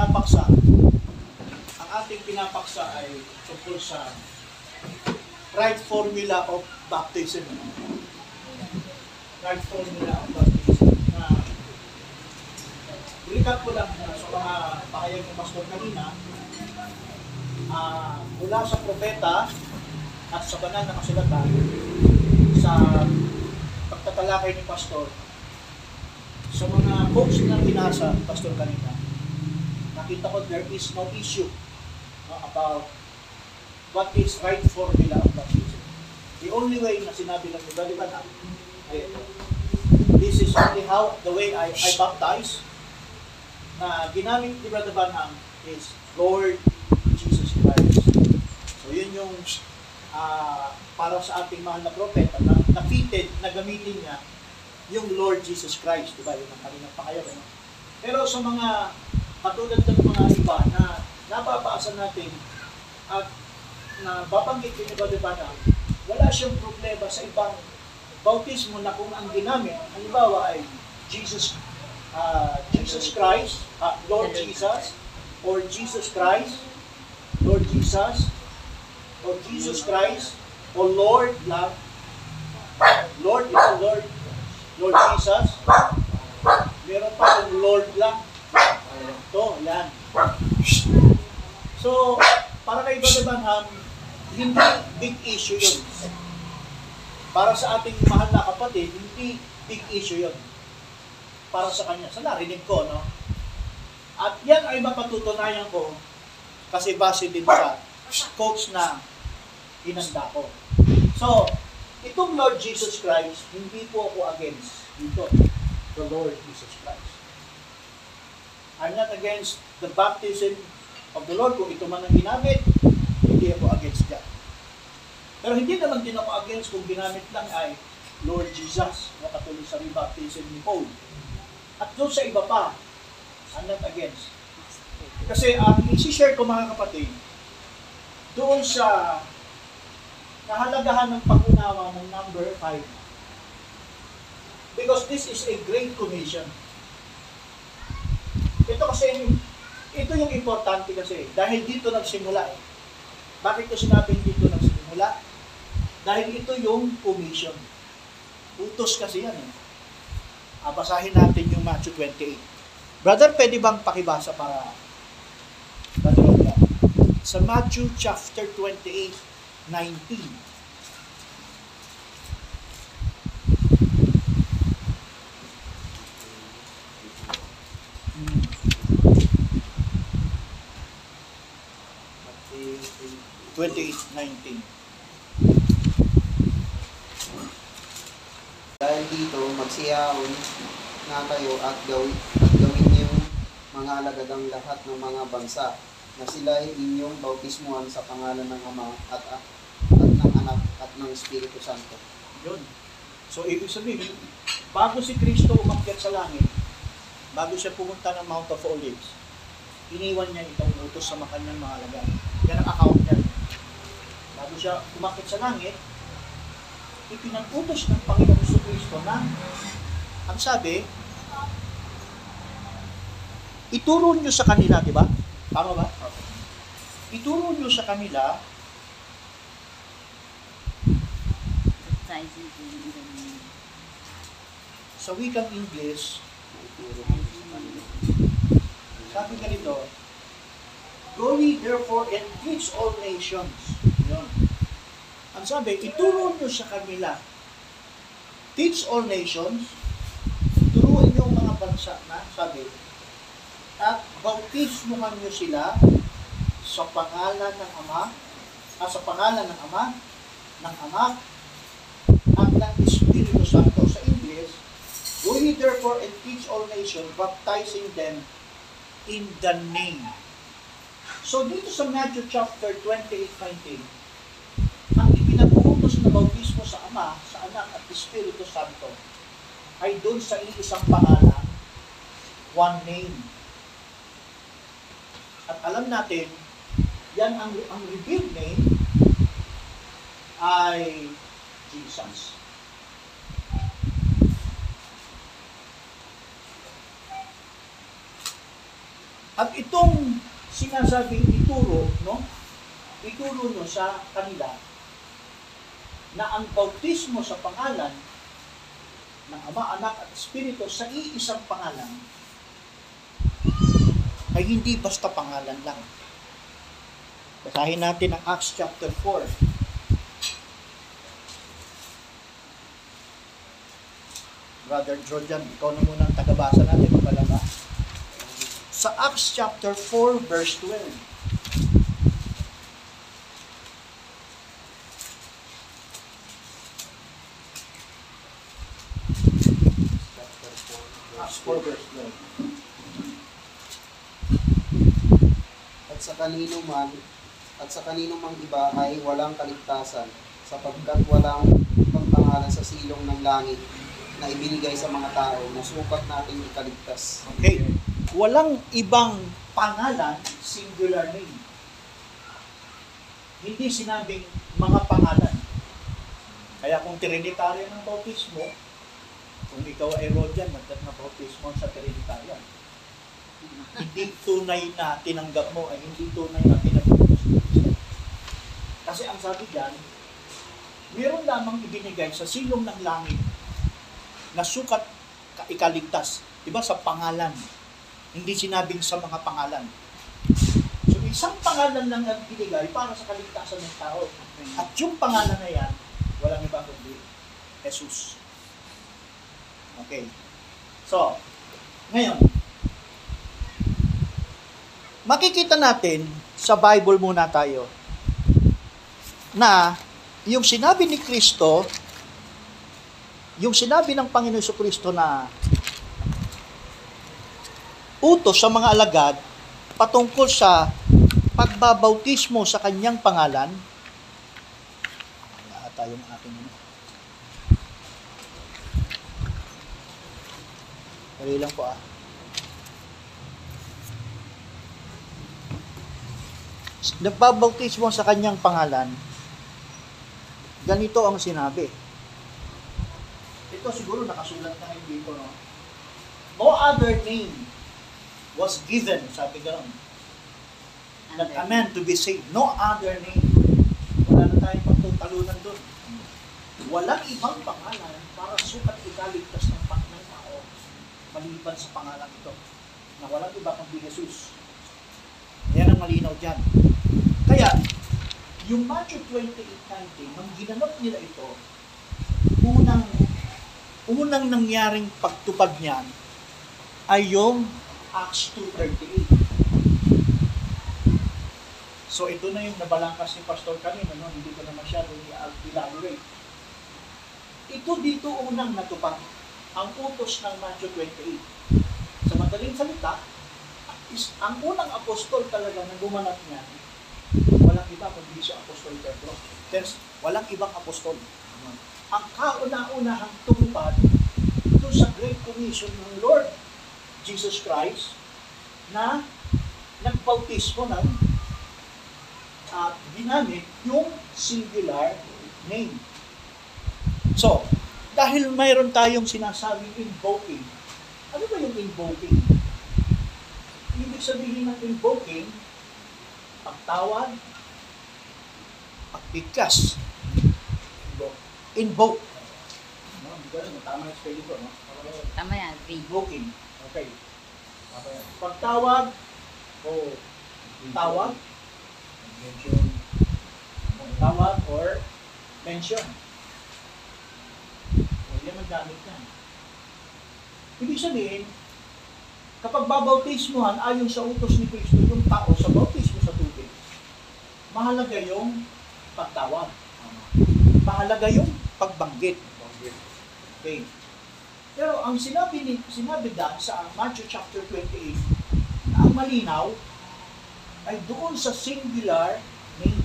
pinapaksa, ang ating pinapaksa ay tungkol sa right formula of baptism. Right formula of baptism. Na, recap ko lang na sa mga pakayag ng pastor kanina, ah, mula sa propeta at sa banal na kasulatan, sa pagtatalakay ni pastor, sa mga quotes na binasa pastor kanina, nakita ko there is no issue no, about what is right formula of baptism. The only way na sinabi ng iba, di ba na, ay ito. This is only how, the way I, I baptize, na ginamit ni Brother Banham is Lord Jesus Christ. So yun yung ah, para sa ating mahal na propeta na na-fitted na gamitin niya yung Lord Jesus Christ, di ba? Yun ang kanilang pakayag. Ano? Pero sa mga katulad ng mga iba na nababasa natin at na babanggit din ni Brother Banham, wala siyang problema sa ibang bautismo na kung ang ginamit, halimbawa ay Jesus ah, Jesus Christ, ah, Lord Jesus, or Jesus Christ, Lord Jesus, or Jesus Christ, o Lord lang, Lord is Lord, Lord Jesus, meron pa yung Lord lang, ito, yan. So, para kay Brother Banham, hindi big issue yun. Para sa ating mahal na kapatid, hindi big issue yun. Para sa kanya. Sa narinig ko, no? At yan ay mapatutunayan ko kasi base din sa quotes na inanda ko. So, itong Lord Jesus Christ, hindi po ako against dito. The Lord Jesus Christ. I'm not against the baptism of the Lord. Kung ito man ang ginamit, hindi ako against that. Pero hindi naman din ako against kung ginamit lang ay Lord Jesus na katulad sa rebaptism ni Paul. At doon sa iba pa, I'm not against. Kasi ang isi-share ko mga kapatid, doon sa kahalagahan ng pag-unawa ng number 5. Because this is a great commission. Ito kasi, ito yung importante kasi, dahil dito nagsimula eh. Bakit ko sinabing dito nagsimula? Dahil ito yung commission. Utos kasi yan eh. Ah, basahin natin yung Matthew 28. Brother, pwede bang pakibasa para Brother? Sa Matthew chapter 28, 19. 28, 19. Dahil dito, magsiyahon na kayo at gawin, at gawin yung mga alagadang lahat ng mga bansa na sila ay inyong bautismuhan sa pangalan ng Ama at, at, at ng Anak at ng Espiritu Santo. Yun. So, ibig sabihin, bago si Kristo umakyat sa langit, bago siya pumunta ng Mount of Olives, iniwan niya itong utos sa mga kanyang mga alagad. Yan ang account niya. Bago siya umakyat sa langit, ipinag-utos ng Panginoong Hesus Kristo na, ang sabi, ituro niyo sa kanila, di ba? Tama ba? Ituro niyo sa kanila sa wikang English, Ituro. Sabi ganito, Go ye therefore and teach all nations. Yun. Ang sabi, ituro nyo sa kanila. Teach all nations. Turuan nyo mga bansa na, sabi, at bautismuhan nyo sila sa pangalan ng Ama, ah, sa pangalan ng Ama, ng Anak, at ng Espiritu Santo. Sa English, Go ye therefore and teach all nations, baptizing them in the name. So dito sa Matthew chapter 28, 19, ang ipinag-uutos na bautismo sa Ama, sa Anak at Espiritu Santo ay doon sa iisang pangalan, one name. At alam natin, yan ang, ang revealed name ay Jesus. At itong sinasabing ituro, no? Ituro nyo sa kanila na ang bautismo sa pangalan ng Ama, Anak at Espiritu sa iisang pangalan ay hindi basta pangalan lang. Basahin natin ang Acts chapter 4. Brother Jordan, ikaw na muna ang tagabasa natin, magalaba. Sa Acts chapter 4, verse 12. Acts 4, verse 12. At sa kanino man, at sa kanino mang iba ay walang kaligtasan, sapagkat walang pagpangalan sa silong ng langit na ibinigay sa mga tao na sukat nating ikaligtas. Okay. Walang ibang pangalan, singular name. Hindi sinabing mga pangalan. Kaya kung Trinitarian ang bautismo, kung ikaw ay Rodian, magkat na bautismo sa Trinitarian. Hindi tunay na tinanggap mo ay hindi tunay na Kristo. Kasi ang sabi diyan, meron lamang ibinigay sa silong ng langit na sukat ka- ikaligtas. Diba sa pangalan? Hindi sinabing sa mga pangalan. So isang pangalan lang ang binigay para sa kaligtasan ng tao. At yung pangalan na yan, walang iba kundi Jesus. Okay. So, ngayon, makikita natin sa Bible muna tayo na yung sinabi ni Kristo, yung sinabi ng Panginoon Kristo na utos sa mga alagad patungkol sa pagbabautismo sa kanyang pangalan. Wala ata yung aking ano. Dali lang po ah. Nagbabautismo sa kanyang pangalan, ganito ang sinabi. Ito siguro nakasulat na rin dito, no? No other name was given, sabi gano'n, that a man to be saved. No other name. Wala na tayong pagtutalunan doon. Walang ibang pangalan para sukat ikaligtas ng, pa- ng tao maliban sa pangalan ito na walang iba kundi Jesus. Yan ang malinaw dyan. Kaya, yung Matthew 28.19, nang ginanap nila ito, unang unang nangyaring pagtupad niyan ay yung Acts 2.38. So ito na yung nabalangkas ni Pastor kanina, no? hindi ko na masyado i-elaborate. Ito dito unang natupad, ang utos ng Matthew 28. Sa madaling salita, is, ang unang apostol talaga na gumanap niyan, walang iba kundi si Apostol Pedro. There's, walang ibang apostol. Ang kauna-unahang tumupad doon sa Great Commission ng Lord Jesus Christ na nagbautismo ng at ginamit yung singular name. So, dahil mayroon tayong sinasabing invoking, ano ba yung invoking? Ibig sabihin ng invoking, pagtawad, pagbigkas. Invoke. No, tama yung spelling ko, no? Tama yan. Invoking. Okay. Pagtawag o tawag, mention, tawag or mention. O yan ang gamit yan. Ibig sabihin, kapag babautismuhan ayon sa utos ni Kristo yung tao sa bautismo sa tubig, mahalaga yung pagtawag. Mahalaga yung pagbanggit. Okay. Pero ang sinabi ni sinabi da sa Matthew chapter 28 na ang malinaw ay doon sa singular name.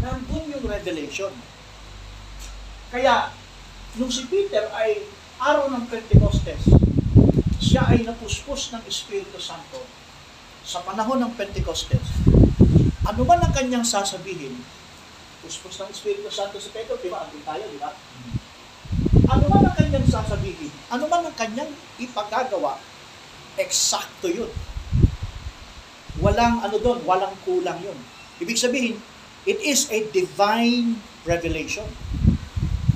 Nandun yung revelation. Kaya, nung si Peter ay araw ng Pentecostes, siya ay napuspos ng Espiritu Santo sa panahon ng Pentecostes. Ano man ang kanyang sasabihin, puspos ng Espiritu Santo si Pedro, di ba? Andun tayo, di ba? Ano man ang kanyang sasabihin, ano man ang kanyang ipagagawa, eksakto yun. Walang ano doon, walang kulang yun. Ibig sabihin, it is a divine revelation.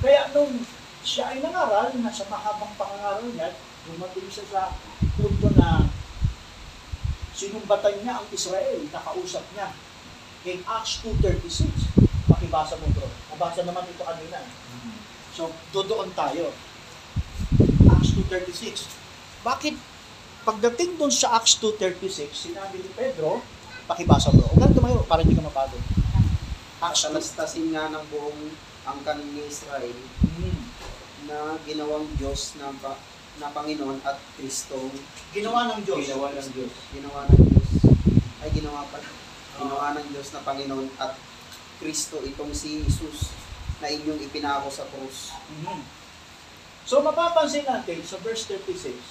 Kaya nung siya ay nangaral, nasa mahabang pangangaral niya, dumating siya sa punto na sinumbatan niya ang Israel, nakausap niya. In Acts 2.36, pakibasa mo bro. Nabasa naman ito kanina. So, doon tayo. Acts 2.36. Bakit pagdating doon sa Acts 2.36, sinabi ni Pedro, pakibasa bro. Huwag lang tumayo para hindi ka mapagod. Acts 2. Kasalastasin nga ng buong angkan ni Israel Hmm. na ginawang Diyos na, na Panginoon at Kristong Ginawa ng Diyos. Ginawa ng Diyos. Ginawa ng Diyos. Ay, ginawa pa. Ginawa ng Diyos na Panginoon at Kristo itong si Jesus na inyong ipinako sa krus. Mhm. So mapapansin natin sa verse 36,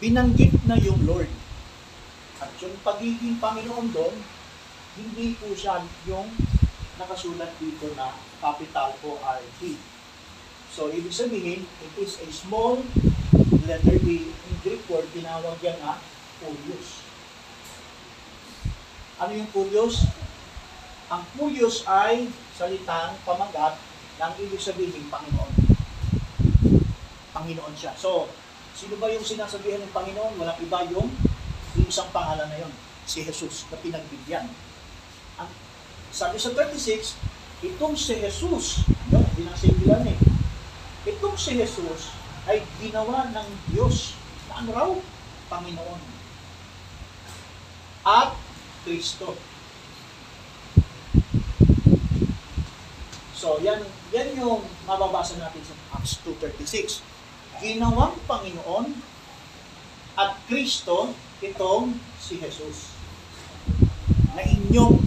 binanggit na yung Lord. At yung pagiging Panginoon doon, hindi po siya yung nakasulat dito na capital o RT. So ibig sabihin, it is a small letter B. In Greek word, tinawag yan na Kurios. Ano yung Kurios? Ang Kurios ay salitang pamagat ng ibig sabihin Panginoon. Panginoon siya. So, sino ba yung sinasabihan ng Panginoon? Walang iba yung, yung isang pangalan na yon, si Jesus na pinagbigyan. Ang, sabi sa 36, itong si Jesus, yun, hindi na singular eh. Itong si Jesus ay ginawa ng Diyos na raw? Panginoon. At Kristo. So, yan, yan yung mababasa natin sa Acts 2.36. Ginawang Panginoon at Kristo itong si Jesus na inyong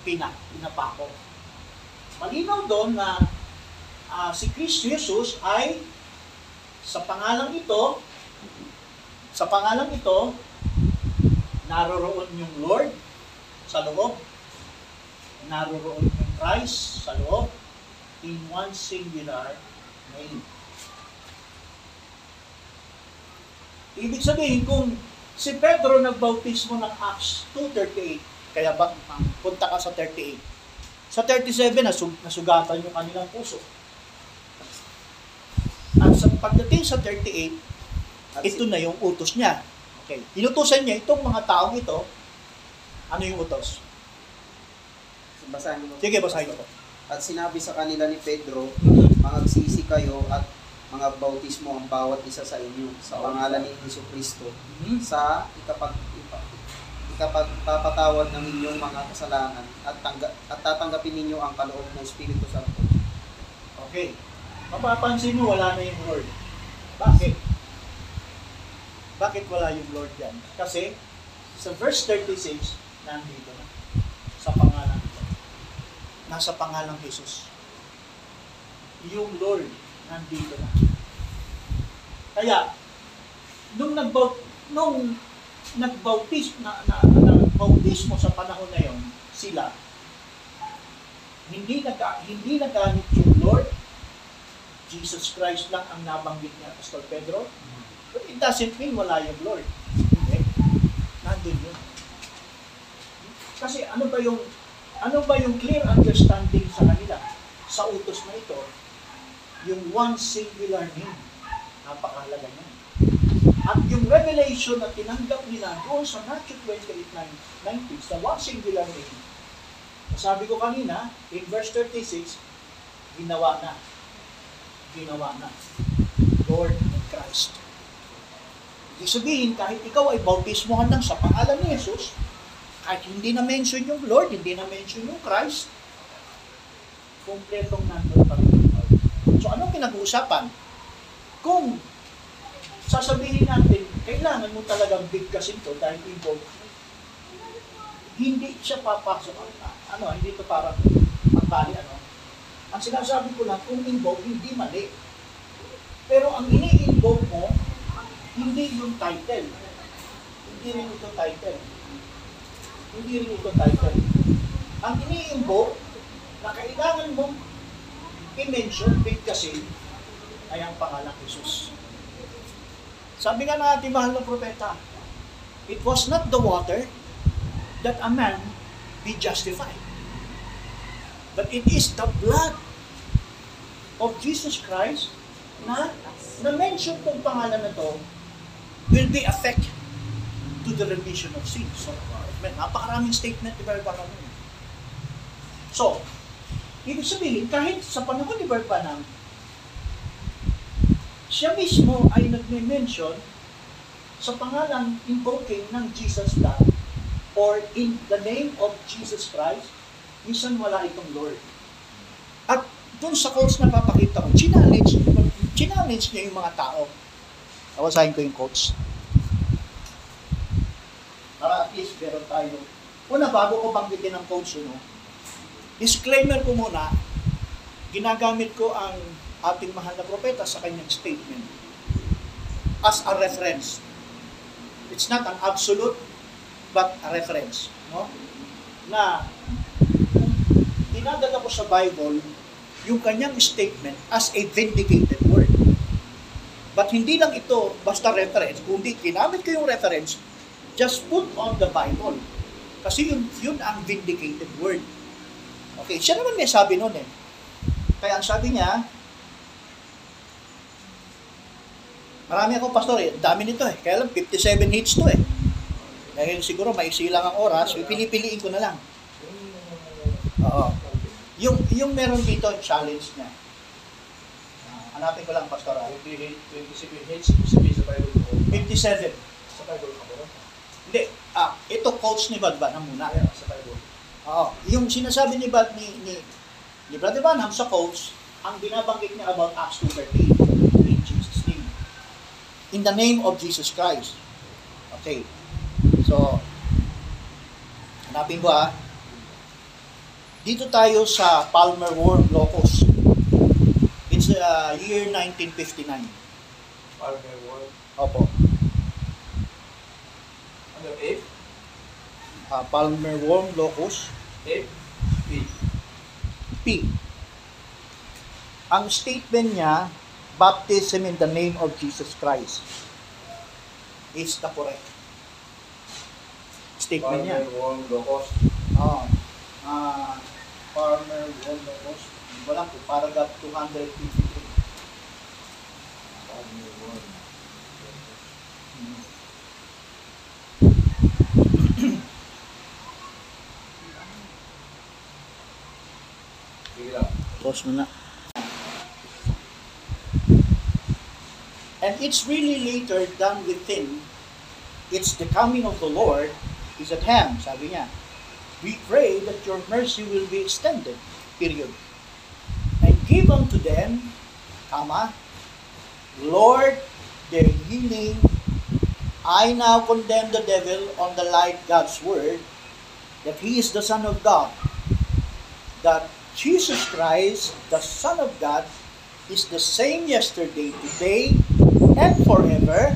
pina, pinapako. Malinaw doon na ah, si Kristo Jesus ay sa pangalang ito, sa pangalang ito, naroroon yung Lord sa loob, naroroon yung Christ sa loob, in one singular name. Ibig sabihin, kung si Pedro nagbautismo ng Acts 2.38, kaya ba, punta ka sa 38. Sa 37, nasug, nasugatan yung kanilang puso. At sa pagdating sa 38, At ito na yung utos niya. Okay. Inutusan niya itong mga taong ito. Ano yung utos? Basahin mo. Sige, basahin ko. At sinabi sa kanila ni Pedro, Mangagsisi kayo at mga bautismo ang bawat isa sa inyo sa pangalan ni Hesus Kristo Mhm. sa ikapag ikapagpapatawad ng inyong mga kasalanan at tangga, at tatanggapin ninyo ang kaloob ng Espiritu Santo. Okay. Mapapansin mo, wala na yung Lord. Bakit? Bakit wala yung Lord yan? Kasi sa verse 36, nandito na. Sa pangalan. Nasa pangalang Jesus. Yung Lord, nandito na. Kaya, nung nagbaut nung nagbautis na, na, nagbautismo sa panahon na yon sila hindi nag hindi nagamit yung Lord. Jesus Christ lang ang nabanggit niya Pastor Pedro. But it doesn't mean wala yung Lord. Hindi. Nandun yun. Kasi ano ba yung ano ba yung clear understanding sa kanila sa utos na ito yung one singular name napakahalaga niya at yung revelation na tinanggap nila doon sa Matthew 28:19 sa one singular name sabi ko kanina, in verse 36, ginawa na. Ginawa na. Lord and Christ. Ibig sabihin, kahit ikaw ay bautismohan lang sa pangalan ni Jesus, kahit hindi na mention yung Lord, hindi na mention yung Christ, kumpletong nandun pa rin. So, anong pinag-uusapan? Kung sasabihin natin, kailangan mo talagang bigkasin to dahil involved hindi siya papasok. Ano, hindi ito parang magbali, ano. Ang sinasabi ko lang, kung involve, hindi mali. Pero ang ini-involve mo, hindi yung title. Hindi rin ito title. Hindi rin ito title. Ang ini-involve, na kailangan mong i-mention, bigkasin, ay ang pangalang Jesus. Sabi nga ng ating mahal na propeta, it was not the water, that a man be justified. But it is the blood of Jesus Christ na na-mention tong pangalan na to will be effect to the remission of sins. So, man, napakaraming statement ni Branham. yun. So, ibig sabihin, kahit sa panahon ni Brother Branham, siya mismo ay nagme-mention sa pangalan invoking ng Jesus blood or in the name of Jesus Christ, minsan wala itong Lord. At doon sa quotes na papakita ko, challenge, challenge niya yung mga tao. Awasahin ko yung quotes. Para at meron tayo. Una, bago ko banggitin ang yun, no? disclaimer ko muna, ginagamit ko ang ating mahal na propeta sa kanyang statement as a reference. It's not an absolute, but a reference. No? Na dinadala ko sa Bible yung kanyang statement as a vindicated word. But hindi lang ito basta reference, kundi ginamit ko yung reference, just put on the Bible. Kasi yun, yun ang vindicated word. Okay, siya naman may sabi nun eh. Kaya ang sabi niya, marami ako pastor eh, dami nito eh. Kaya lang 57 hits to eh. Dahil siguro maiksi lang ang oras, pipili-piliin ko na lang. Oo. Yung, yung meron dito, challenge niya. Ah, hanapin ko lang, pastor. ah. 27 hits, sabihin sa Bible ko. 57. Sa Bible? Hindi, ah, ito coach ni Badban na muna. Yeah, sa Bible. Oo. Yung sinasabi ni Bad ni, ni, ni Brother Banham sa quotes, ang binabanggit niya about Acts 2.13 in Jesus' name. In the name of Jesus Christ. Okay. So, hanapin ko ah. Dito tayo sa Palmer Worm Locus. It's uh, year 1959. Parang may word. Opo. Ano, F? Uh, Palmer Worm Locus. F? P. P. Ang statement niya, baptism in the name of Jesus Christ is the correct statement niya. Parang one locos. Oh. Ah, farmer world locus. Wala po, paragraph 253. And it's really later done within. It's the coming of the Lord is at hand, sabi niya. We pray that your mercy will be extended, period. And give unto them, comma, Lord, their healing. I now condemn the devil on the light God's word, that he is the Son of God, that Jesus Christ, the Son of God, is the same yesterday, today, and forever.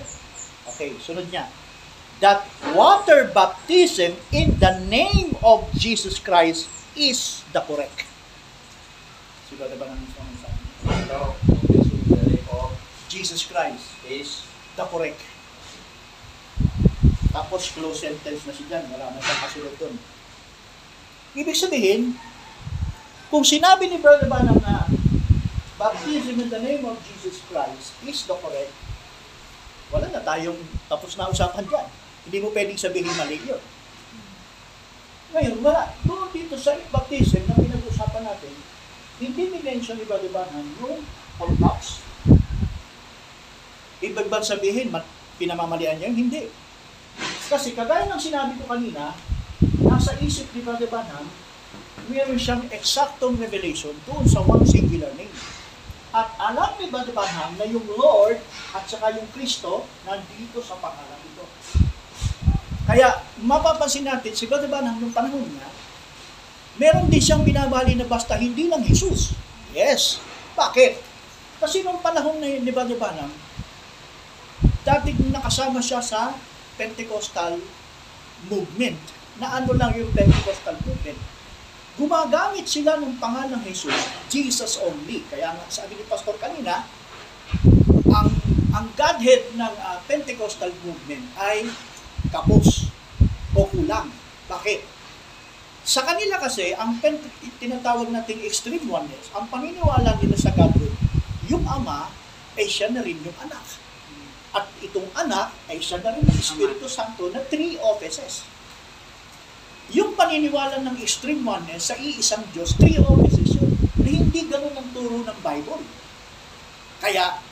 Okay, sunod niya. That water baptism in the name of Jesus Christ is the correct. Siguro ba namin sa mga sabi? Now, this is the name of Jesus Christ is the correct. Tapos close sentence na siya dyan. Wala na siyang kasunod dun. Ibig sabihin, kung sinabi ni Brother Branham na baptism in the name of Jesus Christ is the correct, wala na tayong tapos na usapan dyan. Hindi mo pwedeng sabihin mali yun. Ngayon, wala. Doon dito sa baptism na pinag-usapan natin, hindi ni-mention ni Brother Branham yung orthodox. Ibig ba sabihin, pinamamalian niya? Hindi. Kasi kagaya ng sinabi ko kanina, nasa isip ni Brother Branham, meron siyang eksaktong revelation doon sa one singular name. At alam ni Brother Branham na yung Lord at saka yung Kristo nandito sa pangalan ito. Kaya mapapansin natin, si Brother Branham yung panahon niya, meron din siyang binabali na basta hindi lang Jesus. Yes. Bakit? Kasi nung panahon na ni Brother Branham, dating nakasama siya sa Pentecostal movement. Na ano lang yung Pentecostal movement. Gumagamit sila ng pangalan ng Jesus, Jesus only. Kaya nga sabi ni Pastor kanina, ang ang Godhead ng ah, Pentecostal movement ay kapos o kulang. Bakit? Sa kanila kasi, ang pen, tinatawag nating extreme oneness, ang paniniwala nila sa Godhood, yung ama ay siya na rin yung anak. At itong anak ay siya na rin ang Espiritu Santo na three offices. Yung paniniwala ng extreme oneness sa iisang Diyos, three offices yun, na hindi ganun ang turo ng Bible. Kaya,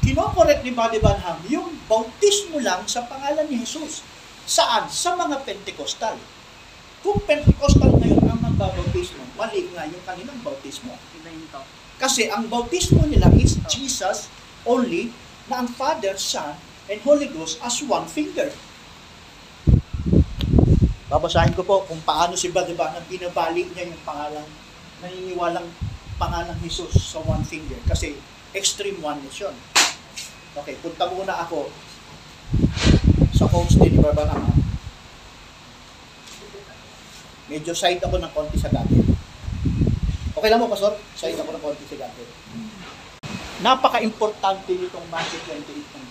kinokorek ni Buddy Banham yung bautismo lang sa pangalan ni Jesus. Saan? Sa mga Pentecostal. Kung Pentecostal ngayon ang magbabautismo, mali nga yung kanilang bautismo. Kasi ang bautismo nila is Jesus only na ang Father, Son, and Holy Ghost as one finger. Babasahin ko po kung paano si Badiba nang binabali niya yung pangalan, naniniwalang pangalan Jesus sa one finger. Kasi extreme oneness yun. Okay, punta muna ako sa quotes ni Barbanama. Medyo side ako ng konti sa dati. Okay lang mo, Pastor? Side ako ng konti sa dati. Napaka-importante nitong Matthew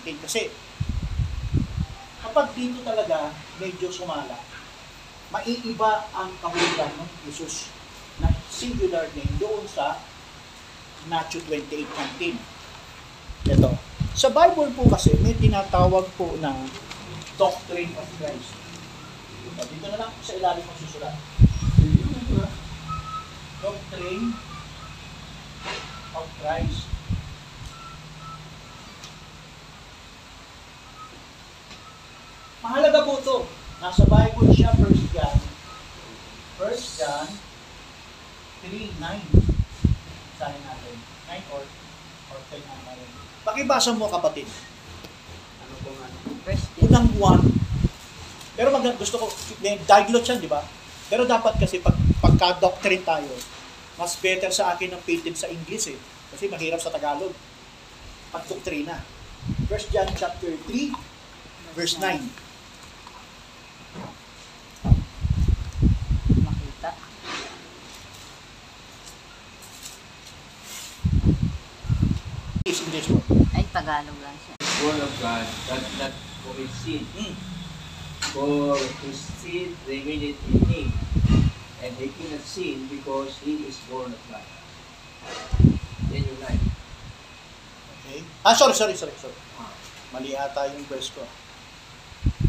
28.19 kasi kapag dito talaga medyo sumala, maiiba ang kahulugan ng Jesus na singular name doon sa Matthew 28.19. Ito. Sa Bible po kasi may tinatawag po na doctrine of Christ. O, dito na lang sa ilalim ng susulat. Doctrine of Christ. Mahalaga po ito. Nasa Bible siya, 1 John. 1 John 3, 9. Sahin natin. 9 or, or 10 ang natin. Pakibasa mo kapatid. Ano po nga? Unang 1. Pero mag, gusto ko, may diglot yan, di ba? Pero dapat kasi pag, pagka-doctrine tayo, mas better sa akin ang painted sa English eh. Kasi mahirap sa Tagalog. Pag-doktrina. 1 John chapter 3, verse 9. Is English mo. Ay, Tagalog lang siya. word of God not commit sin. Hmm. For his sin remaineth in him, and he cannot sin because he is born of God. Yan yung life. Okay. Ah, sorry, sorry, sorry, sorry. Ah. Mali ata yung verse ko.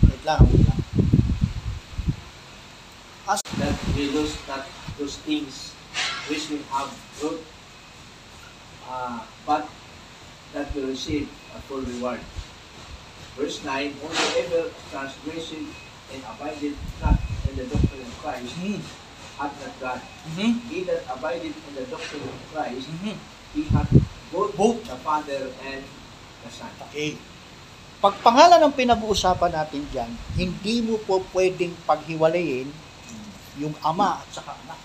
Wait lang, wait lang. As That we lose not those things which we have wrote, uh, but that we receive a full reward. Verse 9, Whosoever transgresseth and abideth not in the doctrine of Christ Mhm. hath not God. Mhm. He that abideth in the doctrine of Christ, Mhm. he hath both, Both. the Father and the Son. Okay. Pag pangalan ang pinag-uusapan natin dyan, hindi mo po pwedeng paghiwalayin yung ama at saka anak.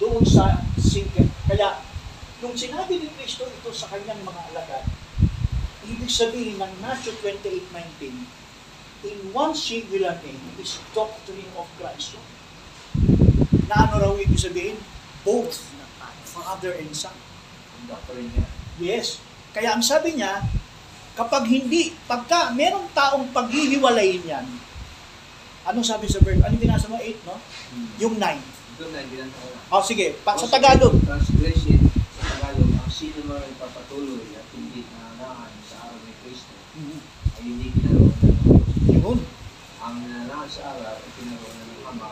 Doon sa single. Kaya, nung sinabi ni Kristo ito sa kanyang mga alagad, ibig sabihin ng Matthew 28.19, in one singular name is doctrine of Christ. Na ano raw ibig sabihin? Both Father and Son. Ang doctrine niya. Yes. Kaya ang sabi niya, kapag hindi, pagka merong taong paghihiwalayin yan, anong sabi sa verse? Ano binasa mo? 8, no? Yung 9. Ito na ginagawa. O sige, pa, sa Tagalog. Transgression Tagalog, ang sino man ang papatuloy at hindi nananahan sa araw ni Kristo ay hindi kinaroon ng Diyos. Yun. Ang nananahan sa araw ay kinaroon ng Ama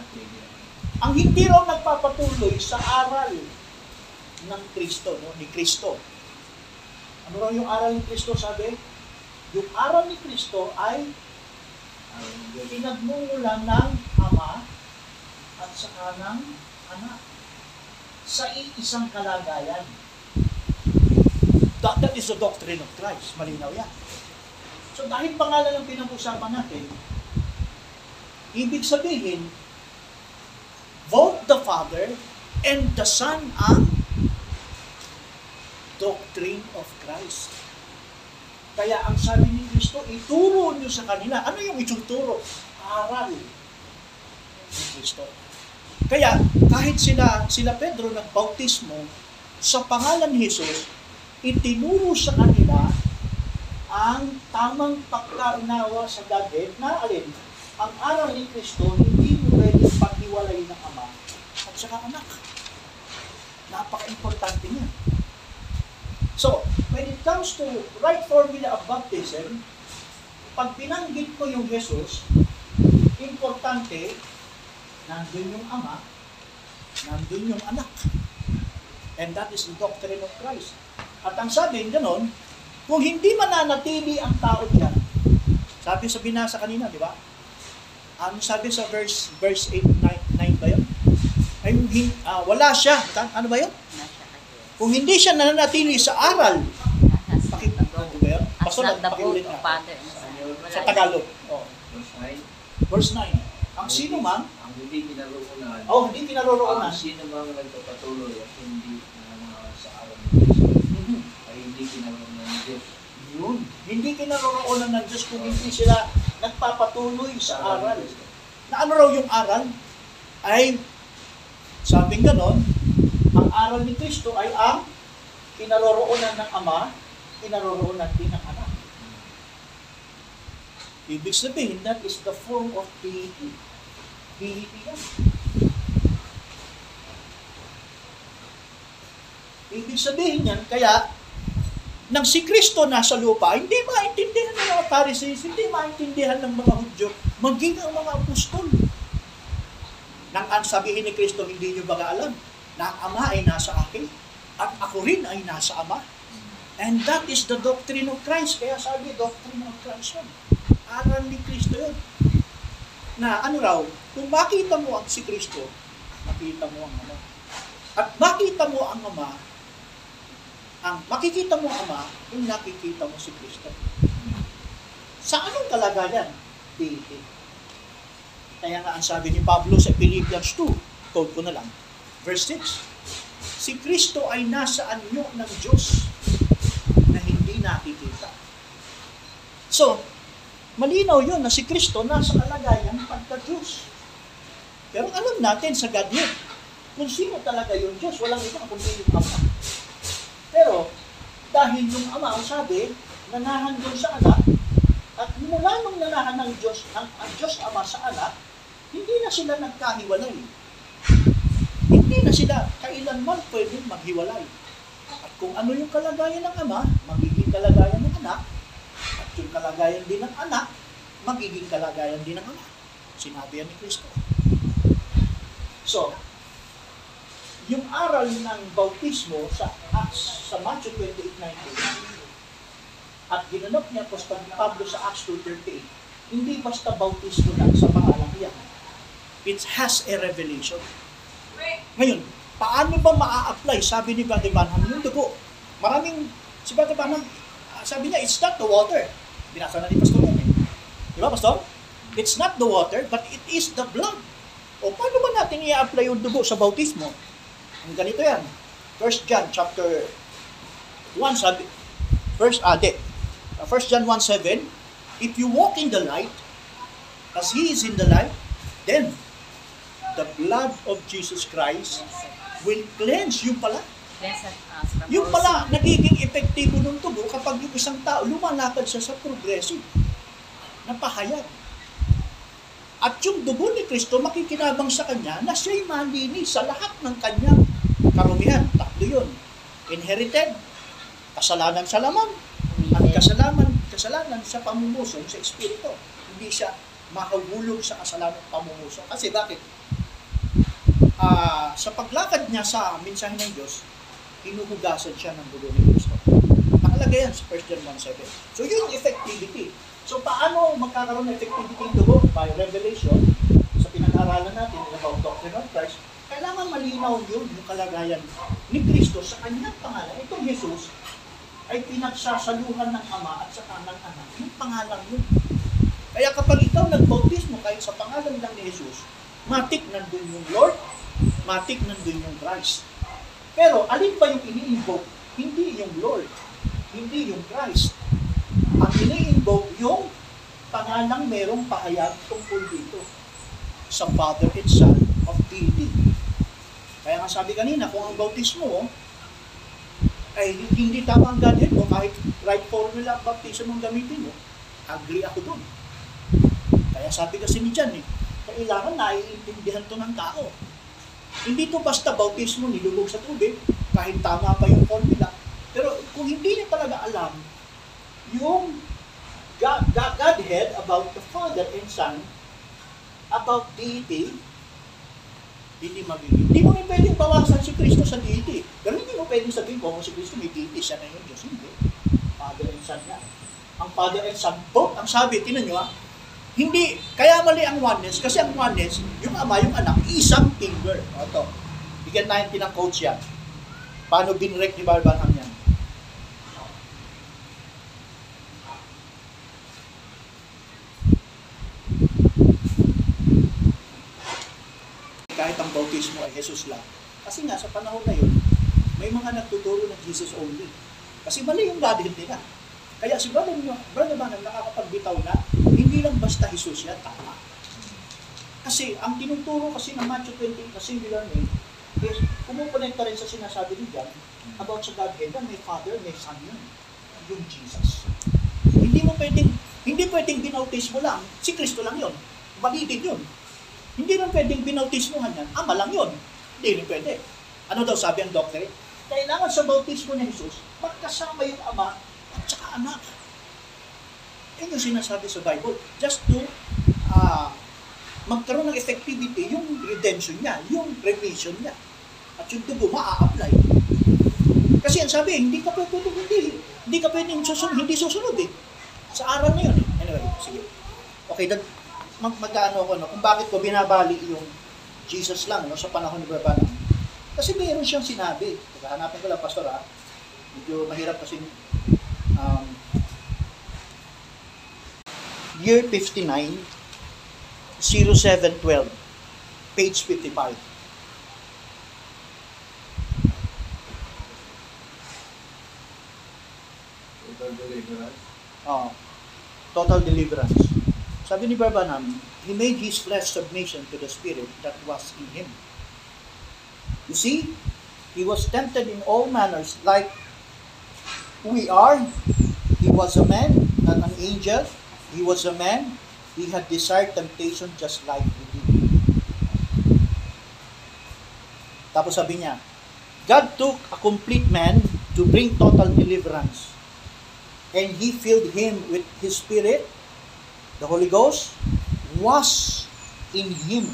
at hindi ng Ang hindi raw nagpapatuloy sa aral ng Kristo, no? ni Kristo. Ano raw yung aral ni Kristo sabi? Yung aral ni Kristo ay pinagmumulan ng Ama at saka ng Anak sa iisang kalagayan. That, that is the doctrine of Christ. Malinaw yan. So dahil pangalan ang pinag-usapan natin, ibig sabihin, both the Father and the Son ang doctrine of Christ. Kaya ang sabi ni Kristo, ituro niyo sa kanila. Ano yung ituturo? Aral ni Kristo. Kaya kahit sila sila Pedro nagbautismo sa pangalan ni Jesus, itinuro sa kanila ang tamang pagkaunawa sa Godhead na alin? ang aral ni Kristo, hindi mo pwedeng paghiwalay ng Ama at saka anak. Napaka-importante niya. So, when it comes to right formula of baptism, pag binanggit ko yung Jesus, importante, nandun yung Ama, nandun yung anak. And that is the doctrine of Christ. At ang sabi, ganon, kung hindi mananatili ang tao diyan, sabi sa binasa kanina, di ba? Ano sabi sa verse verse 8, 9, 9 ba yun? Ay, hin- ah, wala siya. Ano ba yun? Kung hindi siya nananatili sa aral, Pastor, pakiulit. Father. Sa Tagalog. Oh. Verse 9. Verse 9. Ang sino man, hindi kinaroonan. oh, hindi kinaroroonan. Ang sino mang nagpapatuloy at hindi nananawa sa araw ng Kristo Mhm. ay hindi kinaroonan ng Diyos. Yun. Hindi kinaroroonan ng Diyos kung hindi sila nagpapatuloy sa aral. Na ano raw yung aral? Ay, sabing ganon, ang aral ni Kristo ay ang kinaroroonan ng Ama, kinaroroonan din ng Anak. Ibig sabihin, that is the form of deity. Deity yan. Ibig sabihin yan, kaya nang si Kristo nasa lupa, hindi maintindihan ng mga Pharisees, hindi maintindihan ng mga Hudyo, maging ang mga apostol. Nang ang sabihin ni Kristo, hindi nyo ba alam na ang Ama ay nasa akin at ako rin ay nasa Ama? And that is the doctrine of Christ. Kaya sabi, doctrine of Christ yun. Aral ni Kristo yun. Na ano raw, kung makita mo ang si Kristo, makita mo ang Ama. At makita mo ang Ama, ang makikita mo ang Ama, kung nakikita mo si Kristo. Sa anong kalagayan? Deity. Kaya nga ang sabi ni Pablo sa Philippians 2, quote ko na lang, verse 6, Si Kristo ay nasa anyo ng Diyos na hindi nakikita. So, malinaw yun na si Kristo nasa kalagayan pagka-Diyos. Pero alam natin sa Godhead, kung sino talaga yung Diyos, walang iba kundi yung Ama. Pero, dahil yung Ama, ang sabi, nanahan doon sa anak, at mula nung nanahan ng Diyos, ang, ang Diyos Ama sa anak, hindi na sila nagkahiwalay. Hindi na sila kailanman pwedeng maghiwalay. At kung ano yung kalagayan ng Ama, magiging kalagayan ng anak, yung kalagayan din ng anak, magiging kalagayan din ng Ama. Sinabi yan ni Kristo. So, yung aral ng bautismo sa Acts, sa Matthew 28.19 at ginanap niya Apostol Pablo sa Acts 2.38, hindi basta bautismo lang sa pangalan niya. It has a revelation. Ngayon, paano ba maa-apply, sabi ni Brother Branham, yung dugo? Maraming, si Brother Branham, ah, sabi niya, it's not the water. Binasa na ni Pastor yan eh. Di ba, Pastor? It's not the water, but it is the blood. O paano ba natin i-apply yung dugo sa bautismo? Ang ganito yan. First John chapter 1 sabi, first, ah, di. Uh, First John 1 7, if you walk in the light, as He is in the light, then the blood of Jesus Christ will cleanse yung pala. Cleanse us Yung pala, nagiging epektibo ng tubo kapag yung isang tao lumalakad siya sa progressive na pahayag. At yung dugo ni Kristo makikinabang sa kanya na siya'y malinis sa lahat ng kanyang karumihan. Tatlo yun. Inherited, kasalanan sa laman, at kasalanan, kasalanan sa pamumuso sa Espiritu. Hindi siya mahulog sa kasalanan pamumuso. Kasi bakit? Ah, sa paglakad niya sa mensahe ng Diyos, hinuhugasan siya ng dugo ni Kristo. Nakalagay yan sa 1 John 1.7. So yun yung effectivity. So paano magkakaroon ng effectivity yung dugo? By revelation, sa pinag-aralan natin about doctrine of Christ, kailangan malinaw yun yung kalagayan ni Kristo sa kanyang pangalan. Itong Jesus ay pinagsasaluhan ng Ama at sa ng Anak. Yung pangalan yun. Kaya kapag ikaw nagbautismo kahit sa pangalan lang ni Jesus, matik nandun yung Lord, matik nandun yung Christ. Pero alin ba yung ini-invoke? Hindi yung Lord, hindi yung Christ. Ang ini-invoke yung pangalang merong pahayag tungkol dito sa Father and Son of deity. Kaya nga sabi kanina, kung ang bautismo mo, ay hindi tama ang Godhead mo, kahit right formula ang baptism mong gamitin mo, agree ako doon. Kaya sabi kasi ni John eh, kailangan naiintindihan to ng tao. Hindi to basta bautismo, nilulog sa tubig, kahit tama pa yung formula. Pero kung hindi niya talaga alam yung God, God, Godhead about the Father and Son, about deity, hindi magiging. Hindi mo rin pwedeng bawasan si Kristo sa deity. Pero hindi mo pwedeng sabihin ko, kung si Kristo may deity, siya na yung Diyos. Hindi. Father and Son niya. Ang Father and Son, both, ang sabi, tinan nyo ha, hindi, kaya mali ang oneness, kasi ang oneness, yung ama, yung anak, isang finger. O ito, bigyan natin ng coach yan. Paano binrek ni Barbanham yan? kahit ang bautismo ay Jesus lang. Kasi nga, sa panahon na yun, may mga nagtuturo ng Jesus only. Kasi mali yung Godhead nila. Kaya si Brother, Brother Banham nakakapagbitaw na, hindi lang basta Jesus yan, tama. Kasi ang tinuturo kasi ng Matthew 20 na singular name is kumukonekta rin sa sinasabi ni John about sa Godhead na may Father, may Son yun. Yung Jesus. Hindi mo pwedeng, hindi pwedeng binautismo lang. Si Kristo lang yun. Mali din yun. Hindi rin pwedeng binautismohan yan. Ama lang yun. Hindi rin pwede. Ano daw sabi ang doctrine? Kailangan sa bautismo ni Jesus, magkasama yung ama at saka anak. Yan yung sinasabi sa Bible. Just to ah, magkaroon ng effectivity yung redemption niya, yung remission niya. At yung dugo, maa-apply. Kasi ang sabi, hindi ka pwede, hindi, hindi ka pwedeng susunod, hindi susunod eh. Sa aral na yun. Anyway, sige. Okay, that, mag magkano ako no, kung bakit ko binabali yung Jesus lang no, sa panahon ni Barbanam. Kasi mayroon siyang sinabi. Hanapin ko lang, Pastor ha. Medyo mahirap kasi um, year 59 0712 page 55 Total deliverance. oh, total deliverance. Sabi ni Barbanam he made his flesh submission to the spirit that was in him. You see he was tempted in all manners like we are. He was a man not an angel he was a man. He had desired temptation just like we did. Tapos sabi niya God took a complete man to bring total deliverance. And he filled him with his spirit the Holy Ghost was in him.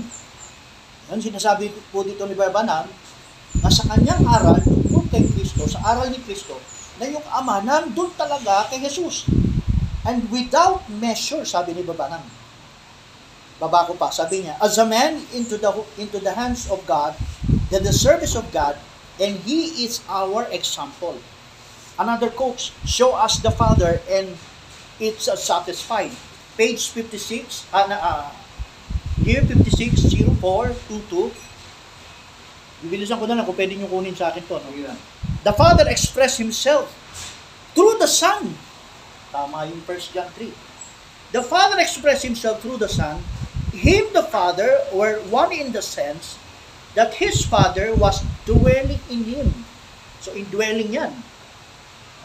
Yan sinasabi po dito ni Barbanam na sa kanyang aral tungkol kay Kristo, sa aral ni Kristo, na yung Ama nandun talaga kay Jesus. And without measure, sabi ni Babanang. Baba ko pa, sabi niya, as a man into the into the hands of God, that the service of God, and He is our example. Another quote, show us the Father and it's uh, satisfied. Page 56, uh, uh, year 56, 0422, Bibilisan ko na lang kung pwede nyo kunin sa akin to. No? The Father expressed Himself through the Son. Tama yung 1 John 3. The Father expressed Himself through the Son. Him, the Father, were one in the sense that His Father was dwelling in Him. So, indwelling yan.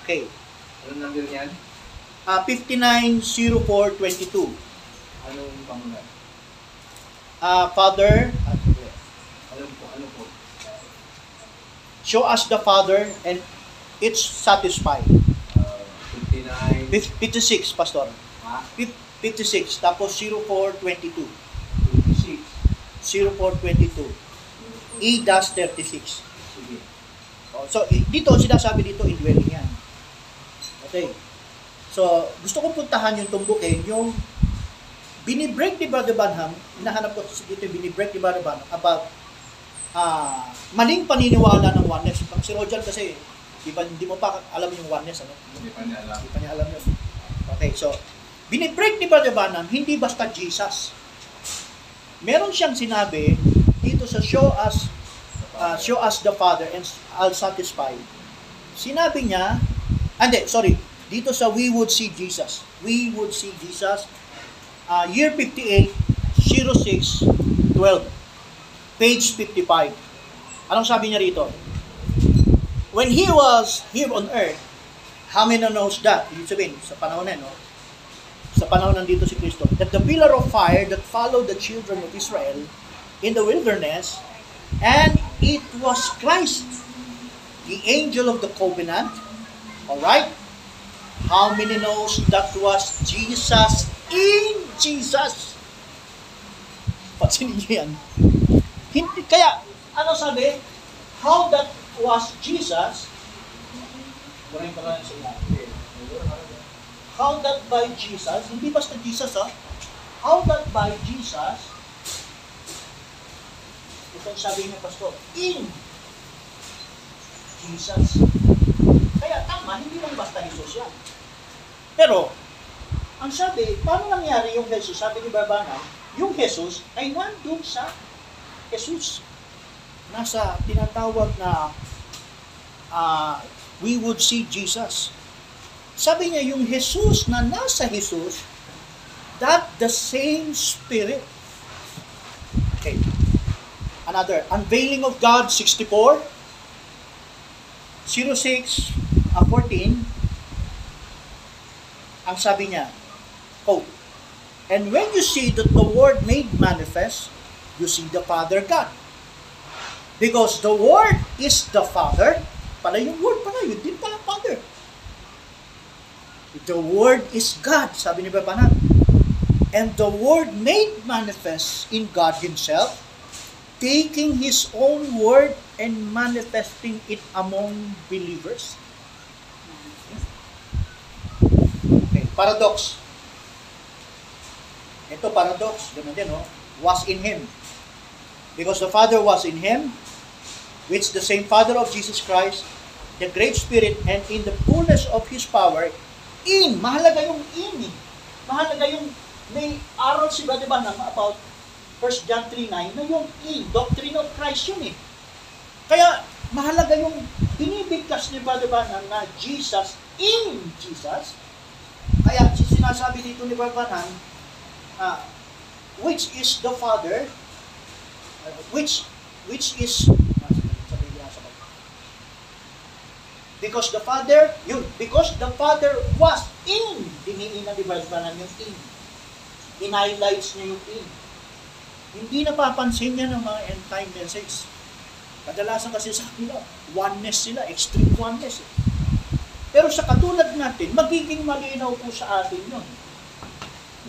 Okay. Anong number niyan? Uh, 590422. Anong pangunan? Uh, Father, ah, sige. Ano po? Ano po? show us the Father and it's satisfied. Uh, 59. 56, Pastor. Ha? 56, tapos 0422. 56. 0422. E-36. Sige. Oh, So, dito, sinasabi dito, indwelling yan. Okay. So, gusto kong puntahan yung tumbukin, yung binibreak ni Brother Banham, hinahanap ko dito yung binibreak ni Brother Banham about ah maling paniniwala ng oneness. Pag si Roger kasi, di ba, hindi mo pa alam yung oneness, ano? Hindi pa niya alam. Hindi pa niya alam yun. Okay, so, binibreak ni Brother Banham, hindi basta Jesus. Meron siyang sinabi dito sa show us uh, show us the Father and I'll satisfy. Sinabi niya, hindi, sorry, dito sa we would see Jesus. We would see Jesus. Uh, year 58, 06, 12. Page 55. Anong sabi niya rito? When he was here on earth, how many knows that? Ibig sabihin, sa panahon na, no? sa panahon nandito si Kristo, that the pillar of fire that followed the children of Israel in the wilderness, and it was Christ, the angel of the covenant. All right? How many knows that was Jesus in Jesus? Pansinin niyo yan. Hindi, kaya, ano sabi? How that was Jesus, Kunin ko lang sa inyo. How that by Jesus, hindi basta Jesus ha, how that by Jesus, ito sabi niya, Pastor, in Jesus. Kaya tama, hindi lang basta Jesus yan. Pero, ang sabi, paano nangyari yung Jesus? Sabi ni Barbana, yung Jesus ay nandun sa Jesus. Nasa tinatawag na ah, we would see Jesus. Sabi niya, yung Jesus na nasa Jesus, that the same Spirit. Okay. Another, Unveiling of God 64, 06, uh, 14, ang sabi niya, quote, And when you see that the Word made manifest, you see the Father God. Because the Word is the Father, pala yung Word pala, yun din pala Father. The Word is God, sabi ni Babanat. And the Word made manifest in God Himself, taking His own Word and manifesting it among believers. Okay, paradox. Ito paradox, ganun din, no? Was in Him. Because the Father was in Him, which the same Father of Jesus Christ, the great Spirit, and in the fullness of His power, in, mahalaga yung in, eh. mahalaga yung, may aral si Brother Banang about 1 John 3.9 na yung in, doctrine of Christ yun eh. Kaya, mahalaga yung binibigkas ni Brother Banang na Jesus in Jesus. Kaya, sinasabi dito ni Brother Banang, ah, which is the Father, uh, which, which is, ah, sabi niya sa baba. Because the Father, yun, because the Father was in, diniinan ni Brother Banang yung in. In-highlights niya yung in. Hindi napapansin niya ng mga end time message. Kadalasan kasi sa kanila, oneness sila, extreme oneness. Eh. Pero sa katulad natin, magiging malinaw po sa atin yun.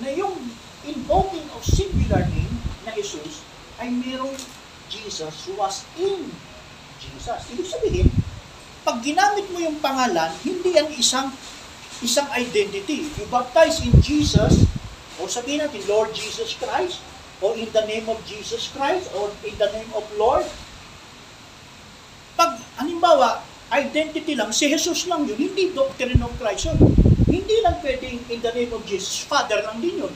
Na yung invoking of singular name na Jesus ay merong Jesus who was in Jesus. Ibig sabihin, pag ginamit mo yung pangalan, hindi yan isang isang identity. You baptize in Jesus, o sabihin natin, Lord Jesus Christ, o in the name of Jesus Christ, or in the name of Lord. Pag, halimbawa, identity lang, si Jesus lang yun, hindi doctrine of Christ yun. Hindi lang pwedeng in the name of Jesus, Father lang din yun.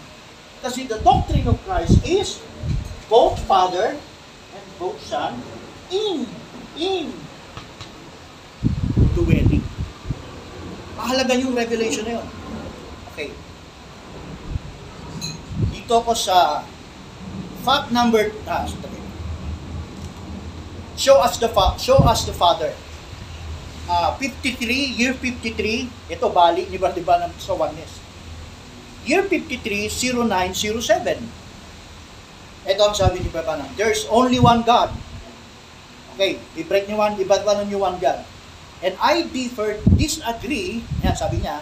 Kasi the doctrine of Christ is both Father and both Son in, in dwelling. Mahalaga yung revelation na yun. Okay. Dito ako sa fact number, ah. Show us the fa- show us the Father. Ah, 53, year 53, ito bali ni Bartiba ng sa oneness. Year 53, 0907. Ito ang sabi ni Baba There's only one God. Okay, i-break ni one, ba yung one God. And I differ, disagree, yan, sabi niya,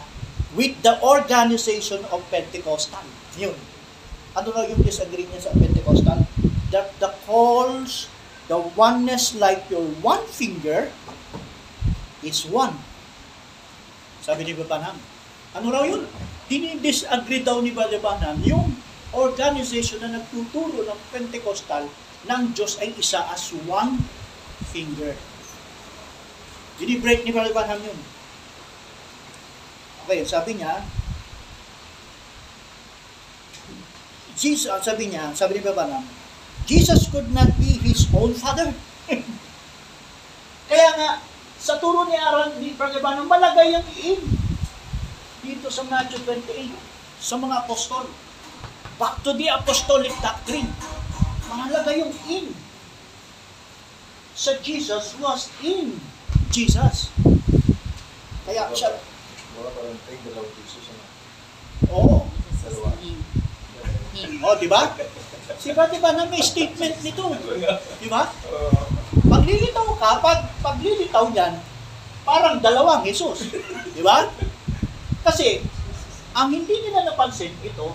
with the organization of Pentecostal. Yun. Ano na yung disagree niya sa Pentecostal? That the calls, the oneness like your one finger is one. Sabi ni Babanam. Ano raw yun? Dini-disagree daw ni Babanam yung organization na nagtuturo ng Pentecostal ng Diyos ay isa as one finger. Dini-break ni Babanam yun. Okay, sabi niya, Jesus, ah, sabi niya, sabi ni Babanam, Jesus could not be his own father. Kaya nga, sa turo ni Aaron, ni Brother Banam, malagay ang in dito sa Matthew 28, sa mga apostol. Back to the apostolic doctrine. Mahalaga yung in. Sa Jesus was in Jesus. Kaya siya, Wala pa rin tayong dalawang Jesus. Ano? oo, Dalawa. Him. Him. O, di ba? Si Brother Branham may statement nito. Di ba? Paglilitaw ka, pag paglilitaw niyan, parang dalawang Jesus. Di ba? Kasi, ang hindi nila napansin, ito,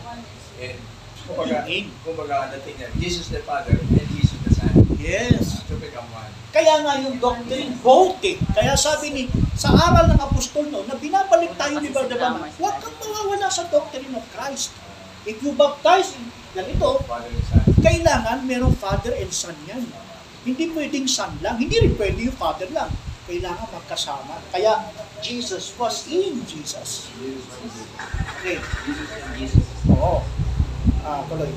And, kumbaga, In. kumbaga, ang dating niya, Jesus the Father and Jesus the Son. yes. To become one. Kaya nga yung doctrine, eh. Kaya sabi ni, sa aral ng apostol no, na binabalik tayo ni Brother Branham, huwag kang mawawala sa doctrine of Christ. If you baptize ganito, kailangan merong father and son yan. Hindi pwedeng son lang, hindi rin pwede yung father lang. Kailangan magkasama. Kaya Jesus was in Jesus. Okay. Oo. Ah, tuloy.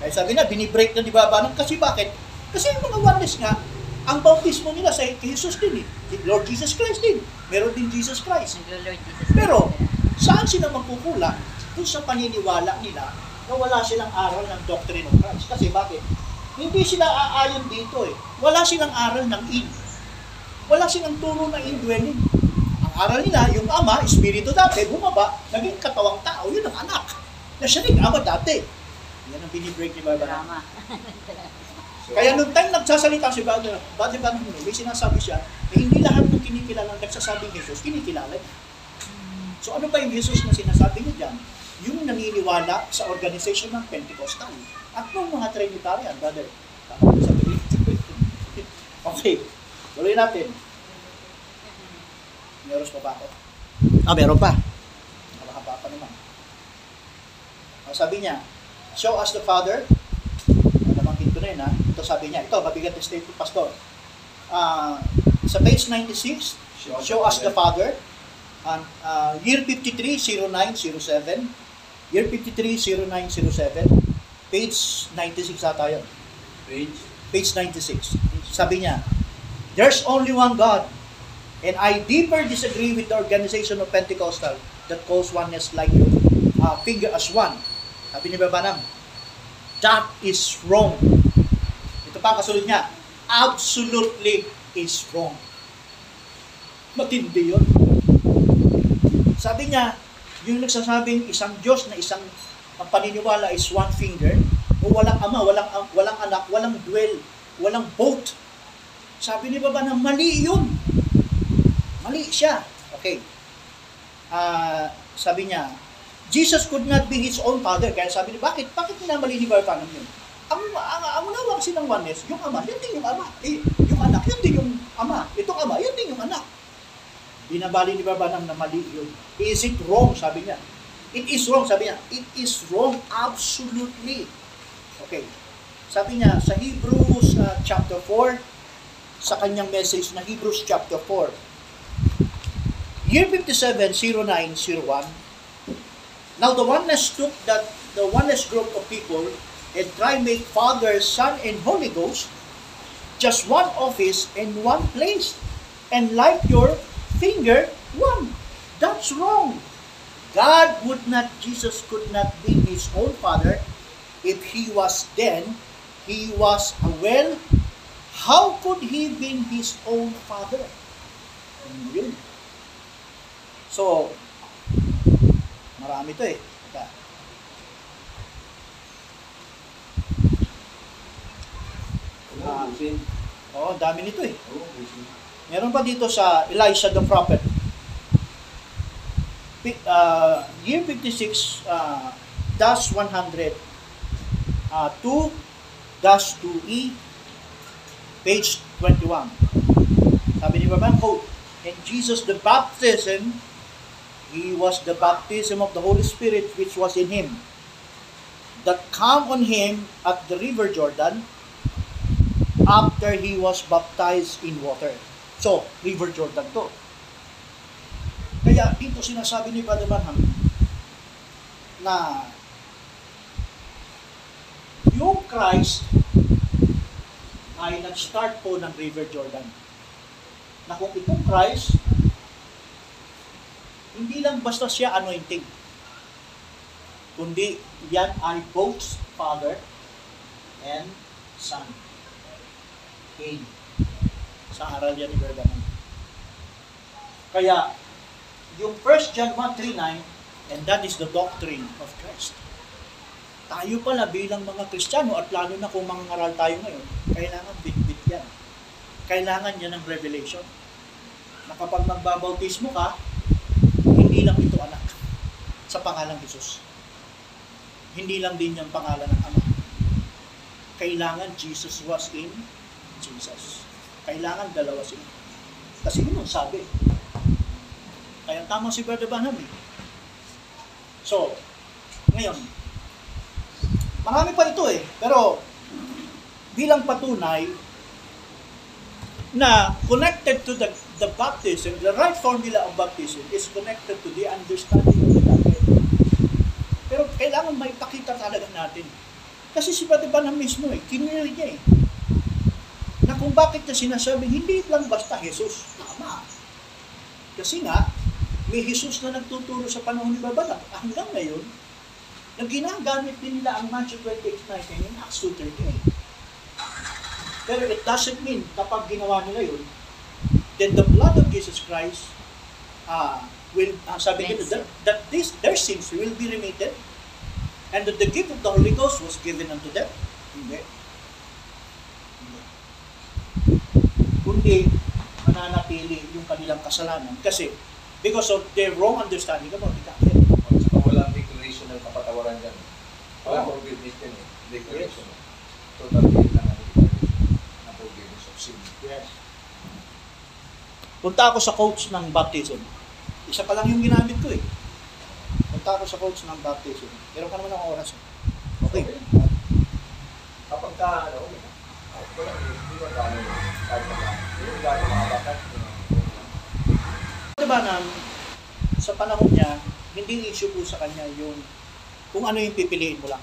Kaya sabi na, binibreak na ni Baba ng kasi bakit? Kasi yung mga oneness nga, ang bautismo nila sa Jesus din eh. Lord Jesus Christ din. Meron din Jesus Christ. Pero, saan sila magkukulang? Doon sa paniniwala nila na wala silang aral ng doctrine of Christ. Kasi bakit? Hindi sila aayon dito eh. Wala silang aral ng in. Wala silang turo ng indwelling. Ang aral nila, yung ama, espiritu dati, bumaba, naging katawang tao, yun ang anak. Na siya rin ama dati. Yan ang binibreak ni Baba. Drama. Kaya nung time nagsasalita si Brother, Brother Van may sinasabi siya na hindi lahat ng kinikilala ng nagsasabing Jesus, kinikilala. So ano ba yung Jesus na sinasabi niya dyan? Yung naniniwala sa organization ng Pentecostal. At nung mga Trinitarian, Brother, okay, tuloy natin. Meron pa ba ako? Ah, meron pa. Nakahaba pa naman. Sabi niya, show us the Father, nabanggit ko ha. Ito sabi niya, ito, mabigat yung statement, Pastor. Ah, sa page 96, show us the Father. And, ah, year 53, 0907. Year 53, 0907. Page 96 ata yun. Page. Page 96. Sabi niya, There's only one God. And I deeper disagree with the organization of Pentecostal that calls oneness like uh, finger as one. Sabi ni Babanam, that is wrong. Ito pa ang kasunod niya, absolutely is wrong. Matindi yun. Sabi niya, yung nagsasabing isang Diyos na isang ang paniniwala is one finger, o walang ama, walang walang anak, walang dwell, walang boat. Sabi ni Baba na mali yun. Mali siya. Okay. Ah, sabi niya, Jesus could not be his own father. Kaya sabi niya, bakit? Bakit minamali ni ng yun? Ang, ang, ang unawang silang oneness, yung ama, yun din yung ama. Eh, yung anak, yun din yung ama. Itong ama, yun din yung anak. Binabali ni Baba ng na mali yun. Is it wrong? Sabi niya. It is wrong, sabi niya. It is wrong, absolutely. Okay. Sabi niya, sa Hebrews uh, chapter 4, sa kanyang message na Hebrews chapter 4, year 57, 0901, Now the oneness took that the oneness group of people and try make Father, Son, and Holy Ghost just one office and one place. And like your finger, one. That's wrong. God would not, Jesus could not be his own father if he was then, he was well, how could he be his own father? So, marami to eh. Oh, busin. Oo, ang dami nito eh. Oh. Meron pa dito sa Elisha the prophet. Uh, year 56 uh, dash 100 uh, 2 dash 2e page 21. Sabi ni Baba, quote, And Jesus the baptism, he was the baptism of the Holy Spirit which was in him, that come on him at the river Jordan after he was baptized in water. So, River Jordan to. Kaya dito sinasabi ni Brother Branham na yung Christ ay nag-start po ng River Jordan. Na kung itong Christ, hindi lang basta siya anointing, kundi yan ay both Father and Son. Okay sa aral yan ni Bergamo. Kaya, yung 1 John 1.39, And that is the doctrine of Christ. Tayo pala bilang mga Kristiyano at lalo na kung mangangaral tayo ngayon, kailangan bit-bit yan. Kailangan yan ng revelation. Na kapag magbabautismo ka, hindi lang ito anak sa pangalang Jesus. Hindi lang din yung pangalan ng Ama. Kailangan Jesus was in Jesus. Kailangan dalawa sila. Kasi yun ang sabi. Kaya tama si Brother Banham eh. So, ngayon, marami pa ito eh. Pero, bilang patunay na connected to the, the baptism, the right formula of baptism is connected to the understanding of the Godhead. Pero kailangan may pakita talaga natin. Kasi si Banham mismo eh, kinil niya eh. Na kung bakit niya sinasabing hindi lang basta Jesus. Tama. Kasi nga, may Jesus na nagtuturo sa panahon ni Babalak. Hanggang ngayon, na ginagamit din nila ang Matthew 28.19 in Acts 2.38. Pero it doesn't mean kapag ginawa nila yun, then the blood of Jesus Christ uh, will, uh, sabi dito, that, that this, their sins will be remitted and that the gift of the Holy Ghost was given unto them. Hindi. Hindi. Kundi mananatili yung kanilang kasalanan kasi because of their wrong understanding about the Godhead. At saka walang declaration ng kapatawaran dyan. Walang Oo. forgiveness din eh. Declaration. Total faith lang ang declaration ng forgiveness of sin. Yes. Punta ako sa coach ng baptism. Isa pa lang yung ginamit ko eh. Punta ako sa coach ng baptism. Meron ka naman ng oras. eh. Okay. Kapag ka, ano, na. Diba na sa panahon niya, hindi issue po sa kanya yung kung ano yung pipiliin mo lang.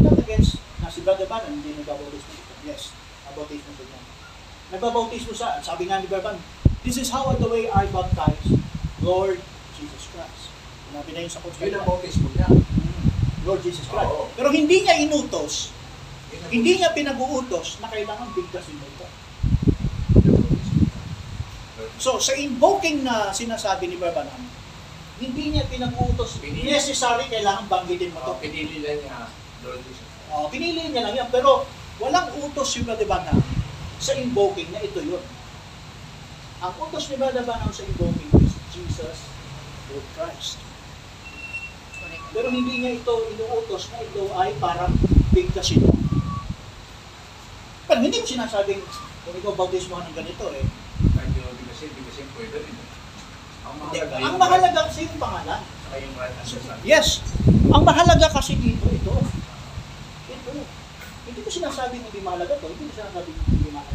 Not against na si Brother Ban, hindi nagbabautismo dito. Yes, nabautismo sa niya. Nagbabautismo sa, sabi nga ni Brother Ban, this is how the way I baptize Lord Jesus Christ. Sinabi na yun sa coach Yun ang bautismo niya. Lord Jesus Christ. Oo. Pero hindi niya inutos, hindi niya pinag-uutos na kailangan bigkasin mo ito. So, sa invoking na sinasabi ni Barbanam, hindi niya pinag-uutos, Pinili. necessary kailangan banggitin mo Oh, to. pinili lang niya Lord Jesus. Oh, pinili niya lang yan, pero walang utos Brother Banham sa invoking na ito yun. Ang utos ni Banham sa invoking is Jesus, Lord Christ. Correct. Pero hindi niya ito inuutos na ito ay parang bigkasin mo. Pero hindi ko sinasabing kung ikaw bautismo ng ganito eh. Kahit yung bigasin, bigasin pwede rin. Ang mahalaga Ang mahalaga kasi yung pangalan. Yes. Ang mahalaga kasi dito, ito. Ito. Hindi ko sinasabing hindi mahalaga to. Hindi ko sinasabing hindi mahalaga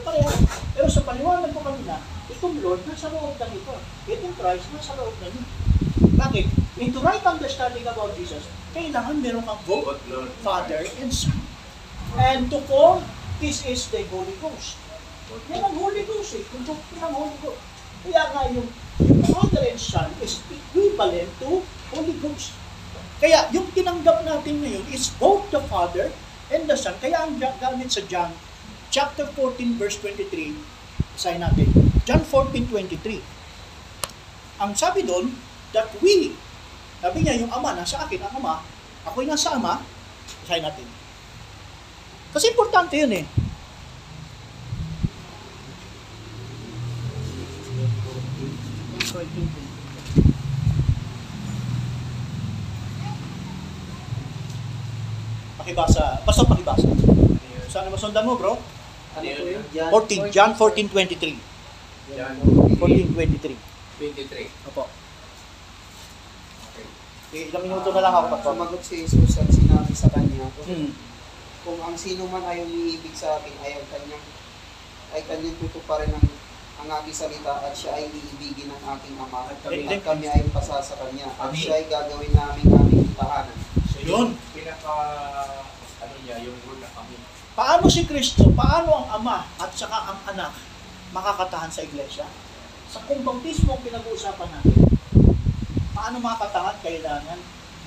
yan. Yan pareho. Pero sa paliwanag ko kanina, itong Lord nasa loob na ito. Itong Christ nasa loob na ito. Bakit? In to right understanding about Jesus, kailangan meron kang both. Father and Son. And to form, this is the Holy Ghost. Yan ang Holy Ghost eh. Kung yung ang Holy Ghost. Kaya nga yung, yung Father and Son is equivalent to Holy Ghost. Kaya yung tinanggap natin ngayon is both the Father and the Son. Kaya ang ga- gamit sa John chapter 14 verse 23, sign natin. John 14:23. Ang sabi doon, that we, sabi niya yung Ama nasa akin, ang Ama, ako'y nasa Ama, sign natin. Kasi importante yun eh. Pakibasa. Basta pakibasa. Sana masundan mo, bro? Ano po yun? yan. 14, John 14.23. John 14.23. 23. Opo. Okay. Eh, ilang minuto na lang ako, Pastor. Sumagot si Jesus at sinabi sa kanya, Hmm. kung ang sino man ay umiibig sa akin ay ang kanyang ay kanyang tutuparin ang ang aking salita at siya ay iibigin ng aking ama At at kami, Hindi. kami ay pasa sa kanya at siya ay gagawin namin aming tahanan. So, Yun. Pinaka, ano niya, yung word na kami. Paano si Kristo, paano ang Ama at saka ang Anak makakatahan sa iglesia? Sa kung bautismo ang pinag-uusapan natin, paano makakatahan? Kailangan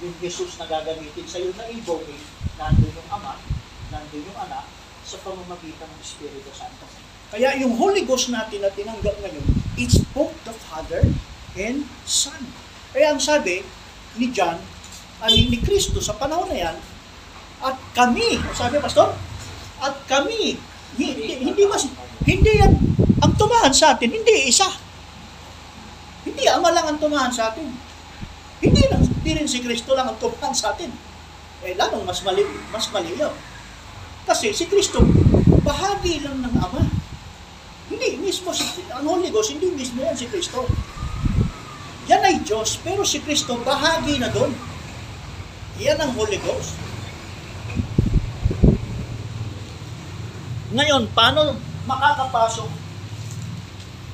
yung Jesus na gagamitin sa iyo na invoking, nandun yung Ama, nandun yung Anak, sa pamamagitan ng Espiritu Santo. Kaya yung Holy Ghost natin na tinanggap ngayon, it's both the Father and Son. Kaya ang sabi ni John, ani ni Kristo sa panahon na yan, at kami, sabi pastor, at kami, hindi, hindi mas, hindi yan, ang tumahan sa atin, hindi isa. Hindi ama lang ang tumahan sa atin. Hindi lang, hindi rin si Kristo lang ang tumahan sa atin. Eh, lalong mas mali, mas mali yun. Kasi si Kristo, bahagi lang ng Ama. Hindi mismo si, ang Holy Ghost, hindi mismo yan si Kristo. Yan ay Diyos, pero si Kristo bahagi na doon. Yan ang Holy Ghost. Ngayon, paano makakapasok?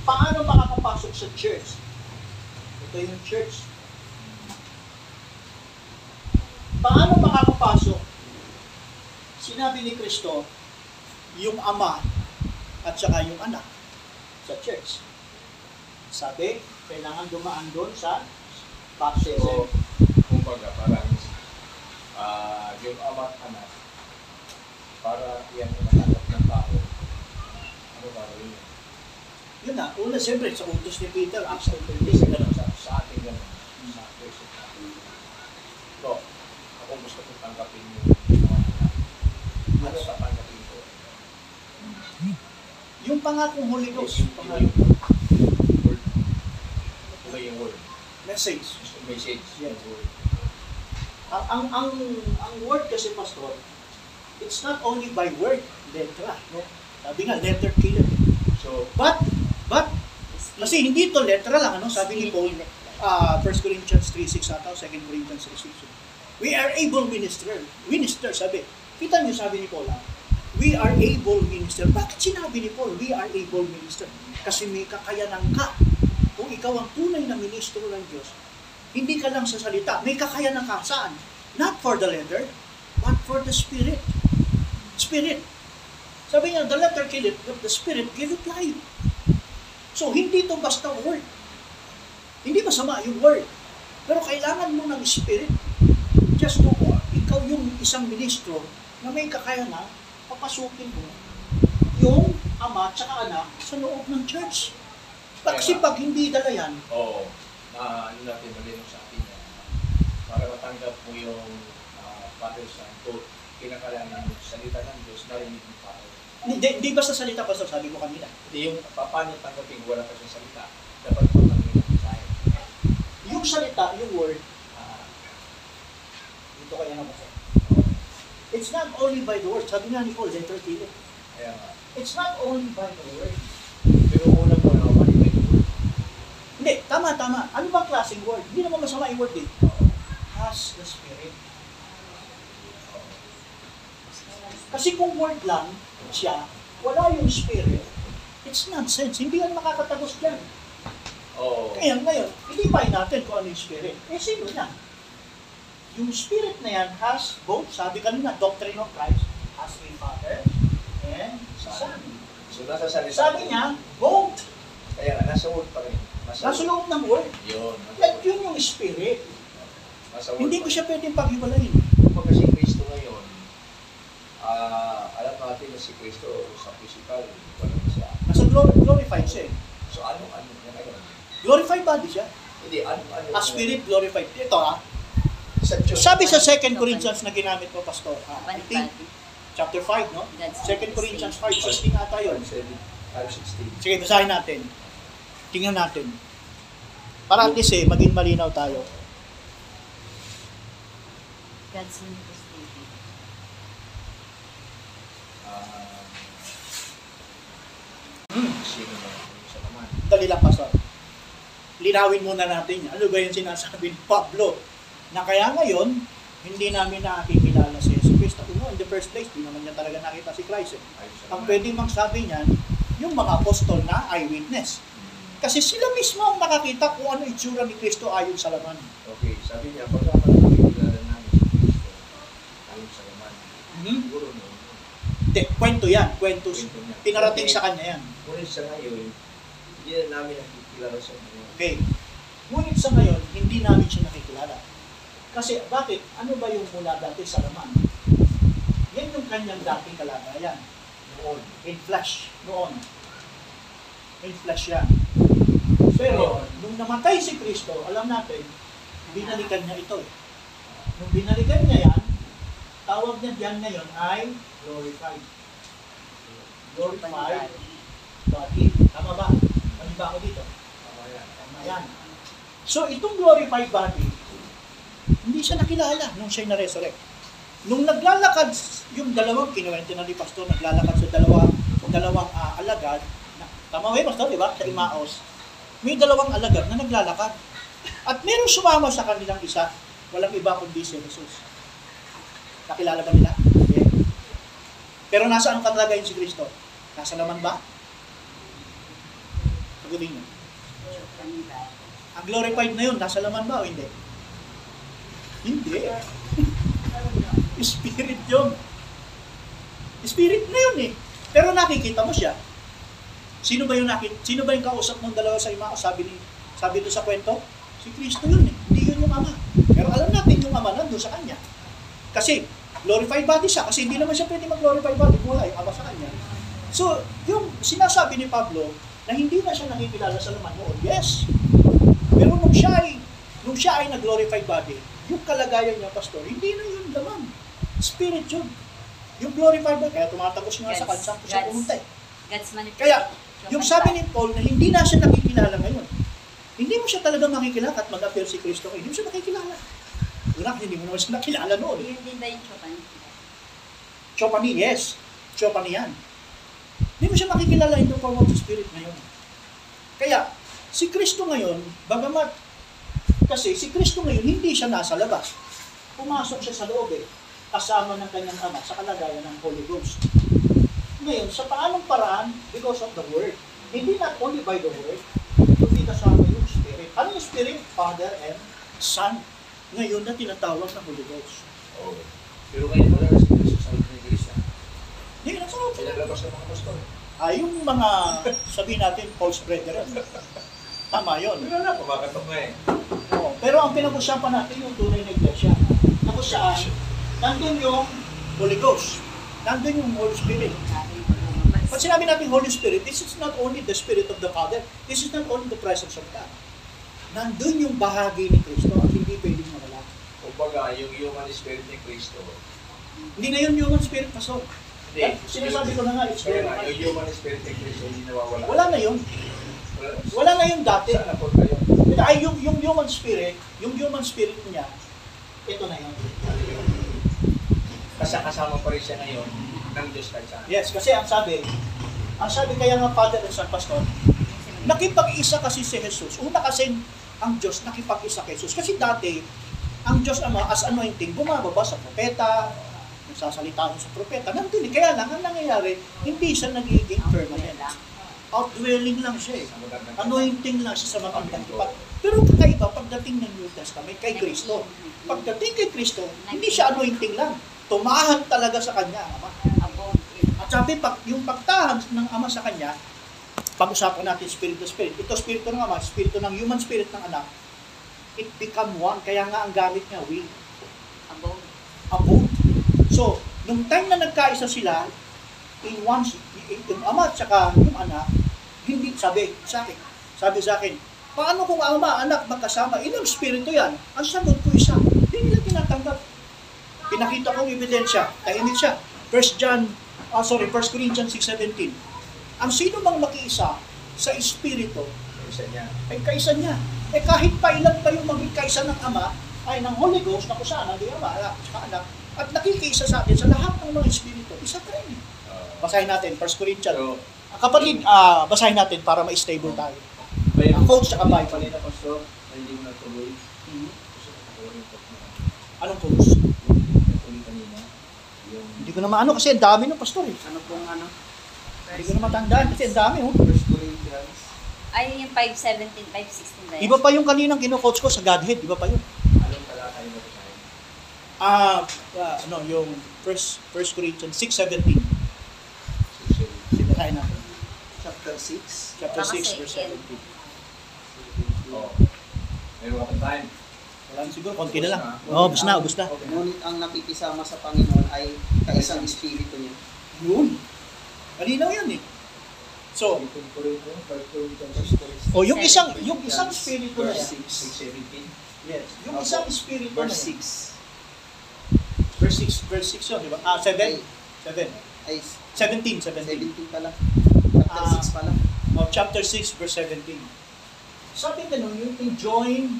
Paano makakapasok sa church? Ito yung church. Paano makakapasok? Sinabi ni Kristo, yung Ama at saka yung Anak sa church. Sabi, kailangan dumaan doon sa baptism. So, kumbaga, parang ah yung ama at anak, para yan yung natanggap ng tao, ano ba rin yun? Yun na, una siyempre sa utos ni Peter, Acts 10.36, Kasi ganun. ganun, sa, sa ating ganun, sa person natin. So, ako gusto kong tanggapin yung mga anak. Ano tatanggapin ko? Yung pangakong Holy Ghost, Yung pangakong word. Ito yung word. message. Message. Yes. Word. Ang, ang, ang, ang word kasi, Pastor, it's not only by word, letra, no? Sabi nga, letter killer. So, But, but, kasi hindi ito letra lang, ano? Sabi ni Paul, uh, 1 Corinthians 3.6 ata, 2 Corinthians 3.6. We are able minister. Minister, sabi. Kita niyo sabi ni Paul, ah, we are able minister. Bakit sinabi ni Paul, we are able minister? Kasi may kakayanan ka. Kung ikaw ang tunay na ministro ng Diyos, hindi ka lang sa salita, may kakayanan ka saan? Not for the letter, but for the spirit. Spirit. Sabi niya, the letter kill it, but the spirit give it life. So, hindi to basta word. Hindi masama yung word. Pero kailangan mo ng spirit. Just to, ikaw yung isang ministro na may kakayanan, papasukin mo yung ama at saka anak sa loob ng church. Kasi pag hindi dala yan, Oo, na ano natin malinaw sa atin yan. Para matanggap mo yung uh, Father Santo, kinakailangan mo salita ng Diyos, narinig ng tao. hindi, hindi basta salita pa sabi ko kanina. Hindi yung pa- paano tanggapin wala pa siyang salita, dapat matanggapin ng mensahe. Yung salita, yung word, Ah, dito kaya na kasi. It's not only by the word. Sabi nga ni Paul, letter it. kaya nga. It's not only by the word. Pero unang mo naman, may word. Hindi, tama, tama. Ano bang klaseng word? Hindi naman masama yung word eh. Has the Spirit. Kasi kung word lang siya, wala yung Spirit, it's nonsense. Hindi yan makakatagos dyan. Oo. Kaya ngayon, ilipay natin kung ano yung Spirit. Eh, sino yan? Yung Spirit na yan has both, sabi kanina, doctrine of Christ, has a Father and Son. So, nasa salita. Sabi niya, both. Kaya nga, nasa word pa rin. Nasa loob ng word. Yun. nasa At yun yung Spirit. Nasa Hindi ko siya pwedeng paghiwalayin. Kasi ah alam natin na si Kristo sa physical, walang siya. Nasa glor- glorified siya eh. So ano, ano niya ngayon? Glorified body siya. Hindi, ano, ano. A spirit glorified. Ito ah. Sa Diyos. Sabi sa 2 Corinthians na ginamit ko, Pastor, ah, I think chapter 5, no? That's 2 Corinthians 5, 16 ata yun. 5.16. Sige, basahin natin. Tingnan natin. Para at least eh, maging malinaw tayo. God's manifestation. Ah, Hmm. sino ba naman? Dali lang, Pastor. Linawin muna natin. Ano ba yung sinasabi ni Pablo? Na kaya ngayon, hindi namin nakikilala si Jesus Cristo. Ano, in the first place, di naman niya talaga nakita si Christ. Eh. Ang pwede magsabi niyan, yung mga apostol na eyewitness. Kasi sila mismo ang nakakita kung ano itsura ni Kristo ayon sa laman. Okay, sabi niya, pagka makikilala namin si Kristo, ayon sa naman, Hmm? siguro noon, Hindi, kwento yan. Kwento. kwento niya. Pinarating Okay. sa kanya yan. Ngunit sa ngayon, hindi na namin nakikilala sa mga Okay. Ngunit sa ngayon, hindi namin siya nakikilala. Kasi bakit? Ano ba yung mula dati sa laman? Yan yung kanyang dating kalagayan. noon. In flesh. Noon. In flesh yan. Pero, nung namatay si Kristo, alam natin, binalikan niya ito. eh. Nung binalikan niya yan, tawag niya diyan ngayon ay glorified. Glorified body. Tama ba? Mali ba ako dito? Tama yan. So, itong glorified body, hindi siya nakilala nung siya na-resurrect. Nung naglalakad, yung dalawang kinuwento na ni Pastor, naglalakad sa dalawa, dalawang ah, alagad, na, tama ba Pastor, di ba? Sa Imaos. May dalawang alagad na naglalakad. At merong sumama sa kanilang isa, walang iba kundi si Jesus. Nakilala ba nila? Hindi. Pero nasa ang kalagayan si Kristo? Nasa laman ba? Sagutin niyo. Ang glorified na yun, nasa laman ba o hindi? Hindi. Spirit yun. Spirit na yun eh. Pero nakikita mo siya. Sino ba yung nakit? Sino ba yung kausap ng dalawa sa ima? Sabi ni sabi doon sa kwento, si Kristo yun eh. Hindi yun yung ama. Pero alam natin yung ama nandun sa kanya. Kasi glorified body siya kasi hindi naman siya pwede mag-glorified body wala yung ama sa kanya. So, yung sinasabi ni Pablo na hindi na siya nakikilala sa laman noon, yes. Pero nung siya ay, nung siya ay nag-glorified body, yung kalagayan niya, pastor, hindi na yun laman. Spirit yun. Yung glorified body, kaya tumatagos nga sa kansa siya God's- pumunta eh. God's. Kaya, Yung sabi ni Paul na hindi na siya nakikilala ngayon. Hindi mo siya talaga makikilala at mag-appear si Kristo. Hindi mo siya nakikilala. Una, hindi mo naman siya nakilala noon. Yun din ba yung chopan? Chopani, yes. Chopani yan. Hindi mo siya makikilala in the form of the Spirit ngayon. Kaya, si Kristo ngayon, bagamat, kasi si Kristo ngayon, hindi siya nasa labas. Pumasok siya sa loob eh, kasama ng kanyang ama sa kalagayan ng Holy Ghost. Ngayon, sa paanong paraan? Because of the Word. Hindi not only by the Word, kundi kasama yung Spirit. Ano yung Spirit? Father and Son. Ngayon na tinatawag na Holy Ghost. Oh. Pero ngayon wala na si Kristo sa loob ng iglesia. Hindi na sa Pinalabas ng mga pastor. Ah, yung mga, sabihin natin, false brethren. Tama yun. Wala na, kumakatok nga eh. Oo. Pero ang pinag-usapan natin yung tunay na iglesia. Na kung saan, nandun yung Holy Ghost. Nandun yung Holy Spirit. Pag sinabi natin Holy Spirit, this is not only the Spirit of the Father, this is not only the presence of God. Nandun yung bahagi ni Kristo at hindi pwedeng mawala. Kumbaga, yung human spirit ni Kristo. Hindi na yun human spirit, Pastor. Hindi. Sinasabi ko na nga, it's very yung human spirit Kristo hindi nawawala. Wala na yun. Wala. Na yung dati. Saan na kayo? Ay, yung, yung human spirit, yung human spirit niya, ito na yun. Kasi kasama pa rin siya ngayon ng Diyos saan. Yes, kasi ang sabi, ang sabi kaya nga Father and Son Pastor, nakipag-isa kasi si Jesus. Una kasi ang Diyos nakipag-isa kay Jesus. Kasi dati, ang Diyos Ama as anointing, bumababa sa propeta, nagsasalita siya sa propeta. Nandun eh. Kaya lang, ang nangyayari, hindi siya nagiging permanent. Outdwelling lang siya eh. Anointing lang siya sa magandang tipat. Pero kakaiba, pagdating ng New Testament kay Kristo, pagdating kay Kristo, hindi siya anointing lang. Tumahan talaga sa kanya, Ama. It. At sabi, pag, yung pagtahan ng Ama sa Kanya, pag-usapan natin spirit to spirit. Ito spirito ng Ama, spirito ng human spirit ng anak, it become one. Kaya nga ang gamit niya, will, Above. abode. So, nung time na nagkaisa sila, in one, yung Ama at saka yung anak, hindi, sabi sa akin, sabi sa akin, paano kung Ama, anak, magkasama? Ilang spirito yan? Ang sagot ko isa, hindi nila tinatanggap. Pinakita kong ebidensya, tahimik siya. 1 John, ah sorry, 1 Corinthians 6.17. Ang sino mang makiisa sa Espiritu, Isa niya. ay kaisa niya. Eh kahit pa ilan pa yung maging kaisa ng Ama, ay ng Holy Ghost, na kung saan, ang Ama, saka anak, at nakikiisa sa atin sa lahat ng mga Espiritu, isa pa rin. Uh, Basahin natin, 1 Corinthians. Ah, Kapatid, ah, basahin natin para ma-stable tayo. may Ang quotes sa. Kanina, Pastor, na hindi mo natuloy. Na. Anong. Yung Hindi ko na maano kasi ang dami ng pastor eh. Ano pong ano? Hindi ko na matandaan kasi ang dami oh. First Corinthians. Ay, yung 517, 516 ba yan? Iba pa yung kaninang kino-coach ko sa Godhead, iba pa yun. anong talata yung Ah, ah, ano, yung 1 First Corinthians 6:17. Susunod. Basahin natin. Chapter 6. Chapter Baka 6 sa verse Ekel. 17. Oh. Meron ka pa time. Wala na siguro, konti na lang. Oo, oh, ubus na, ubus na. Okay. Ngunit ang nakikisama sa Panginoon ay kaisang espiritu niya. Yun. Malinaw yan eh. So, Tuloy ko rin ito. First Corinthians First Corinthians. o yung isang yung isang spirito na verse yan, 6, 17. Yes. Yung isang espiritu na Verse yun. 6. Verse 6. Verse 6 yun, di ba? Ah, 7? Ay, 7. ay 17, 17. 17 pala. Chapter Ah. 6 pala. O, chapter 6, verse 17. Sabi ganun, you can join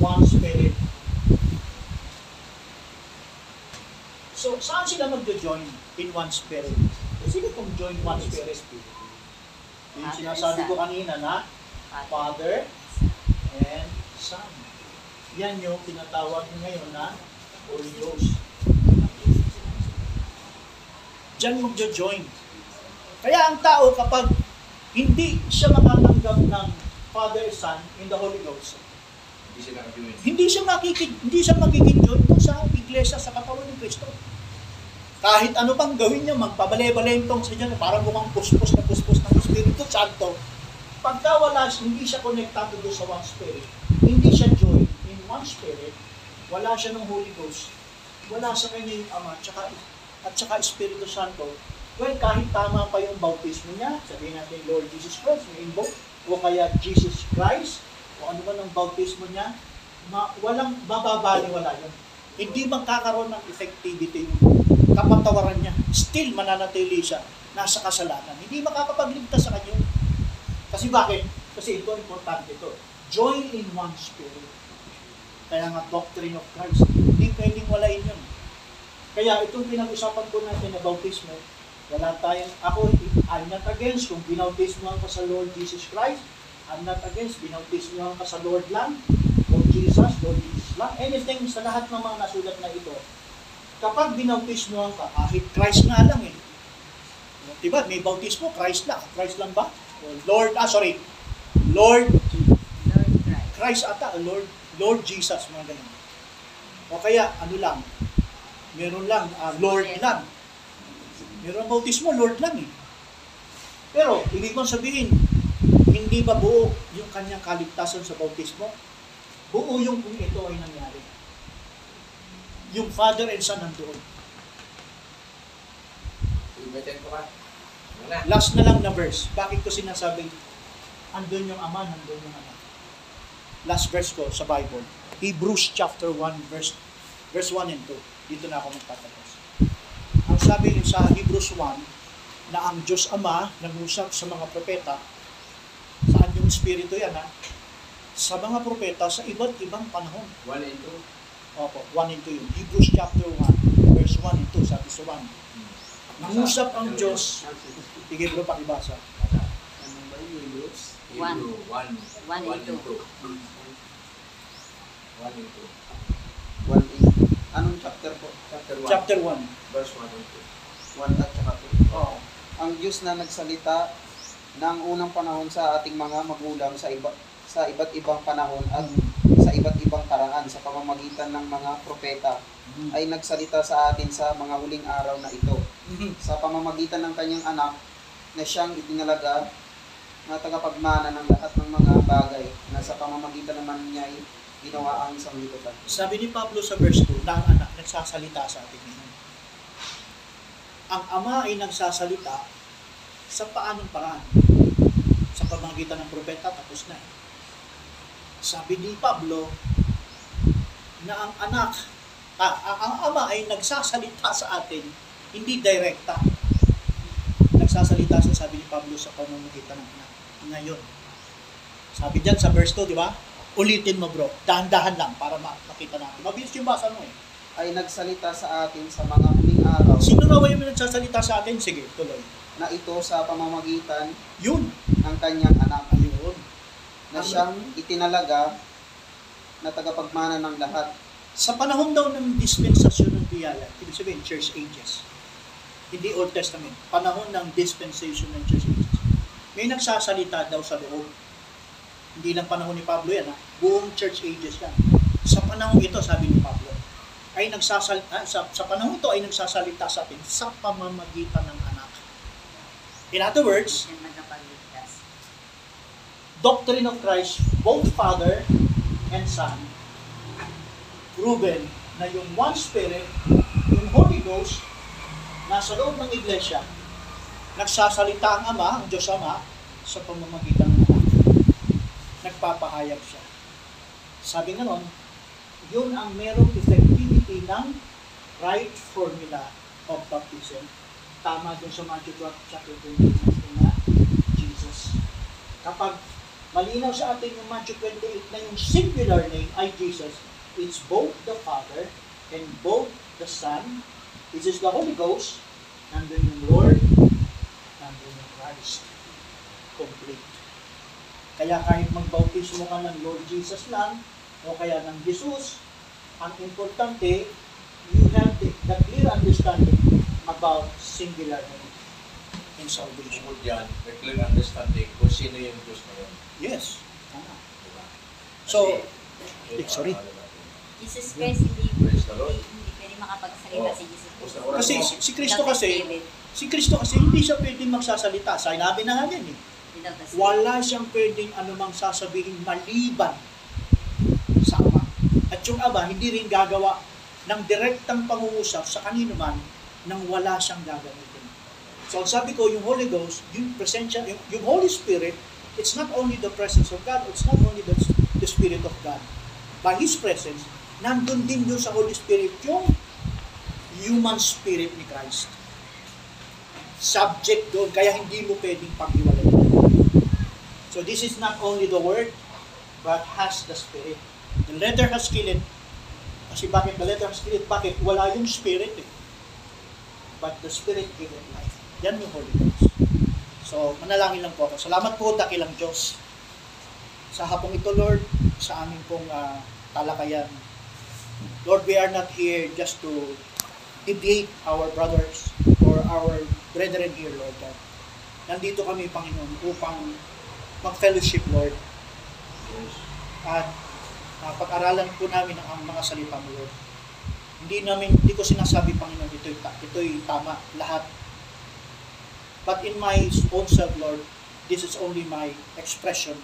one spirit. So, saan sila magjo-join in one spirit? Eh, sino kung join one spirit? Yung sinasabi ko kanina na Father and Son. Yan yung tinatawag ngayon na Holy Ghost. Diyan magjo-join. Kaya ang tao kapag hindi siya makatanggap ng Father, Son, in the Holy Ghost, Hindi sila kabiwin. hindi siya makikig, hindi siya magiging join kung sa iglesia sa katawan ng Kristo. Kahit ano pang gawin niya, magpabale-balentong sa dyan, para mukhang puspos na puspos ng Espiritu Santo. Pagka wala, siya- hindi siya connectado doon sa one spirit, hindi siya join in one spirit, wala siya ng Holy Ghost, wala sa kanya yung Ama, tsaka, at saka Espiritu Santo, well, kahit tama pa yung bautismo niya, sabihin natin Lord Jesus Christ, may invoke, o kaya Jesus Christ, o ano man ang bautismo niya, ma, walang bababali wala yun. Hindi magkakaroon ng effectivity yung kapatawaran niya. Still mananatili siya nasa kasalanan. Hindi makakapagligtas sa kanya. Kasi bakit? Kasi ito, importante ito. Join in one spirit. Kaya nga, doctrine of Christ. Hindi pwedeng walain yun. Kaya itong pinag-usapan ko natin na bautismo, wala tayong, ako, I'm not against kung binautismohan ka sa Lord Jesus Christ, I'm not against binautismohan ka sa Lord lang, Lord Jesus, Lord Jesus lang, anything sa lahat ng mga nasulat na ito. Kapag binautismohan ka, kahit Christ nga lang eh. Diba, may bautismo, Christ lang. Christ lang ba? Lord, ah sorry, Lord Lord Christ. Christ ata, Lord, Lord Jesus, mga ganun. O kaya, ano lang, meron lang, ah, Lord lang. Meron ang bautismo, Lord lang eh. Pero, ibig kong sabihin, hindi ba buo yung kanyang kaligtasan sa bautismo? Buo yung kung ito ay nangyari. Yung Father and Son nandoon. Ibetin ko ka. Wala. Last na lang na verse. Bakit ko sinasabing andun yung Ama, nandun yung Anak? Last verse ko sa Bible. Hebrews chapter 1 verse verse 1 and 2. Dito na ako magtatapos. Ang sabi sa Hebrews 1 na ang Diyos Ama nag-usap sa mga propeta saan yung Espiritu yan ha? Sa mga propeta sa iba't ibang panahon. One and two. Opo, 1 and 2 yun. Hebrews chapter 1 verse 1 and 2 sabi sa 1. Nangusap ang Diyos. Sige bro, pakibasa. Ano ba yung Hebrews? One. Hebrew, One. One and two. One and two. 1.8. Anong chapter po? Chapter one. Chapter 1. Verse one and two. 1 at saka 2. Oo. Ang Diyos na nagsalita ng unang panahon sa ating mga magulang sa iba sa iba't ibang panahon at sa iba't ibang paraan sa pamamagitan ng mga propeta ay nagsalita sa atin sa mga huling araw na ito sa pamamagitan ng kanyang anak na siyang itinalaga na tagapagmana ng lahat ng mga bagay na sa pamamagitan naman niya ay ginawa ang sanglibutan. Sabi ni Pablo sa verse 2 na ang anak nagsasalita sa atin ngayon. Ang ama ay nagsasalita sa paanong paraan? Sa pamamagitan ng propeta, tapos na. Sabi ni Pablo na ang anak, ah, ang, ang ama ay nagsasalita sa atin, hindi direkta. Nagsasalita siya, sabi ni Pablo, sa pamamagitan ng anak. Ngayon. Sabi diyan sa verse 2, di ba? Ulitin mo bro, dahan-dahan lang para ma- makita natin. Mabilis yung basa mo eh. Ay nagsalita sa atin sa mga huling araw Sino raw yung nagsasalita sa atin? Sige, tuloy. na ito sa pamamagitan Yun. ng kanyang anak Ayun. na siyang itinalaga na tagapagmana ng lahat Sa panahon daw ng dispensasyon ng biyaya, ibig sabihin, church ages. Hindi Old Testament. Panahon ng dispensation ng church ages. May nagsasalita daw sa loob. Hindi lang panahon ni Pablo yan, ha? Buong church ages yan. Sa panahon ito, sabi ni Pablo, ay nagsasalita, sa, sa panahon ito ay nagsasalita sa atin sa pamamagitan ng anak. In other words, doctrine of Christ, both Father and Son, proven na yung one Spirit, yung Holy Ghost, nasa loob ng iglesia, nagsasalita ang Ama, ang Diyos Ama, sa pamamagitan ng anak. Nagpapahayag siya. Sabi nga nun, yun ang merong effectivity ng right formula of baptism. Tama dun sa Matthew 12, chapter 28 na Jesus. Kapag malinaw sa atin yung Matthew 28 na yung singular name ay Jesus, it's both the Father and both the Son, which is the Holy Ghost, nandun yung Lord, nandun yung Christ. Complete. Kaya kahit magbautismo ka ng Lord Jesus lang, o kaya ng Jesus, ang importante, you have the, the clear understanding about singular in salvation. Bukod yan, may clear understanding kung sino yung Diyos na yun. Yes. Tama. Diba? So, Yun eh, sorry. Jesus Christ, hindi, Praise the Lord. hindi, hindi pwede makapagsalita Oh. si Jesus Christ. Kasi si, si Kristo the kasi, si Kristo kasi hindi siya pwedeng magsasalita. Sinabi na nga yan eh. The. Wala siyang pwedeng anumang sasabihin maliban sa Ama. At yung Ama, hindi rin gagawa ng direktang pangungusap sa kanino man nang wala siyang gagamitin. So ang sabi ko, yung Holy Ghost, yung presensya, yung, yung Holy Spirit, it's not only the presence of God, it's not only the, the Spirit of God. By His presence, nandun din doon sa Holy Spirit yung human spirit ni Christ. Subject doon, kaya hindi mo pwedeng paghiwalay. So this is not only the Word, but has the Spirit. The letter has killed. Kasi bakit the letter has killed? Bakit? Wala yung Spirit eh. But the Spirit gave it life. Yan yung Holy Ghost. So, manalangin lang po ako. Salamat po, dakilang Diyos. Sa hapong ito, Lord, sa aming pong ah, talakayan. Lord, we are not here just to debate our brothers or our brethren here, Lord God. Nandito kami, Panginoon, upang mag-fellowship, Lord. At uh, pag-aralan po namin ang mga salita mo, Lord. Hindi namin, hindi ko sinasabi, Panginoon, ito'y, ito'y tama, lahat. But in my own self, Lord, this is only my expression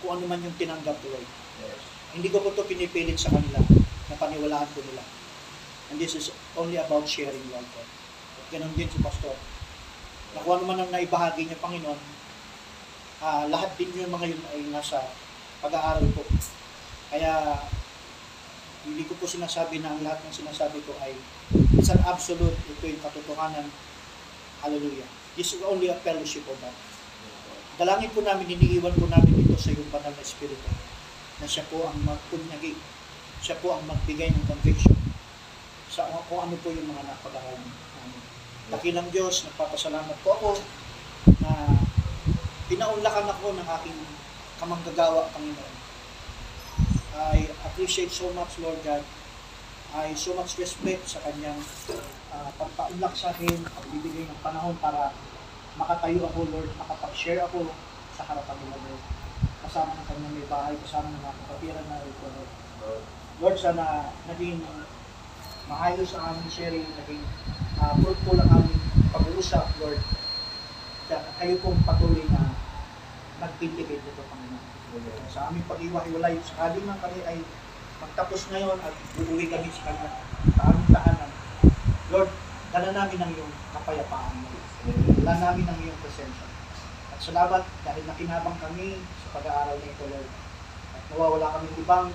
kung ano man yung tinanggap ko, Lord. Yes. Hindi ko po ito pinipilit sa kanila na paniwalaan ko nila. And this is only about sharing, Lord God. At ganun din si Pastor. Na kung ano man ang naibahagi niya, Panginoon, ah, lahat din yung mga yun ay nasa pag-aaral po. Kaya, hindi ko po sinasabi na ang lahat ng sinasabi ko ay it's an absolute, ito yung katotohanan. Hallelujah. This is only a fellowship of that. Dalangin po namin, iniiwan po namin ito sa iyong banal na Espiritu na siya po ang magpunyagi, siya po ang magbigay ng conviction sa kung ano po yung mga napag-aralan namin. Dakilang Diyos, nagpapasalamat po ako na pinaunlakan ako ng aking kamanggagawa, Panginoon. I appreciate so much, Lord God. I so much respect sa kanyang uh, pagpaunlak sa akin, pagbibigay ng panahon para makatayo ako, Lord, makapag-share ako sa harapan nila, Lord. Kasama ng kanyang may bahay, kasama ng mga kapatiran na ito, Lord. Lord. Sana naging maayos ang aming sharing, naging uh, fruitful ang aming pag-uusap, Lord. Kaya kayo pong patuloy na mag-vindicate ito, Panginoon. Sa aming pag-iwahiwalay, sakaling man kami ay magtapos ngayon at uuwi kami sa kanya, sa aming. Lord, dala namin ang iyong kapayapaan. Dala namin ang iyong presensya. At salamat dahil nakinabang kami sa pag-aaral na ito, Lord. At nawawala kami ibang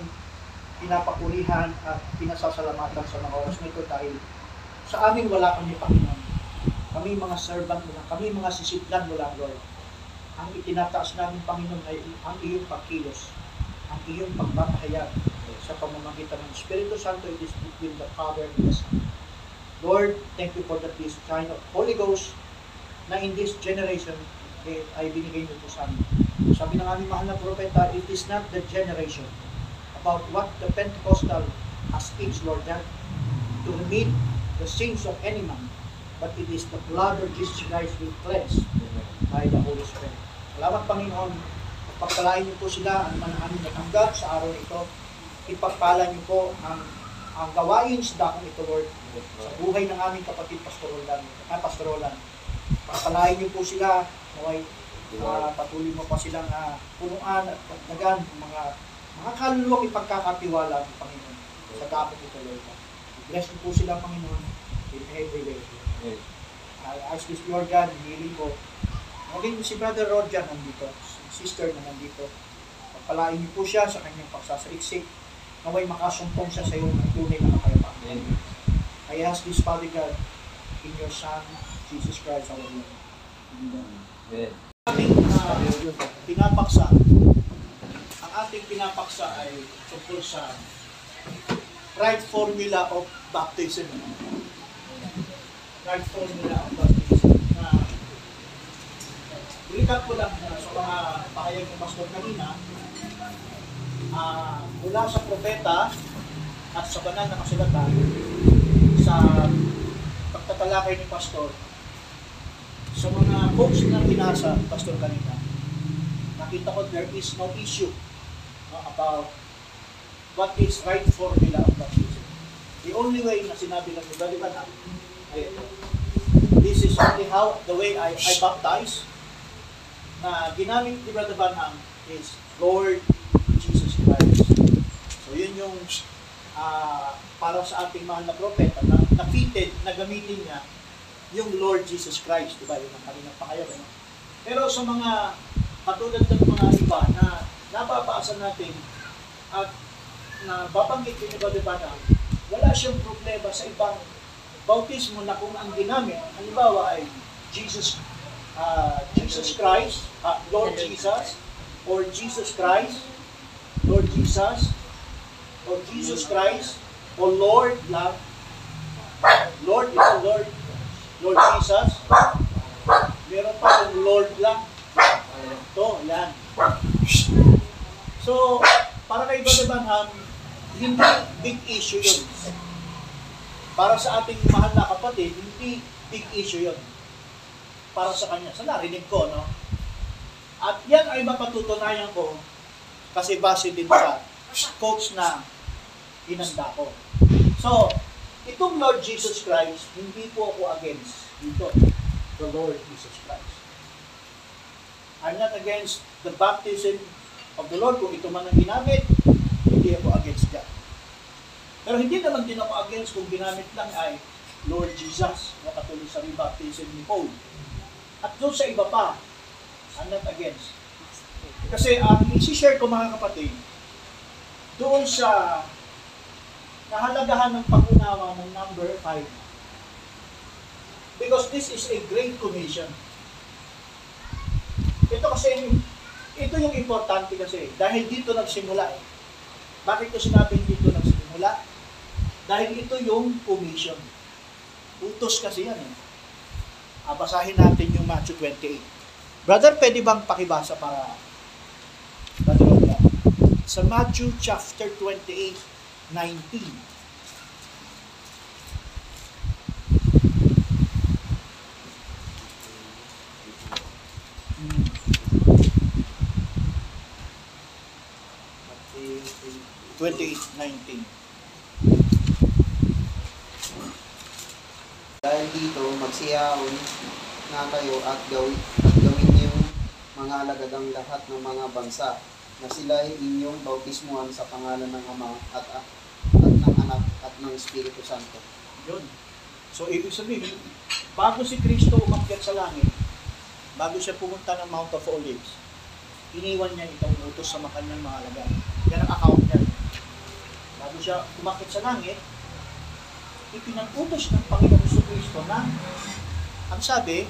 pinapakulihan at pinasasalamatan sa mga oras na ito dahil sa amin wala kami Panginoon. Kami mga servant mo lang, kami mga sisidlan mo lang, Lord. Ang itinataas namin, Panginoon, ay ang iyong pagkilos, ang iyong pagpapahayag sa pamamagitan ng Espiritu Santo, it is between the Father and the Son. Lord, thank you for that this kind of Holy Ghost na in this generation eh, ay binigay niyo po sa amin. Sabi ng aming mahal na propeta, it is not the generation about what the Pentecostal has teach, Lord God, to remit the sins of any man, but it is the blood of Jesus Christ will cleanse by the Holy Spirit. Salamat Panginoon, pagpalain niyo po sila ang mga aming natanggap sa araw ito. Ipagpala niyo po ang ang gawain sa dakong ito, Lord, sa buhay ng aming kapatid Pastoral ah, Pastoralan. Pagpalain niyo po sila, naway uh, patuloy mo pa silang uh, punuan at pagdagan ng mga mga kaluluwang ipagkakatiwala ng Panginoon sa dakong ito, Lord. Bless niyo po sila, Panginoon, in every way. I ask this, Lord God, hinihiling ko. Maging si Brother Roger nandito, si sister na nandito. palain niyo po siya sa kanyang pagsasaliksik. Naway makasumpong siya sa iyo ng tunay na kapayapaan. I ask this, Father God, in your Son, Jesus Christ, our Lord. Amen. Ating uh, pinapaksa, ang ating pinapaksa ay tungkol sa right formula of baptism. Right formula of baptism. Na, recap ko lang uh, sa mga pahayag ng pastor kanina, ah, mula sa propeta at sa banal na kasulatan, sa pagtatalakay ni pastor, sa mga books na binasa, Pastor kanina, nakita ko there is no issue no, about what is right formula of baptism. The only way na sinabi lang ni Brother Banham ay ito. This is only how, the way I, I baptize, na ginamit ni Brother Banham is Lord Jesus Christ. So yun yung ah, para sa ating mahal na propeta na, na fitted na gamitin niya yung Lord Jesus Christ, di ba? Yun ang kanilang pakayag. Ano? Pero sa mga katulad ng mga iba na nababasa natin at na babanggit din ni Brother Banham, wala siyang problema sa ibang bautismo na kung ang ginamit, halimbawa ay Jesus ah, Jesus Christ, ah, Lord Jesus, or Jesus Christ, Lord Jesus, or Jesus Christ, o Lord lang, Lord, ito Lord, Lord Jesus. Meron pa yung Lord lang. Ito, yan. So, para kay Brother Banham, hindi big issue yun. Para sa ating mahal na kapatid, hindi big issue yun. Para sa kanya. Sa narinig ko, no? At yan ay mapatutunayan ko kasi base din sa coach na inanda ko. So, itong Lord Jesus Christ, hindi po ako against dito. The Lord Jesus Christ. I'm not against the baptism of the Lord. Kung ito man ang ginamit, hindi ako against that. Pero hindi naman din ako against kung ginamit lang ay Lord Jesus, na katulad sa rebaptism ni Paul. At doon sa iba pa, I'm not against. Kasi ang isi-share ko mga kapatid, doon sa kahalagahan ng pag-unawa ng number 5. Because this is a great commission. Ito kasi, ito yung importante kasi, dahil dito nagsimula eh. Bakit ko sinabing dito nagsimula? Dahil ito yung commission. Utos kasi yan eh. Ah, basahin natin yung Matthew 28. Brother, pwede bang pakibasa para Brother Olga? Sa Matthew chapter 28, 19. Hmm. Matthew 28, 19. Dahil dito, magsiyaon na kayo at gawin, at gawin mga alagadang lahat ng mga bansa na sila ay inyong bautismuhan sa pangalan ng Ama at, at, ng Anak at ng Espiritu Santo. Yun. So, ibig sabihin, bago si Kristo umakyat sa langit, bago siya pumunta ng Mount of Olives, iniwan niya itong utos sa mga kanyang mga alagad. Yan ang account niya. Bago siya umakyat sa langit, ipinag-utos ng Panginoon Hesus Kristo na, ang sabi,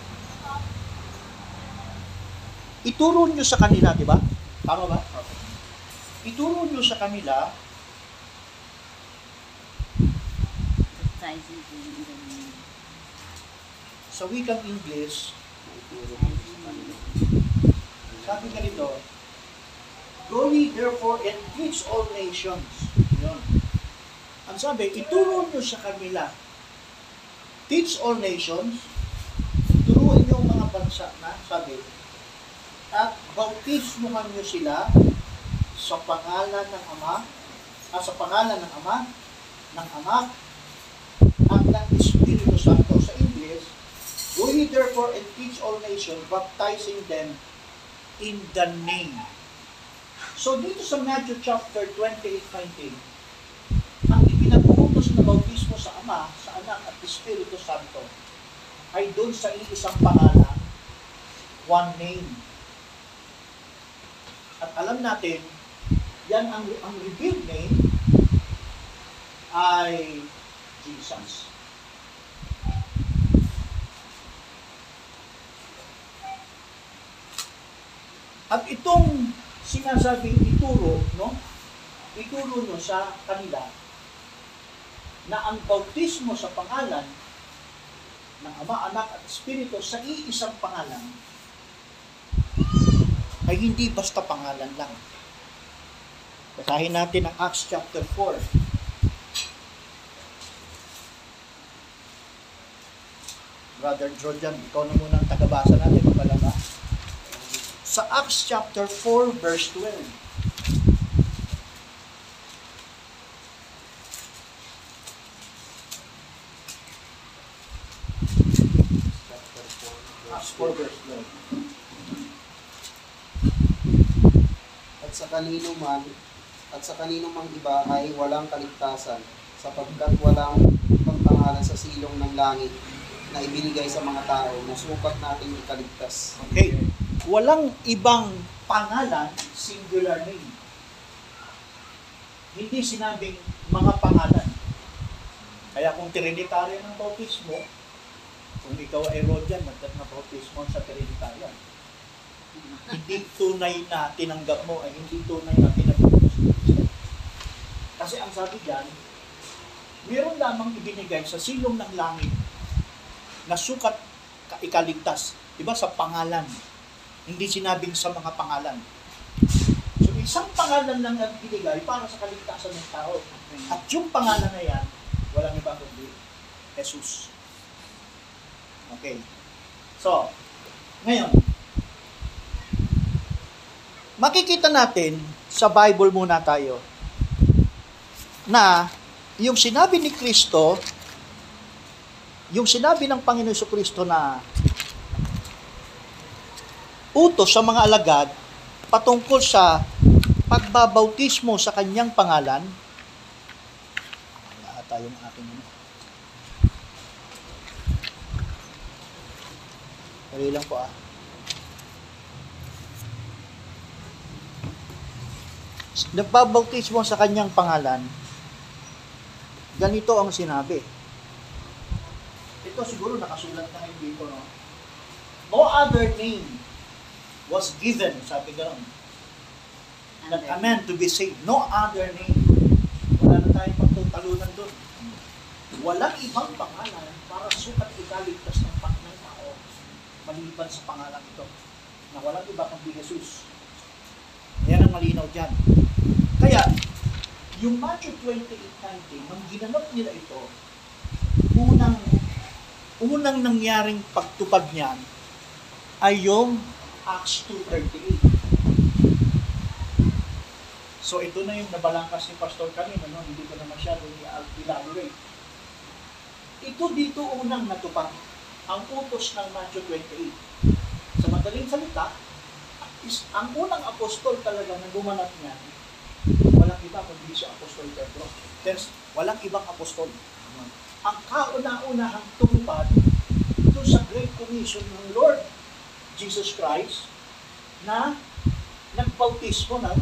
ituro niyo sa kanila, di ba? Tama ba? Ituro niyo sa kanila sa wikang English. Sabi ganito, Go ye therefore and teach all nations. Yun. Ang sabi, ituro nyo sa kanila. Teach all nations. Turuan nyo mga bansa na, sabi, at bautismuhan nyo sila sa pangalan ng Ama, ah, sa pangalan ng Ama, ng Anak, at ng Espiritu Santo. Sa English, Go ye therefore and teach all nations, baptizing them in the name. So dito sa Matthew chapter 28, 19, ang ipinag-uutos na bautismo sa Ama, sa Anak at Espiritu Santo ay doon sa iisang pangalan, one name. At alam natin yan ang, ang revealed name ay Jesus. At itong sinasabing ituro, no? Ituro nyo sa kanila na ang bautismo sa pangalan ng Ama, Anak at Espiritu sa iisang pangalan ay hindi basta pangalan lang. Basahin natin ang Acts chapter 4. Brother Jordan, ikaw na muna ang tagabasa natin, magpalaba. Sa Acts chapter 4, verse 12. 4, verse 12. At sa kanino man, at sa kanino mang iba ay walang kaligtasan, sapagkat walang pagpangalan sa silong ng langit na ibinigay sa mga tao na sukat nating ikaligtas. Okay. Walang ibang pangalan, singular name. Hindi sinabing mga pangalan. Kaya kung Trinitarian ang bautismo, kung ikaw ay Rodian, magkat na bautismo sa Trinitarian. hindi tunay na tinanggap mo ay hindi tunay na mo. Kasi ang sabi diyan, meron lamang ibinigay sa silong ng langit na sukat ka- ikaligtas. Diba? Sa pangalan. Hindi sinabing sa mga pangalan. So isang pangalan lang ang binigay para sa kaligtasan ng tao. At yung pangalan na yan, walang iba kundi Jesus. Okay. So, ngayon, makikita natin sa Bible muna tayo na yung sinabi ni Kristo, yung sinabi ng Panginoon Hesus Kristo na utos sa mga alagad patungkol sa pagbabautismo sa kanyang pangalan. Wala tayong aking ano. Dali lang po ah. Nagbabautismo sa kanyang pangalan, ganito ang sinabi. Ito siguro nakasulat na ngayon dito, no? No other name was given, sabi gano'n, that a man to be saved. No other name. Wala na tayong pagtutalunan doon. Walang ibang pangalan para sukat ikaligtas ng maliban sa pangalan ito na walang iba kundi Jesus. Yan ang malinaw dyan. Kaya, yung Matthew 28.19, nung ginanap nila ito, unang unang nangyaring pagtupad niyan ay yung Acts 2.38. So ito na yung nabalangkas ni Pastor kanina, no? hindi ko na masyado i-elaborate. Ito dito unang natupad ang utos ng Matthew 28. Sa madaling salita, is, ang unang apostol talaga na gumanap niyan, walang iba kundi si Apostol Pedro. There's, walang ibang apostol. Ang kauna-unahang tumupad ito sa Great Commission ng Lord Jesus Christ na nagbautismo ng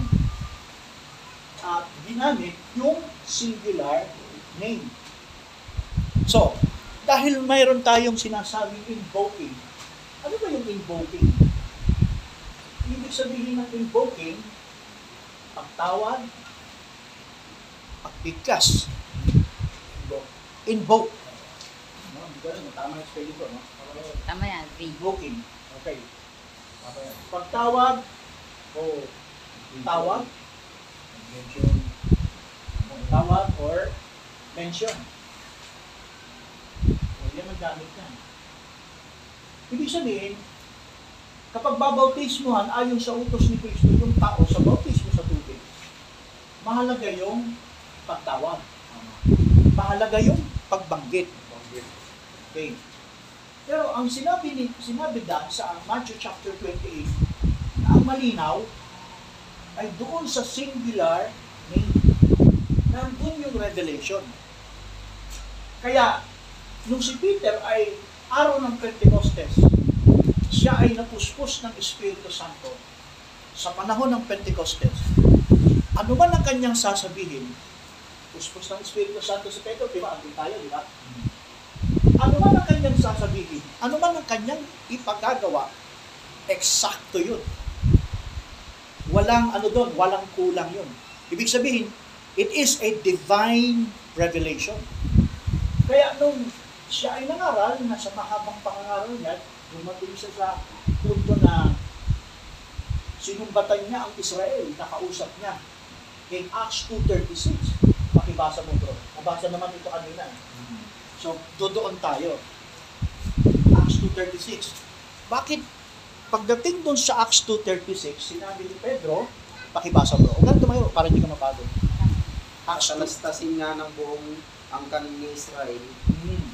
at ginamit yung singular name. So, dahil mayroon tayong sinasabing invoking, ano ba yung invoking? Ibig sabihin ng invoking, pagtawad, pagbigkas. Invoke. Invoke. No, alam, tama yung spelling ko, no? Tama yan. Invoking. Okay. Pagtawag o tawag, Mention. tawag or mention. O yan ang gamit yan. Ibig sabihin, kapag babautismuhan ayon sa utos ni Kristo yung tao sa bautismo sa tubig, mahalaga yung pagtawag. Mahalaga yung pagbanggit. Okay. Pero ang sinabi ni sinabi dan sa Matthew chapter 28 na ang malinaw ay doon sa singular name. Nandun yung revelation. Kaya, nung si Peter ay araw ng Pentecostes, siya ay napuspos ng Espiritu Santo sa panahon ng Pentecostes. ano man ang kanyang sasabihin, puspos ng Espiritu Santo sa Pedro, di ba? Andun tayo, di ba? Ano man ang kanyang sasabihin, ano man ang kanyang ipagagawa, eksakto yun. Walang ano doon, walang kulang yun. Ibig sabihin, it is a divine revelation. Kaya nung siya ay nangaral, nasa mahabang pangangaral niya, dumating siya sa punto na sinumbatan niya ang Israel, nakausap niya. In Acts 2.36, pakibasa mo bro. Nabasa naman ito kanina. So, doon tayo. Acts 2.36. Bakit pagdating doon sa Acts 2.36, sinabi ni Pedro, pakibasa bro. Huwag tumayo para hindi ka mapagod. Acts 2. Talastasin nga ng buong angkan ni Israel Hmm.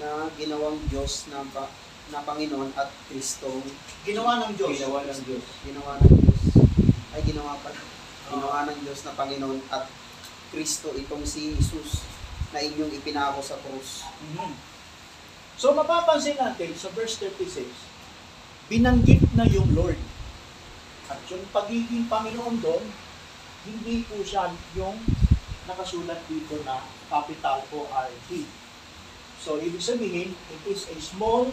Na ginawang Diyos na, pa, na Panginoon at Kristo Ginawa ng Diyos. Ginawa ng Diyos. ginawa ng Diyos ay ginawa pa ginawa ng Diyos na Panginoon at Kristo itong si Jesus na inyong ipinako sa krus. Mhm. So mapapansin natin sa verse 36, binanggit na yung Lord. At yung pagiging Panginoon doon, hindi po siya yung nakasulat dito na capital O R T. So ibig sabihin, it is a small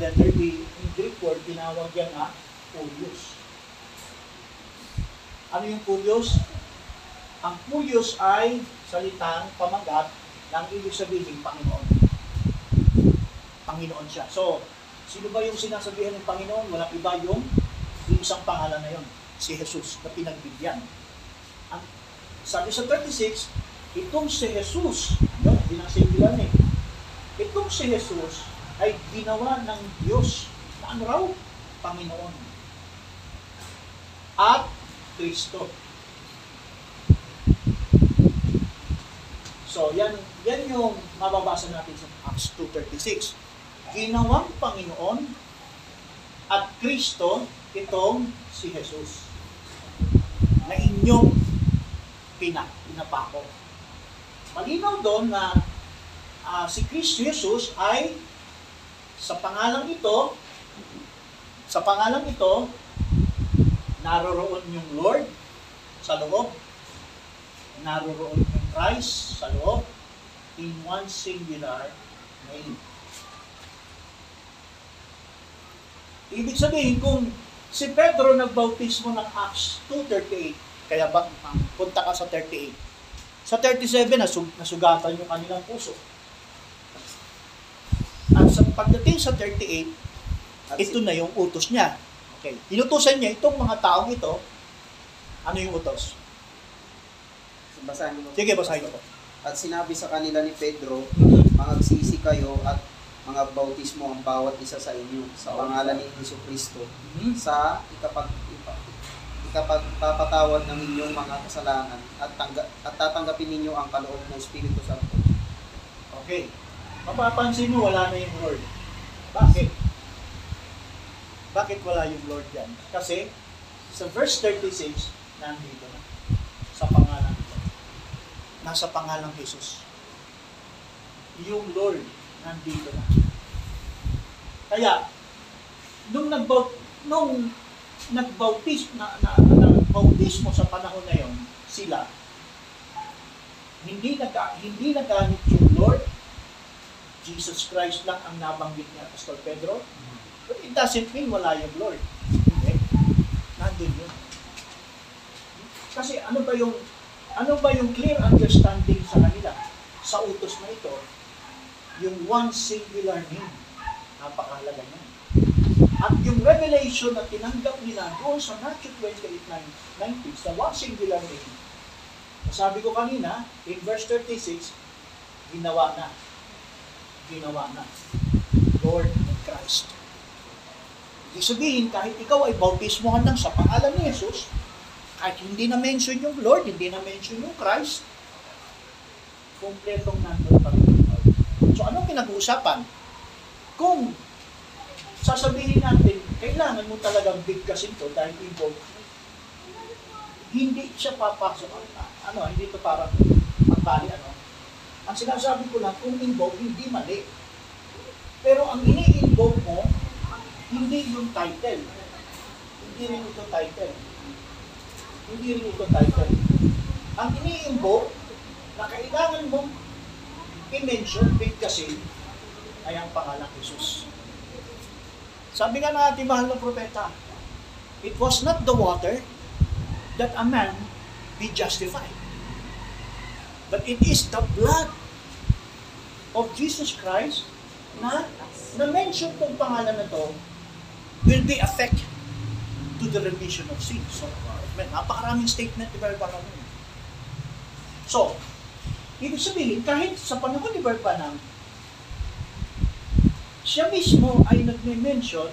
letter D. In Greek word, tinawag yan na Kurios. Ano yung Kurios? Ang Kurios ay salitang pamagat ng ibig sabihin Panginoon. Panginoon siya. So, sino ba yung sinasabihan ng Panginoon? Walang iba yung, yung isang pangalan na yon, si Jesus na pinagbigyan. Ang, sabi sa 36, itong si Jesus, yun, hindi na singular eh. Itong si Jesus ay ginawa ng Diyos na ano raw? Panginoon. At Kristo. So, yan, yan yung mababasa natin sa Acts 2.36. Ginawang Panginoon at Kristo itong si Jesus na inyong pina, pinapako. Malinaw doon na ah, si Kristo Jesus ay sa pangalang ito, sa pangalang ito, naroroon yung Lord sa loob, naroroon yung Christ sa loob, in one singular name. Ibig sabihin, kung si Pedro nagbautismo ng Acts 2.38, kaya ba, punta ka sa 38. Sa 37, nasug, nasugatan yung kanilang puso. At sa pagdating sa 38, At ito na yung utos niya. Okay. Inutusan niya itong mga taong ito. Ano yung utos? basahin mo. Sige, basahin ko. At sinabi sa kanila ni Pedro, Mangagsisi kayo at mga bautismo ang bawat isa sa inyo sa pangalan ni Hesus Kristo Mhm. sa ikapag ikapagpapatawad ng inyong mga kasalanan at tangga, at tatanggapin ninyo ang kaloob ng Espiritu Santo. Okay. Mapapansin mo, wala na yung Lord. Bakit? Bakit wala yung Lord yan? Kasi sa verse 36, nandito na. Sa pangalan. Nasa pangalang Jesus. Yung Lord, nandito na. Kaya, nung nagbaut nung nagbautis na, na, na bautismo sa panahon na yon sila hindi nag hindi nagamit yung Lord Jesus Christ lang ang nabanggit niya Pastor Pedro. But it doesn't mean wala yung Lord hindi nandun yun. Kasi ano ba yung ano ba yung clear understanding sa kanila? Sa utos na ito yung one singular name. Napakahalaga niya at yung revelation na tinanggap nila doon sa Matthew 28:19 sa one singular name sabi ko kanina in verse 36 ginawa na ginawa na Lord and Christ Ibig sabihin, kahit ikaw ay bautismohan lang sa pangalan ni Jesus, kahit hindi na mention yung Lord, hindi na mention yung Christ, kumpletong nandun pa rin. So, anong pinag-uusapan? Kung sasabihin natin, kailangan mo talagang bigkasin to dahil involved, hindi siya papasok. Ano, hindi to parang pagkali, ano. Ang sinasabi ko lang, kung involved, hindi mali. Pero ang ini-involve mo, hindi yung title. Hindi rin ito title. Hindi rin ito title. Ang iniimbo na kailangan mong i-mention, bigkasin, ay ang pangalang Jesus. Sabi nga ng ating mahal na propeta, it was not the water that a man be justified. But it is the blood of Jesus Christ na na-mention tong pangalan na to will be effect to the remission of sins. So, man, napakaraming statement ni yun. So, ibig sabihin, kahit sa panahon ni Brother Branham, siya mismo ay nagme-mention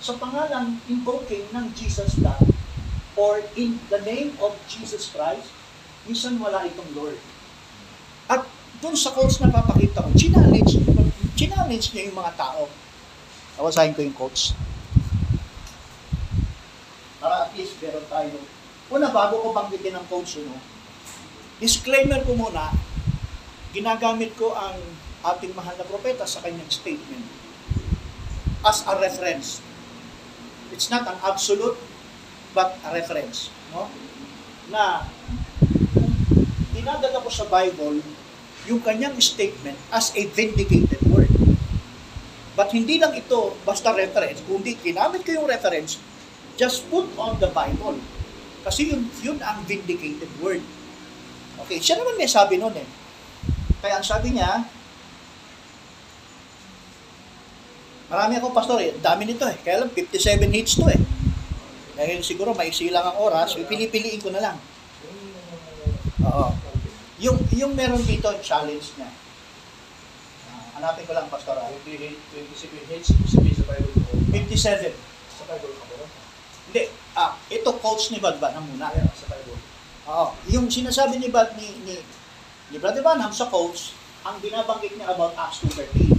sa pangalan invoking ng Jesus blood or in the name of Jesus Christ, minsan wala itong Lord. At doon sa quotes na papakita ko, challenge, challenge niya yung mga tao. Tawasahin ko yung quotes. Para at least meron tayo. Una, bago ko banggitin ang quotes, no, disclaimer ko muna, ginagamit ko ang ating mahal na propeta sa kanyang statement as a reference. It's not an absolute, but a reference. No? Na dinadala ko sa Bible yung kanyang statement as a vindicated word. But hindi lang ito basta reference, kundi ginamit ko yung reference, just put on the Bible. Kasi yun, yun ang vindicated word. Okay, siya naman may sabi nun eh. Kaya ang sabi niya, marami ako pastor eh, dami nito eh. Kaya lang 57 hits to eh. Dahil siguro may silang ang oras, so pipiliin ko na lang. Oo. Yung, yung meron dito, challenge niya. Ah, hanapin ko lang, pastor. ah. 28, 27 hits, sabihin sa Bible ko. 57. Sa Bible ko. Hindi, ah, ito coach ni Badban na muna. Yeah, sa Bible. Oo. Yung sinasabi ni Bad ni ni ni Brother Branham sa quotes, ang binabanggit niya about Acts 2:13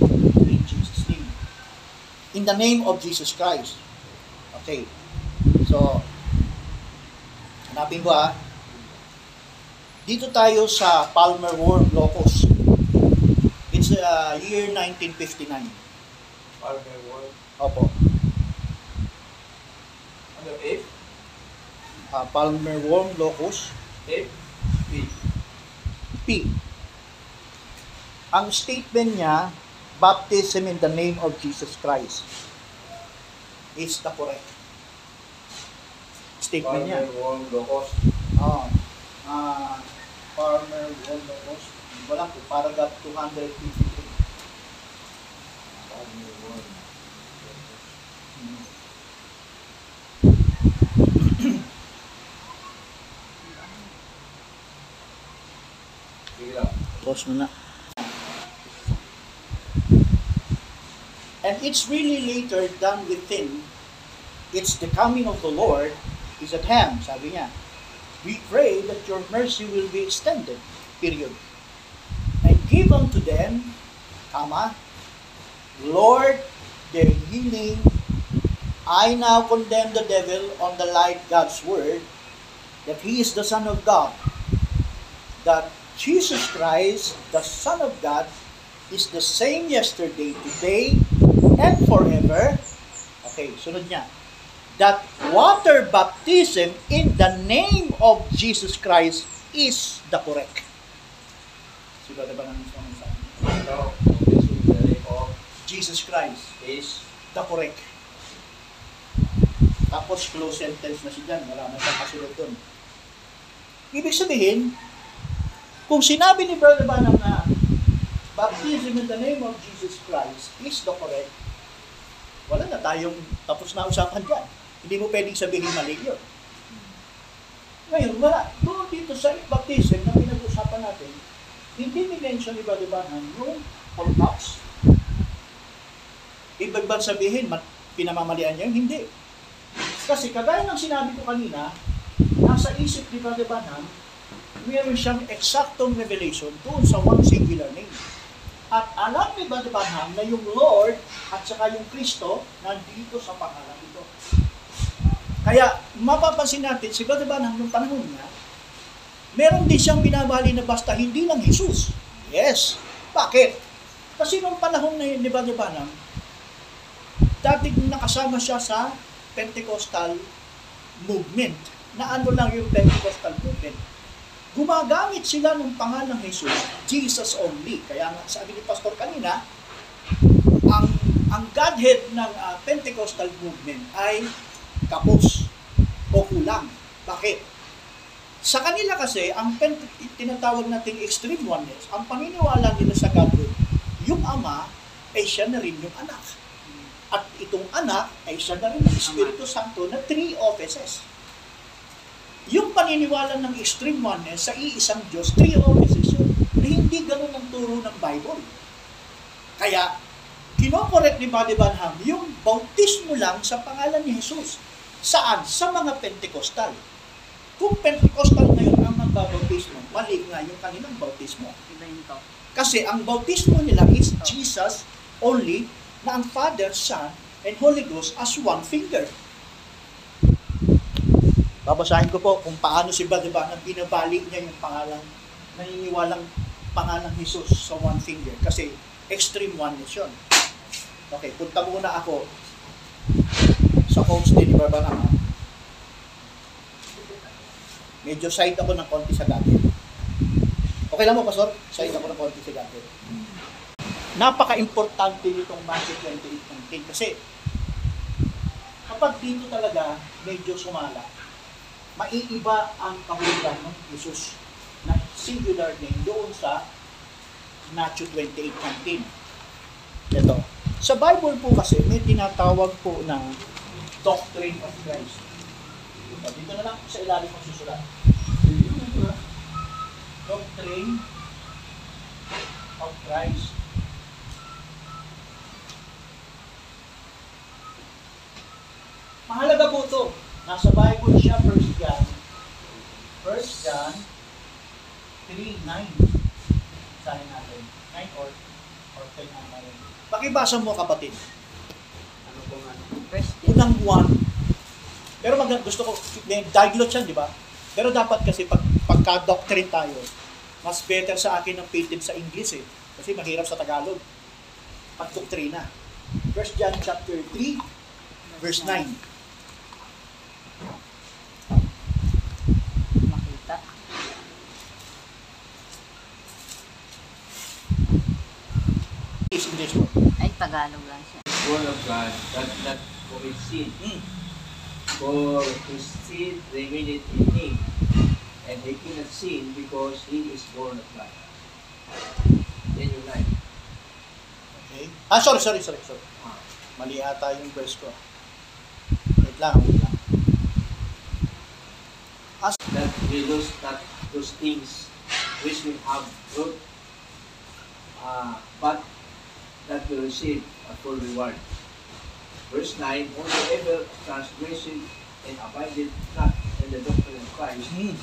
in Jesus name. In the name of Jesus Christ. Okay. So hanapin ko ah. Dito tayo sa Palmer Worm Locus. It's uh, year 1959. Palmer word. Opo. Ano, F? Uh, Palmer Worm Locus. F? B. P. Ang statement niya, baptism in the name of Jesus Christ is the correct statement niya. Palmer word, locos. Oh. Ah, farmer. Wala po, paragraph 253. Palmer word. Pause mo na. And it's really later than within. It's the coming of the Lord is at hand, sabi niya. We pray that your mercy will be extended, period. And give unto them, comma, Lord, their healing. I now condemn the devil on the light God's word, that he is the Son of God, that Jesus Christ, the Son of God, is the same yesterday, today, and forever. Okay, sunod niya. That water baptism in the name of Jesus Christ is the correct. Sino ba naman sa sa Now, this is the name of Jesus Christ, is the correct. Tapos close sentence na siya dyan, wala na siyang kasunod doon. Ibig sabihin, kung sinabi ni Brother Branham na baptism in the name of Jesus Christ is the correct, wala na tayong tapos na usapan dyan. Hindi mo pwedeng sabihin mali yun. Ngayon, wala. Doon dito sa baptism na pinag-usapan natin, hindi ni-mention ni Branham yung orthodox. Ibig bang sabihin, mat- pinamamalian niya? yun? Hindi. Kasi kagaya ng sinabi ko kanina, nasa isip ni Branham, meron siyang eksaktong revelation doon sa one singular name. At alam ni Branham na yung Lord at saka yung Kristo nandito sa pangalan. Kaya mapapansin natin, si Brother Branham nung panahon niya, meron din siyang binabali na basta hindi lang Jesus. Yes. Bakit? Kasi nung panahon na ni Brother Branham, dating nakasama siya sa Pentecostal movement. na ano lang yung Pentecostal movement. Gumagamit sila ng pangalang Jesus, Jesus only. Kaya nga sabi ni Pastor kanina, ang ang Godhead ng ah, Pentecostal movement ay kapos o kulang. Bakit? Sa kanila kasi, ang pen, tinatawag nating extreme oneness, ang paniniwala nila sa Godhead, yung ama ay siya na rin yung anak. At itong anak ay siya na rin ang Espiritu Santo na three offices. Yung paniniwala ng extreme oneness sa iisang Diyos, three offices yun. Na hindi ganun ang turo ng Bible. Kaya, kinokorek ni Buddy Banham yung bautismo lang sa pangalan ni Jesus. Saan? Sa mga Pentecostal. Kung Pentecostal ngayon ang magbabautismo, mali nga yung kanilang bautismo. Kasi ang bautismo nila is Jesus only na ang Father, Son, and Holy Ghost as one finger. Babasahin ko po kung paano si Badiba nang binabali niya yung pangalan, naniniwalang pangalang Jesus sa one finger. Kasi extreme oneness yun. Okay, punta muna ako sa quotes ni Barbanama. Medyo side ako ng konti sa dati. Okay lang mo, Pastor? Side ako ng konti sa dati. Napaka-importante nitong Matthew 28.19 kasi kapag dito talaga medyo sumala, maiiba ang kahulugan ng Jesus na singular name doon sa Matthew 28.19. Ito. Sa Bible po kasi may tinatawag po na doctrine of Christ. O, Dito na lang sa ilalim ng susulat. Doctrine of Christ. Mahalaga po ito. Nasa Bible siya, 1 John. 1 John 3, 9. Sahin natin. 9 or, or 10 natin. Pakibasa mo kapatid. Ano po nga? First, Unang 1. Pero mag, gusto ko, may diglot yan, di ba? Pero dapat kasi pag, pagka-doctrine tayo, mas better sa akin ng patent sa English eh. Kasi mahirap sa Tagalog. Pag-doktrina. 1 John chapter 3, verse 9. Makita. Is in this one. Ay, Tagalog lang siya. Word of God does not commit sin, Hmm. for his seed remaineth in him, and he cannot sin because he is born of God. Yan yung line. Okay. Ah, sorry, sorry, sorry, sorry. Ah. Mali ata yung verse ko. Wait lang, wait lang. That we lose not those things which we have wrote, uh, but that we receive a full reward. Verse 9, Whosoever transgression and abideth not in the doctrine of Christ Hmm.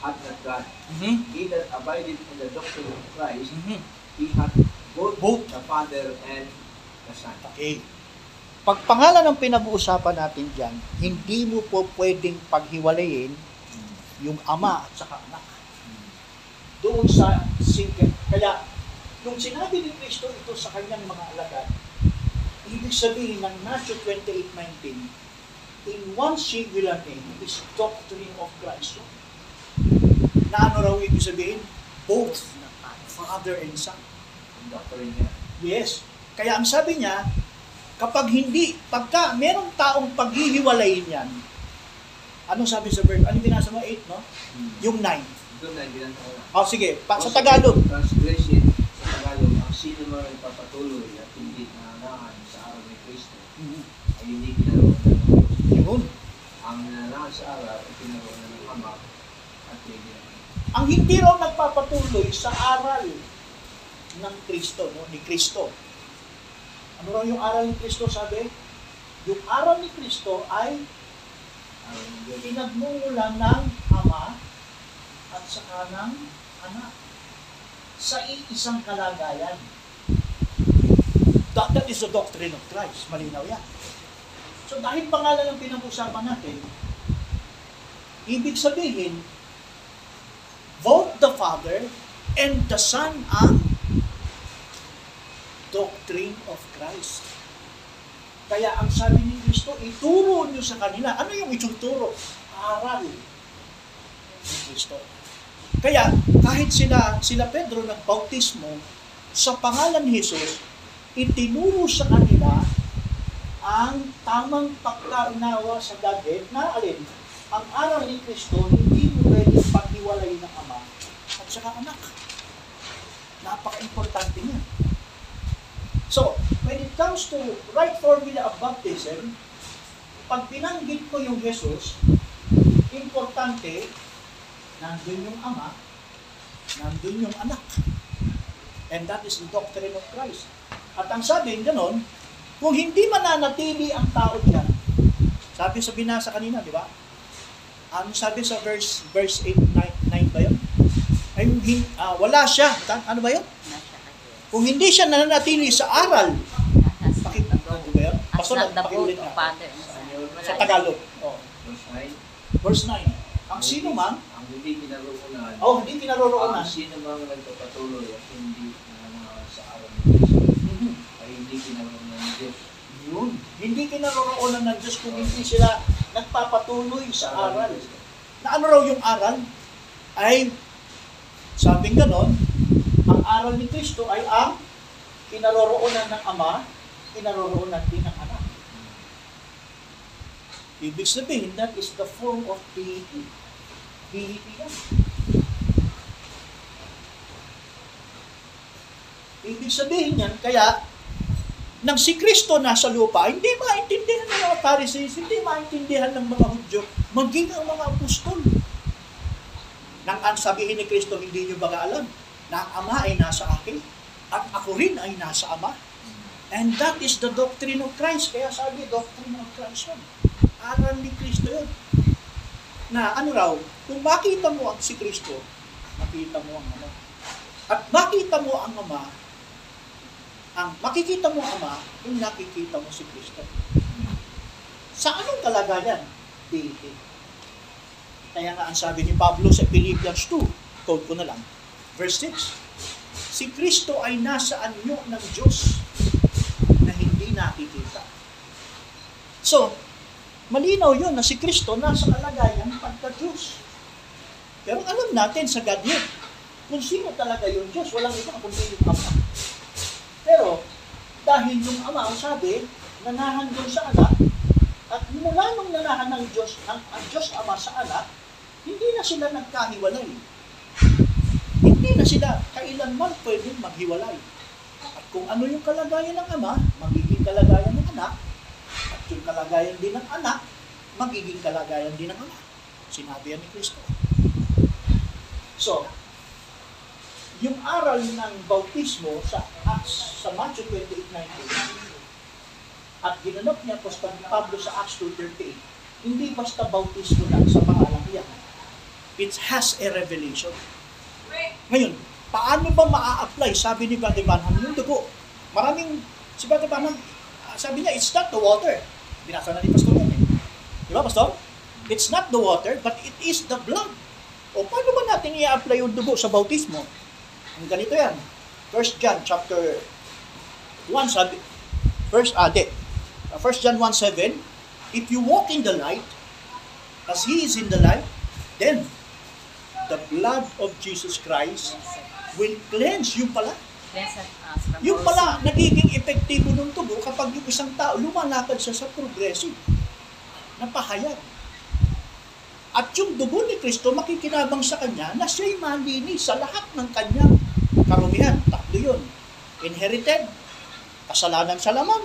hath not God. Mhm. He that abideth in the doctrine of Christ, Mhm. he hath both, Both. the Father and the Son. Okay. Pag pangalan ang pinag-uusapan natin dyan, hindi mo po pwedeng paghiwalayin yung ama at saka anak. Doon sa single. Kaya, nung sinabi ni Kristo ito sa kanyang mga alagad, ibig sabihin ng Matthew 28.19, in one singular name is doctrine of Christ. Na ano raw ibig sabihin? Both Father and Son. Doctrine niya. Yes. Kaya ang sabi niya, kapag hindi, pagka merong taong paghihiwalayin yan, anong sabi sa verse? Ano binasa mo? 8, no? Yung 9. Doon na, ginanto ko na. O sige, pa, sa Tagalog. Transgression sa Tagalog, ang sino man ay papatuloy at hindi nananahan sa araw ni Kristo ay hindi kinaroon ng Yun. Ang nananahan sa araw ay kinaroon na ng Ama at ng Ang hindi raw nagpapatuloy sa aral ng Kristo, no? ni Kristo. Ano raw yung aral ni Kristo sabi? Yung aral ni Kristo ay pinagmumulan ng Ama at saka ng Anak sa iisang kalagayan. That, that is the doctrine of Christ. Malinaw yan. So dahil pangalan ang pinag-usapan natin, ibig sabihin, both the Father and the Son ang doctrine of Christ. Kaya ang sabi ni Kristo, ituro nyo sa kanila. Ano yung ituturo? Aral ni Kristo. Kaya kahit sila sila Pedro nagbautismo sa pangalan ni Jesus, itinuro sa kanila ang tamang pagkaunawa sa Godhead na alin, ang aral ni Kristo hindi mo pwedeng paghiwalay ng Ama at saka anak. Napaka-importante niya. So, when it comes to right formula of baptism, pag binanggit ko yung Jesus, importante, nandun yung Ama, nandun yung anak. And that is the doctrine of Christ. At ang sabi, ganon, kung hindi mananatili ang tao diyan, sabi sa binasa kanina, di ba? Ano sabi sa verse verse 8, 9, 9 ba yun? Ay, ah, wala siya. Ano ba yun? Kung hindi siya nananatili sa aral, pakit ano ba yun? as Pastor, pakiulit. Wala Sa. Tagalog. Oh. Verse 9. Verse 9. Ang sino man, Ang hindi kinaroonan. oh, hindi kinaroroonan. Ang sino mang nagpapatuloy at hindi nananawa sa araw ng Mhm. ay hindi Diyos. Yun. Hindi kinaroroonan ng Diyos kung hindi sila nagpapatuloy sa aral. Na ano raw yung aral? Ay, sabing ganon, ang aral ni Kristo ay ang kinaroroonan ng Ama, kinaroroonan din ng Anak. Ibig sabihin, that is the form of deity. Deity yan. Ibig sabihin yan, kaya nang si Kristo nasa lupa, hindi maintindihan ng mga Pharisees, hindi maintindihan ng mga Hudyo, maging ang mga apostol. Nang ang sabihin ni Kristo, hindi nyo ba alam na ang Ama ay nasa akin at ako rin ay nasa Ama. And that is the doctrine of Christ. Kaya sabi, doctrine of Christ yun. Aral ni Kristo yun. Na ano raw, kung makita mo ang si Kristo, makita mo ang Ama. At makita mo ang Ama, ang makikita mo Ama, yung nakikita mo si Kristo. Sa anong kalagayan? Deity. Kaya nga ang sabi ni Pablo sa Philippians 2, quote ko na lang, verse 6, Si Kristo ay nasa anyo ng Diyos na hindi nakikita. So, malinaw yun na si Kristo nasa kalagayan pagka-Diyos. Pero alam natin sa Godhead, kung sino talaga yung Diyos, walang iba kundi yung Ama. Pero, dahil yung Ama, sabi, nanahan doon sa anak, at mula nung nanahan ng Diyos, ang, ang Diyos Ama sa anak, hindi na sila nagkahiwalay. Hindi na sila kailanman pwedeng maghiwalay. At kung ano yung kalagayan ng Ama, magiging kalagayan ng anak, at yung kalagayan din ng anak, magiging kalagayan din ng Ama. Sinabi yan ni Kristo. So, yung aral ng bautismo sa Acts, sa Matthew 28.19 at ginanap niya Apostol Pablo sa Acts 2.38, hindi basta bautismo lang sa pangalang iyan. It has a revelation. Ngayon, paano ba maa-apply? Sabi ni Brother Banham, yung dugo. Maraming, si Brother Banham, ah, sabi niya, it's not the water. Binasa na ni Pastor yan eh. Di ba, Pastor? It's not the water, but it is the blood. O paano ba natin i-apply yung dugo sa bautismo? Ang ganito yan. First John chapter 1 sabi, first, ah, di. Uh, First John 1, 7, If you walk in the light, as He is in the light, then the blood of Jesus Christ will cleanse you pala. Yung pala, nagiging epektibo ng tubo kapag yung isang tao lumalakad siya sa progressive na pahayag. At yung dugo ni Kristo makikinabang sa kanya na siya'y malinis sa lahat ng kanyang karumihan. Tatlo yun. Inherited, kasalanan sa laman,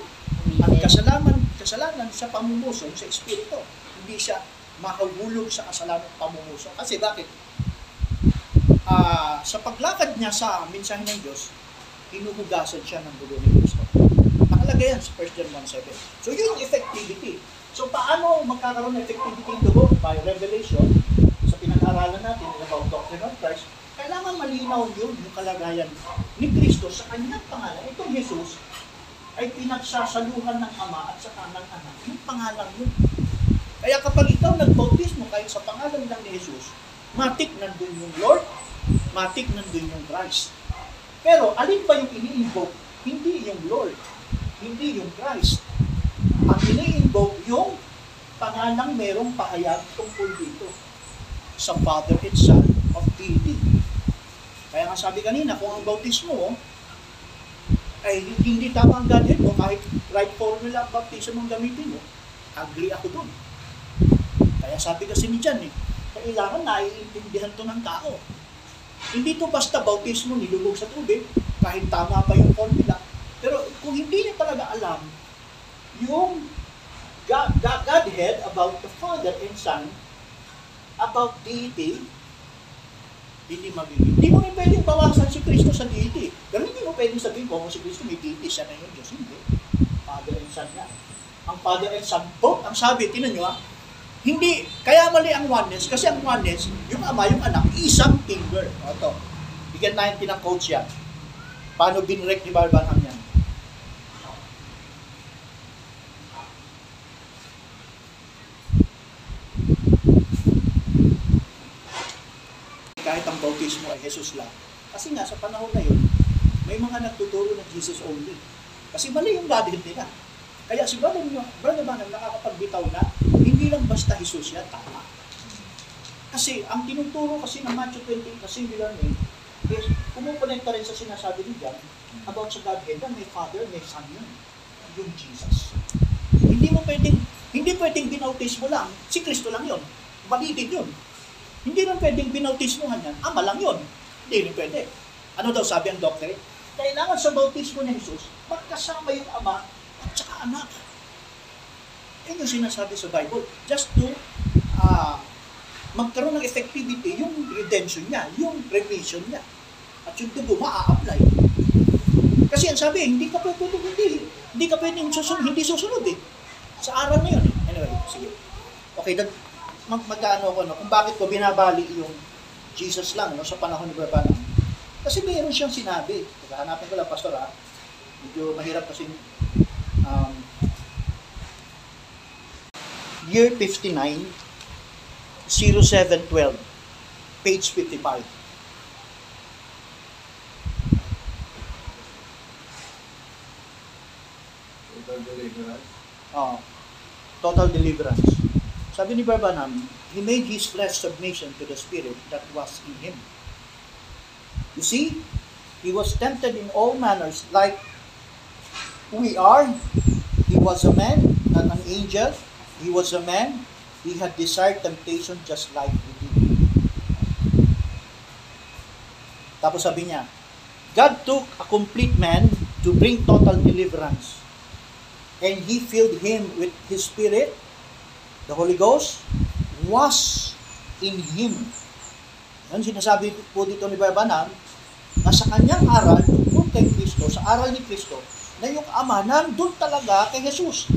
at kasalanan, kasalanan sa pamumuso sa Espiritu. Hindi siya mahulog sa kasalanan pamumuso. Kasi bakit? Ah, sa paglakad niya sa mensahe ng Diyos, hinuhugasan siya ng dugo ni Kristo. Nakalagay yan sa 1 John 1.7. So yun yung effectivity. So paano magkakaroon ng effectivity yung dugo? By revelation, sa pinag-aralan natin about doctrine of Christ, kailangan malinaw yun yung kalagayan ni Kristo sa kanyang pangalan. Itong Jesus ay pinagsasaluhan ng Ama at sa kanang anak. Yung pangalan yun. Kaya kapag ikaw nagbautismo kahit sa pangalan lang ni Jesus, matik nandun yung Lord, matik nandun yung Christ. Pero alin ba yung ini-invoke? Hindi yung Lord, hindi yung Christ. ang ini-invoke yung pangalang merong pahayag tungkol dito sa Father and Son of deity. Kaya nga sabi kanina, kung ang bautismo mo ay hindi tama ang Godhead mo, kahit right formula ang baptism ang gamitin mo, agree ako doon. Kaya sabi kasi ni John eh, kailangan naiintindihan to ng tao. Hindi to basta bautismo, nilubog sa tubig, kahit tama pa yung formula. Pero kung hindi niya talaga alam yung God, God, Godhead about the Father and Son, about deity, hindi magiging. Hindi mo rin pwedeng bawasan si Kristo sa deity. Pero hindi mo pwedeng sabihin kung si Kristo may deity, siya na yung Diyos. Hindi. Father and Son niya. Ang Father and Son, both, ang sabi, tinan nyo ha, hindi, kaya mali ang oneness, kasi ang oneness, yung ama, yung anak, isang finger. O ito, bigyan natin ng coach yan. Paano binrek ni Barbanham yan? Kahit ang bautismo ay Jesus lang. Kasi nga, sa panahon na yun, may mga nagtuturo ng Jesus only. Kasi mali yung Godhead nila. Kaya si Brother, Brother Banham nakakapagbitaw na, hindi lang basta Jesus yan, tama. Kasi ang tinuturo kasi ng Matthew 28 na singular name, is kumukonekta rin sa sinasabi ni John about sa Godhead na may Father, may Son yun. Yung Jesus. Hindi mo pwedeng, hindi pwedeng binautismo lang, si Kristo lang yun. Mali din yun. Hindi rin pwedeng binautismohan yan. Ama lang yun. Hindi rin pwede. Ano daw sabi ang doctrine? Kailangan sa bautismo ni Jesus, magkasama yung ama at saka anak. Yan yung sinasabi sa Bible. Just to ah, magkaroon ng effectivity yung redemption niya, yung remission niya. At yung dugo, maa-apply. Kasi ang sabi, hindi ka pwede, hindi, hindi ka pwedeng susunod, hindi susunod eh. Sa araw na yun. Anyway, sige. Okay, that, mag magkano ko no kung bakit ko binabali yung Jesus lang no sa panahon ni Barbana. Kasi mayroon siyang sinabi. Teka, hanapin ko lang pastor ha. Medyo mahirap kasi um, year 59 0712 page 55 Total deliverance. Oh, total deliverance. Sabi ni Barbanam, he made his flesh submission to the spirit that was in him. You see, he was tempted in all manners like we are. He was a man, not an angel. He was a man. He had desired temptation just like we do. Tapos sabi niya, God took a complete man to bring total deliverance and he filled him with his spirit the Holy Ghost was in him. Yan sinasabi po dito ni Barbanam na sa kanyang aral tungkol kay Kristo sa aral ni Kristo na yung Ama nandun talaga kay Jesus.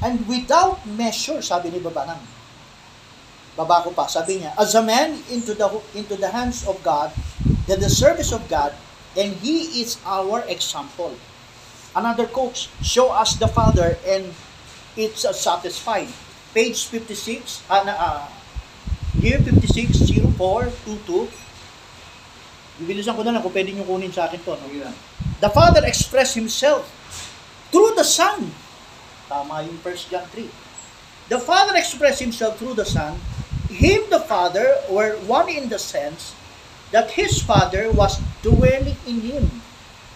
And without measure sabi ni Barbanam. Baba ko pa sabi niya as a man into the into the hands of God to the service of God and he is our example. Another quote, show us the Father and it's satisfied. Page 56, uh, uh, year 56, 0422. Bibilisan ko na lang kung pwede nyo kunin sa akin to. No? The Father expressed Himself through the Son. Tama yung 1 John 3. The Father expressed Himself through the Son. Him, the Father, were one in the sense that His Father was dwelling in Him.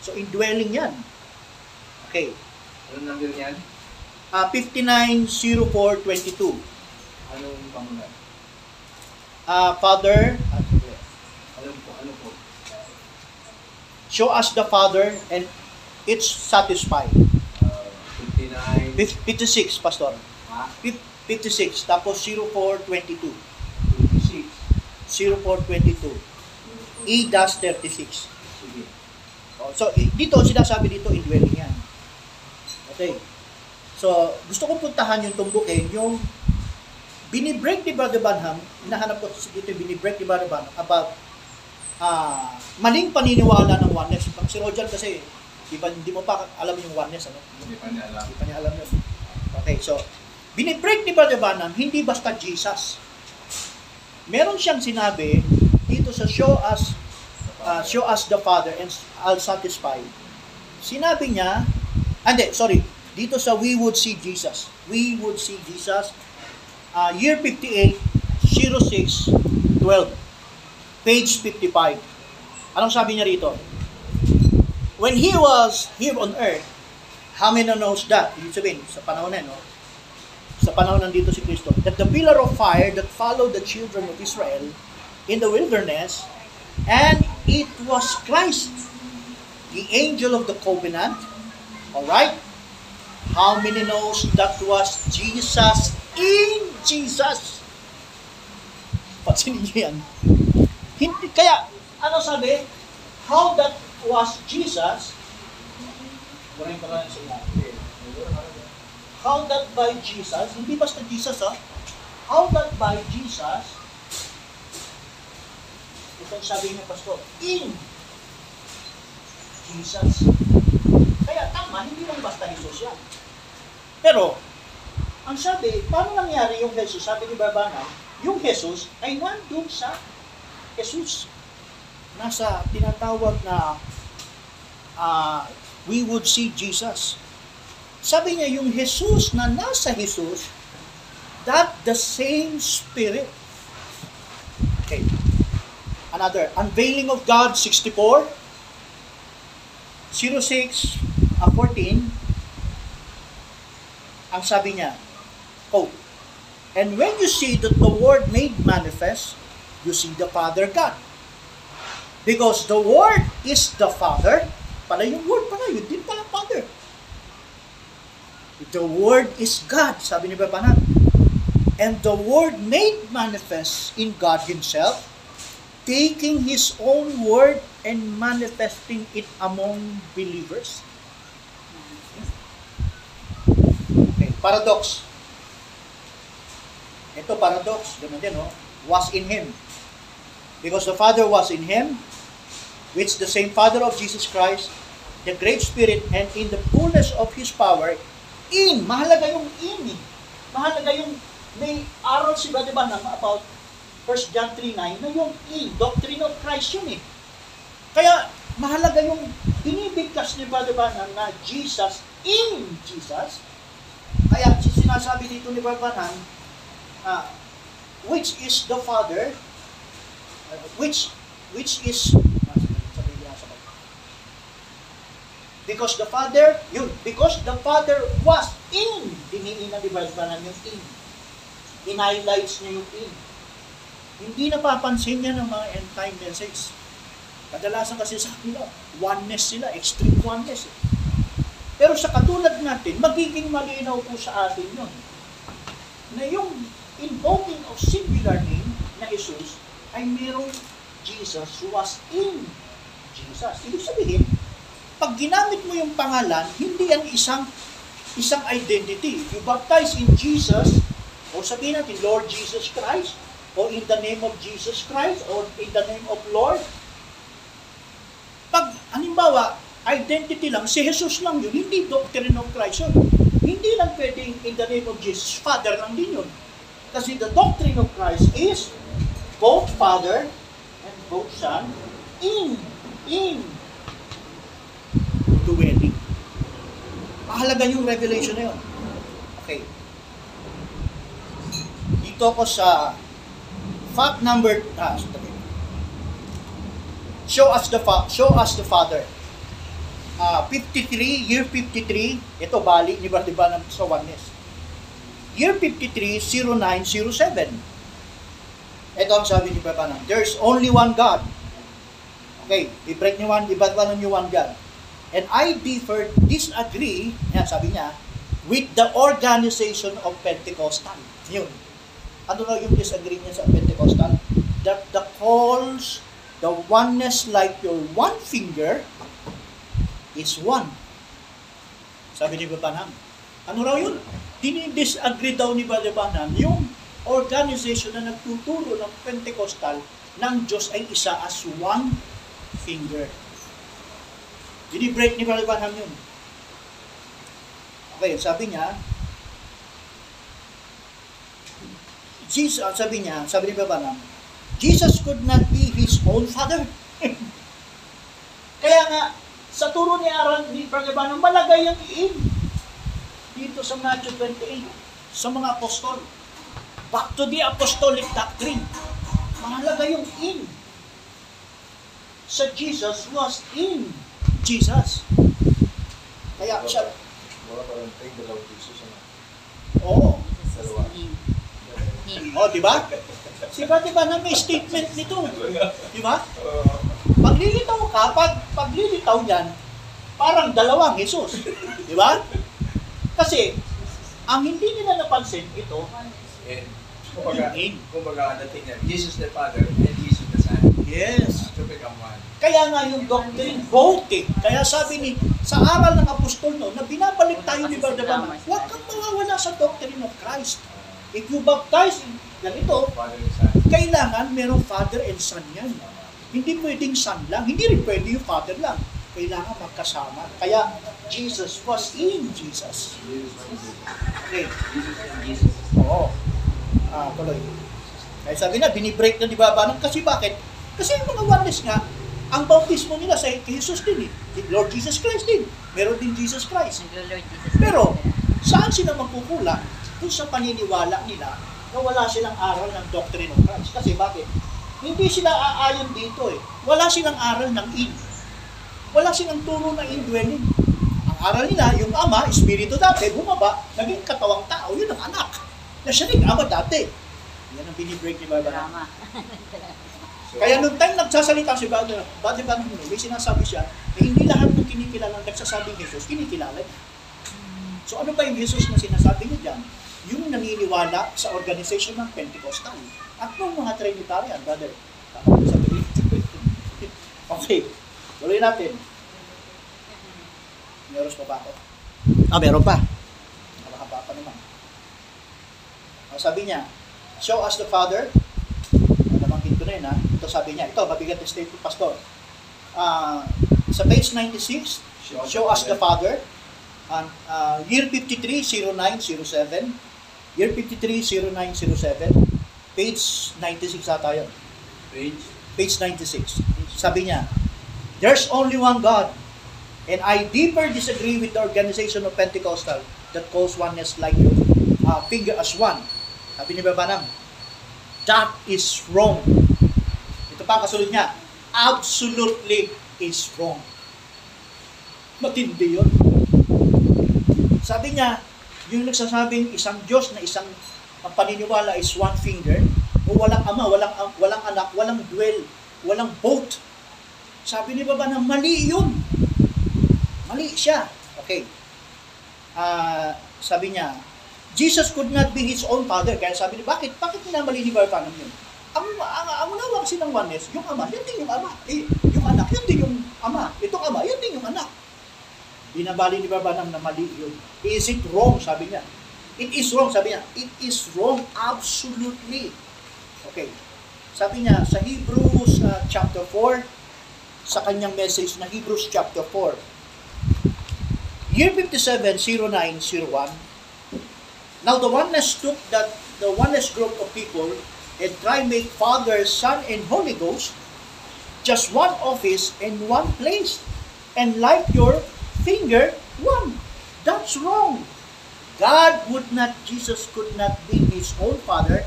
So, indwelling yan. Okay. Anong number niyan? Uh, 590422. Anong pamunan? Uh, Father, ah. Alam po, ano po? show us the Father and it's satisfied. Uh, 59. Fif- 56, Pastor. Ha? Fif- 56, tapos 0422. 56. 0422. E-36. Sige. Oh, So, dito, sinasabi dito, indwelling yan. Okay. So, gusto kong puntahan yung tumbukin, yung binibreak ni Brother Banham, hinahanap ko dito yung binibreak ni Brother Banham about ah maling paniniwala ng oneness. Si Roger kasi, di, ba, di mo pa alam yung oneness, ano? Hindi pa niya alam. Hindi pa niya alam yun. Okay, so, binibreak ni Brother Banham, hindi basta Jesus. Meron siyang sinabi dito sa show us uh, show us the Father and I'll satisfy. Sinabi niya, ah, hindi, sorry, dito sa We Would See Jesus. We Would See Jesus. Uh, year 58, 06, 12. Page 55. Anong sabi niya rito? When he was here on earth, how many knows that? Ibig sabihin, sa panahon na, no? Sa panahon nandito si Kristo, that the pillar of fire that followed the children of Israel in the wilderness, and it was Christ, the angel of the covenant. Alright? How many knows that was Jesus in Jesus? Pansinin niyo yan. Hindi, kaya, ano sabi? How that was Jesus, Burahin ko lang. How that by Jesus, hindi basta Jesus ha, how that by Jesus, itong sabi niya pastor, in Jesus. Kaya tama, hindi lang basta Jesus yan. Pero, ang sabi, paano nangyari yung Jesus? Sabi ni Barbana, yung Jesus ay nandun sa Jesus. Nasa tinatawag na ah, we would see Jesus. Sabi niya, yung Jesus na nasa Jesus, that the same Spirit. Okay. Another, Unveiling of God 64, 06, uh, 14, ang sabi niya, quote, And when you see that the Word made manifest, you see the Father God. Because the Word is the Father, pala yung Word pala, yun din pala Father. The Word is God, sabi ni Babanan. And the Word made manifest in God Himself, taking His own Word and manifesting it among believers. Okay, paradox. Ito paradox, ganun din, no? Was in Him. Because the Father was in Him, which the same Father of Jesus Christ, the great Spirit, and in the fullness of His power, in, mahalaga yung in eh. Mahalaga yung, may aral si ba, di ba, ng about 1 John 3.9, na yung in, doctrine of Christ yun eh. Kaya, mahalaga yung binibigkas ni ba, di ba, na, Jesus, in Jesus. Kaya, sinasabi dito ni Barbanan, ah, which is the Father, uh, which, which is. Because the Father, yun, because the Father was in, diniin na ni Barbanan yung in. In-highlights niya yung in. Hindi napapansin niya ng mga end time messages. Kadalasan kasi sa kanila, oneness sila, extreme oneness. Eh. Pero sa katulad natin, magiging malinaw po sa atin yun. Na yung invoking of singular name na Jesus ay merong Jesus who was in Jesus. Ibig sabihin, pag ginamit mo yung pangalan, hindi yan isang isang identity. You baptize in Jesus, o sabihin natin, Lord Jesus Christ, o in the name of Jesus Christ, or in the name of Lord, pag, halimbawa, identity lang, si Jesus lang yun, hindi doctrine of Christ yun. Hindi lang pwedeng in the name of Jesus, Father lang din yun. Kasi the doctrine of Christ is both Father and both Son in, in the wedding. Mahalaga yung revelation na yun. Okay. Dito ko sa fact number, ah. Show us the fa- show us the Father. Ah, 53, year 53, ito bali ni ba diba ng sa oneness. Year 53, 0907. Ito ang sabi ni na, there's only one God. Okay, i-break niyo one, iba't one niyo one God. And I differ, disagree, yan sabi niya, with the organization of Pentecostal. Yun. Ano na yung disagree niya sa Pentecostal? That the calls, the oneness like your one finger is one. Sabi ni Babanam. Ano raw yun? Dini-disagree daw ni Babanam yung organization na nagtuturo ng Pentecostal ng Diyos ay isa as one finger. Dini-break ni Babanam yun. Okay, sabi niya, Jesus, sabi niya, sabi ni Babanam, Jesus could not be his own father. Kaya nga, sa turo ni Aaron, ni Brother Banam, malagay ang in. sa Matthew 28, sa mga apostol. Back to the apostolic doctrine. Mahalaga yung in. Sa Jesus was in Jesus. Kaya siya, Wala pa rin tayo dalawang Jesus. Ano? oo. Him. Him. Oh, di ba? Siba, di ba na may statement nito? Di ba? Paglilitaw ka, pag paglilitaw niyan, parang dalawang Jesus. Di ba? Kasi, ang hindi nila napansin, ito, And, kumbaga, in. kumbaga, ang dating niya, Jesus the Father and Jesus the Son. Yes. To become one. Kaya nga yung doctrine, both eh. Kaya sabi ni, sa aral ng apostol no, na binabalik tayo ni Branham, huwag kang mawawala sa doctrine of Christ. If you baptize in ganito, Father and Son. kailangan merong father and son yan. Hindi pwedeng son lang, hindi rin pwede yung father lang. Kailangan magkasama. Kaya Jesus was in Jesus. Jesus and Jesus. Okay. Oo. Ah, tuloy. Kaya sabi na, binibreak na ni Baba ng kasi bakit? Kasi yung mga oneness nga, ang bautismo nila sa kay Jesus din eh. Lord Jesus Christ din. Meron din Jesus Christ. Pero, saan sila magkukulang? Kung sa paniniwala nila na wala silang aral ng doctrine of Christ. Kasi bakit? Hindi sila aayon dito eh. Wala silang aral ng in. Wala silang turo ng indwelling. Ang aral nila, yung ama, espiritu dati, bumaba, naging katawang tao, yun ang anak. Na siya rin ama dati. Yan ang binibreak ni Baba. Drama. So, Kaya nung time nagsasalita si Brother, Brother Van Huno, may sinasabi siya na hindi lahat ng kinikilala ng nagsasabing Jesus, kinikilala niya. So ano ba yung Jesus na sinasabi niya dyan? Yung naniniwala sa organization ng Pentecostal. At nung mga Trinitarian, Brother, tama sa Okay, tuloy natin. Meron pa ba ako? Ah, meron pa. Nakakaba pa naman. Ah, sabi niya, show us the Father, nabanggit ko na yun ha. Ito sabi niya, ito, mabigat na statement, Pastor. Ah, sa page 96, show us the Father. And, ah, year 53, 0907. Year 53, 0907. Page 96 ata yun. Page. Page 96. Sabi niya, There's only one God. And I deeper disagree with the organization of Pentecostal that calls oneness like you, uh, figure as one. Sabi ni Babanam, that is wrong. Ito pa ang kasunod niya, absolutely is wrong. Matindi yun. Sabi niya, yung nagsasabing isang Diyos na isang ang paniniwala is one finger, o walang ama, walang walang anak, walang dwell, walang boat. Sabi ni Baba na mali yun. Mali siya. Okay. Ah, sabi niya, Jesus could not be his own father. Kaya sabi niya, bakit? Bakit minamali ni Baba Branham yun? Ang, ang, ang unawa kasi ng oneness, yung ama, yun din yung ama. Eh, yung anak, yun din yung ama. Itong ama, yun din yung anak. Binabali ni Baba Branham na mali yun. Is it wrong? Sabi niya. It is wrong, sabi niya. It is wrong, absolutely. Okay. Sabi niya, sa Hebrews uh, chapter 4, sa kanyang message na Hebrews chapter 4, year 57, 0901, Now the oneness took that the oneness group of people and try make Father, Son, and Holy Ghost just one office and one place. And like your finger, one. That's wrong. God would not, Jesus could not be his own father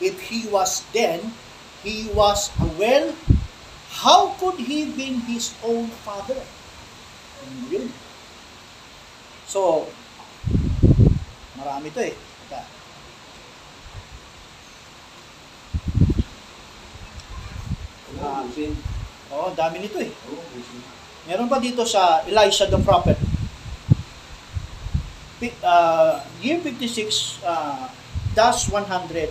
if he was then, he was a well, how could he be his own father? Yun. So, marami to eh. Ubusin. Oo, dami nito eh. Meron pa dito sa Elisha the prophet. Uh, year 56 uh, dash 100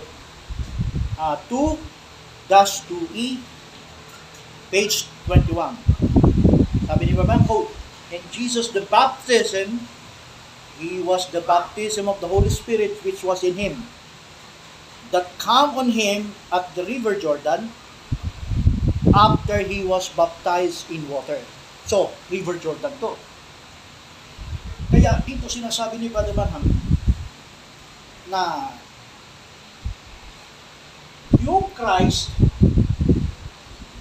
uh, 2 dash 2e page 21 sabi ni Baban quote and Jesus the baptism he was the baptism of the Holy Spirit which was in him that come on him at the river Jordan after he was baptized in water So, River Jordan to. Kaya dito sinasabi ni Brother Branham na yung Christ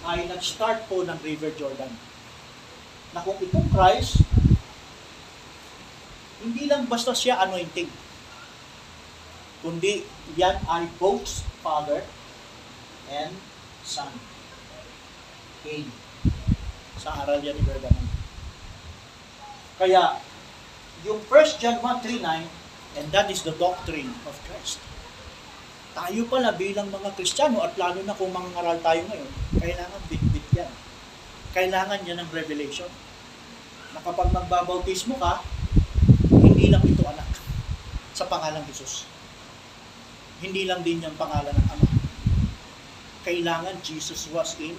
ay nag-start po ng River Jordan. Na kung itong Christ hindi lang basta siya anointing. Kundi yan ay both Father and Son. Cain. Sa aral yan ni Ham. Kaya, yung 1 John 1.3.9, and that is the doctrine of Christ. Tayo pala bilang mga Kristiyano at lalo na kung mangangaral tayo ngayon, kailangan bit-bit yan. Kailangan yan ng revelation. Na kapag magbabautismo ka, hindi lang ito anak sa pangalang Jesus. Hindi lang din yung pangalan ng Ama. Kailangan Jesus was in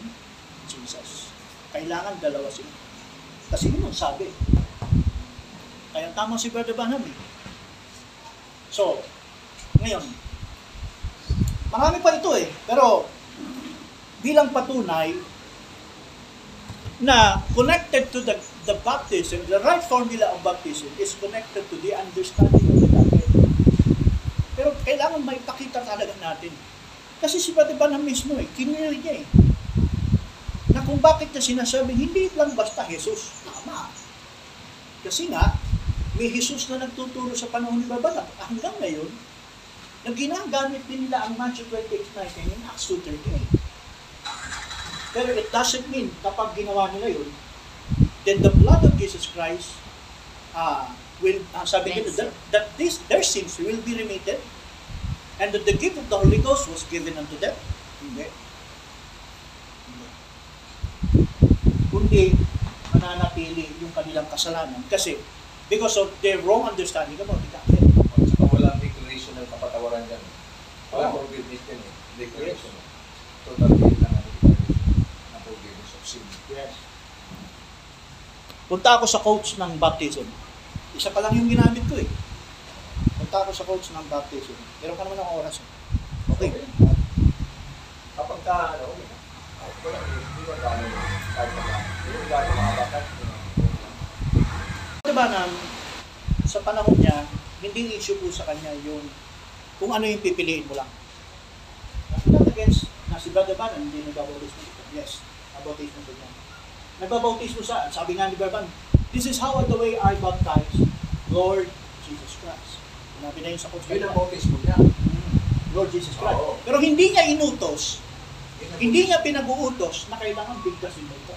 Jesus. Kailangan dalawa sila. Kasi yun ang sabi. Kaya tama si Brother Banham eh. So, ngayon, marami pa ito eh. Pero, bilang patunay na connected to the, the baptism, the right formula of baptism is connected to the understanding of the Godhead. Pero kailangan may pakita talaga natin. Kasi si Brother Banham mismo eh, kinili niya eh. Na kung bakit niya sinasabi, hindi lang basta Jesus. Tama. Kasi nga, may Jesus na nagtuturo sa panahon ni Babanap. Hanggang ngayon, na ginagamit din nila ang Matthew 28.19 in Acts 2.38. Pero it doesn't mean kapag ginawa nila yun, then the blood of Jesus Christ uh, will, uh, sabi nila, that, that this, their sins will be remitted and that the gift of the Holy Ghost was given unto them. Hindi. Hindi. Kundi, mananatili yung kanilang kasalanan kasi because of their wrong understanding about the Godhead. At saka walang declaration ng kapatawaran dyan. Walang Oo. forgiveness dyan eh. Declaration. Total faith lang ang declaration ng forgiveness of sin. Yes. Punta ako sa coach ng baptism. Isa pa lang yung ginamit ko eh. Punta ako sa coach ng baptism. Meron ka naman akong oras. eh. Okay. Kapag ka, ano, na. Ah, Wala, hindi mo tayo kahit pa lang. Hindi. Diba na sa panahon niya, hindi issue po sa kanya yung kung ano yung pipiliin mo lang. Not against na si Brother Bannon, hindi nagbabautismo dito. Yes, nabautismo po niya. Nagbabautismo sa, sabi nga ni Brother Bannon, this is how the way I baptize Lord Jesus Christ. Sinabi na yun sa coach. Yun ang bautismo niya. Lord Jesus Christ. Oo. Pero hindi niya inutos, hindi niya pinag-uutos na kailangan bigkasin mo ito.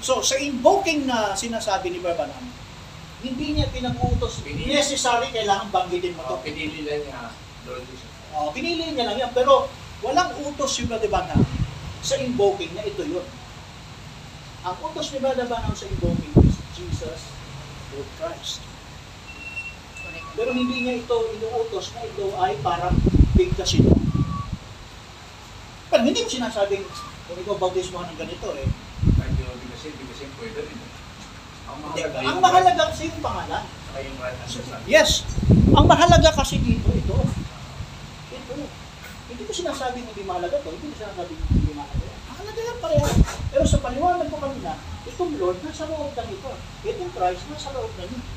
So, sa invoking na sinasabi ni Barbanam, hindi niya pinag-uutos, Pinili. necessary kailangan banggitin mo ito. Oh, pinili lang niya. Oh, pinili niya lang yan, pero walang utos si Brother Banham sa invoking na ito yun. Ang utos ni Brother Banham sa invoking is Jesus, Lord Christ. Pero hindi niya ito inuutos na ito ay parang bigkasin mo. Pero hindi mo sinasabing, kung ikaw bautismo ng ganito eh. Kahit yung bigasin, bigasin pwede rin. Ang Hindi, mahalaga ang mahalaga kasi yung pangalan. Yes. Ang mahalaga kasi dito, ito. Ito. Hindi ko sinasabing hindi mahalaga to. Hindi ko sinasabing hindi mahalaga. Mahalaga yan pareho. Pero sa paliwanag ko kanina, itong Lord nasa loob ng ito. Itong Christ nasa loob ng ito.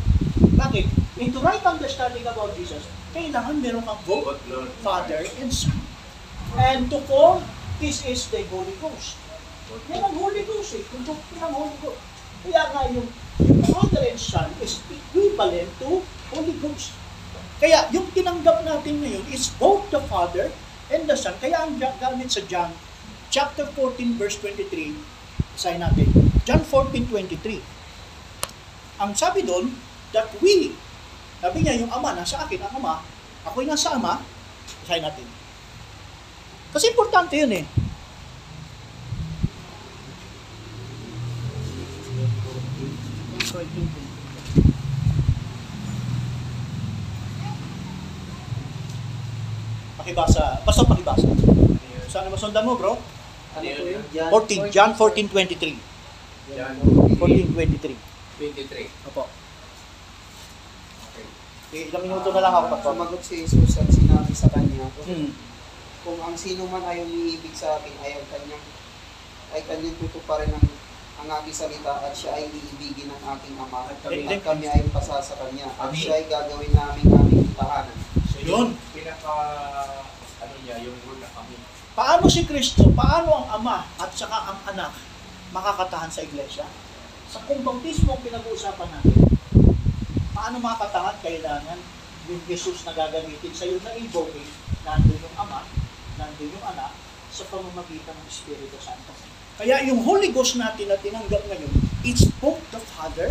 Bakit? In to right understanding about Jesus, kailangan meron kang both Father and Son. And to form, this is the Holy Ghost. Yan ang Holy Ghost eh. Kung doktrine ng Holy Ghost. Kaya nga yung, Father and Son is equivalent to Holy Ghost. Kaya yung tinanggap natin ngayon is both the Father and the Son. Kaya ang ga- gamit sa John chapter 14 verse 23, isahin natin. John 14, 23. Ang sabi doon, that we, sabi niya yung Ama nasa akin, ang Ama, ako'y nasa Ama, isahin natin. Kasi importante yun eh. Pakibasa. Basta pakibasa. Saan mo sundan mo, bro? Ano Yun. po yun? John 14, John 14:23. John 14:23. 23. Opo. Okay. Eh, ilang minuto na lang ako. Sumagot si Jesus at sinabi sa kanya, Hmm. Kung ang sino man ay umiibig sa akin ay ang kanyang ay kanyang tutuparin ang ang aking salita at siya ay iibigin ng aking ama At at kami- kami, ay pasa sa kanya at Kami. siya ay gagawin namin aming tahanan. So, Yun. Pinaka, ano niya, yung word na kami. Paano si Kristo, paano ang Ama at saka ang Anak makakatahan sa iglesia? sa kung bautismo ang pinag-uusapan natin, paano makakatangat kailangan yung Jesus na gagamitin sa iyo na invoking, nandun yung Ama, nandun yung Anak, sa pamamagitan ng Espiritu Santo. Kaya yung Holy Ghost natin na tinanggap ngayon, it's both the Father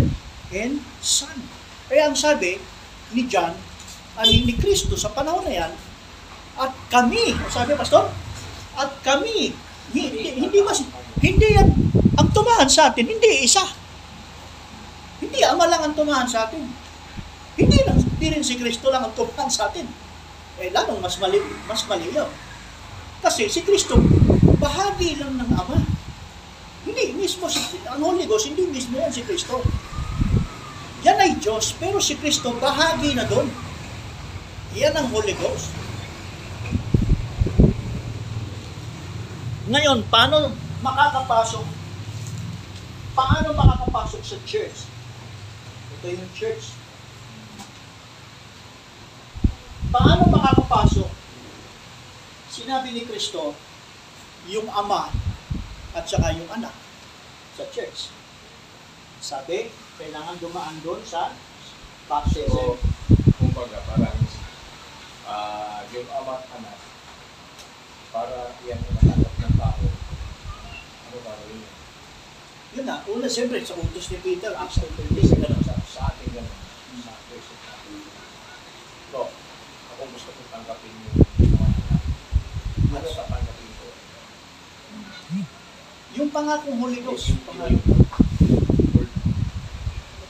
and Son. Kaya ang sabi ni John, ani ni Kristo sa panahon na yan, at kami, sabi pastor, at kami, hindi, hindi mas, hindi yan, ang tumahan sa atin, hindi isa. Hindi ama lang ang tumahan sa atin. Hindi lang, hindi rin si Kristo lang ang tumahan sa atin. Eh, lalong mas mali, mas mali yun. Kasi si Kristo, bahagi lang ng Ama. Hindi mismo si, ang Holy Ghost, hindi mismo yan si Kristo. Yan ay Diyos, pero si Kristo bahagi na doon. Yan ang Holy Ghost. Ngayon, paano makakapasok? Paano makakapasok sa church? Ito yung church. Paano makakapasok? Sinabi ni Kristo, yung Ama at saka yung Anak sa church. Sabi, kailangan dumaan doon sa baptism. So, kumbaga, parang ah yung ama at anak, para yan yung natanggap ng tao, ano gagawin yun? Yun na, una siyempre sa utos ni Peter, Acts 10.30, Kasi ganun. ganun, sa, sa atin ganun, sa person natin. So, ako gusto kong tanggapin. Ano tatanggapin ko? Yung pangakong Holy Ghost, Yung pangakong word.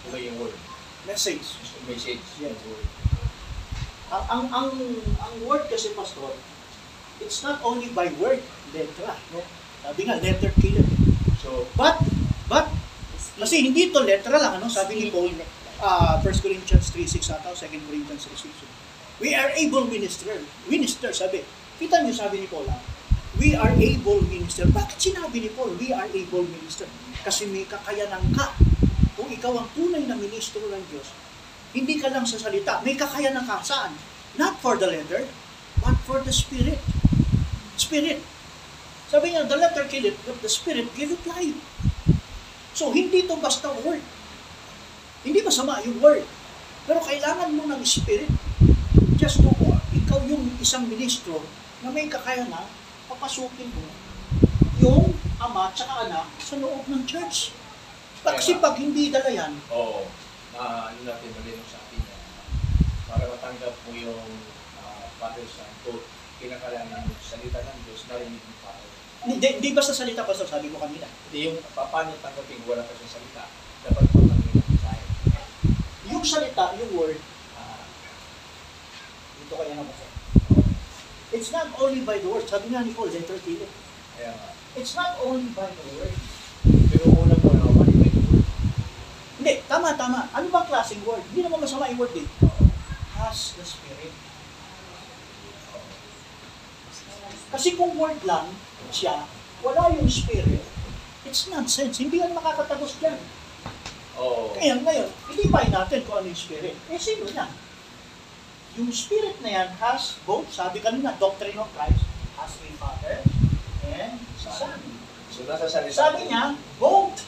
Ano yung word? message. Message. Yes. Word. Ang, ang, ang, ang word kasi, Pastor, it's not only by word, letra. No? Sabi nga, letter killer. So, But, but, kasi hindi to letra lang, ano? Sabi ni Paul, uh, 1 Corinthians 3.6 ata, o 2 Corinthians 3.6. We are able minister. Minister, sabi. Kita niyo sabi ni Paul, we are able minister. Bakit sinabi ni Paul, we are able minister? Kasi may kakayanan ka. Kung ikaw ang tunay na ministro ng Diyos, hindi ka lang sa salita, may kakayanan ka saan? Not for the letter, but for the spirit. Spirit. Sabi niya, the letter kill it, but the spirit give it life. So, hindi to basta word. Hindi masama yung word. Pero kailangan mo ng spirit. Just to, ikaw yung isang ministro na may kakayanan, papasukin mo yung ama at saka anak sa loob ng church. Kasi pag hindi dala yan, Oo, na ano natin malinaw sa atin na para matanggap mo yung uh, Father Santo, kinakailangan mo salita ng Diyos narinig ng tao. hindi, hindi basta salita pa sabi mo kanina. Hindi yung pa- paano tanggapin wala ka sa salita, dapat mo tanggapin ang mensahe. Yung salita, yung word, Ah, dito kaya na basa. It's not only by the word. Sabi nga ni Paul, letter kaya nga. It's not only by the word. Pero una mo na word. Hindi, tama, tama. Ano bang klaseng word? Hindi naman masama yung word eh. Has the Spirit. Kasi kung word lang siya, wala yung Spirit, it's nonsense. Hindi yan makakatagos dyan. Oo. Kaya ngayon, identify natin kung ano yung Spirit. Eh, sino yan? Yung Spirit na yan has both, sabi kanina, doctrine of Christ, has a Father and Son. So nasa salita. Sabi niya, both.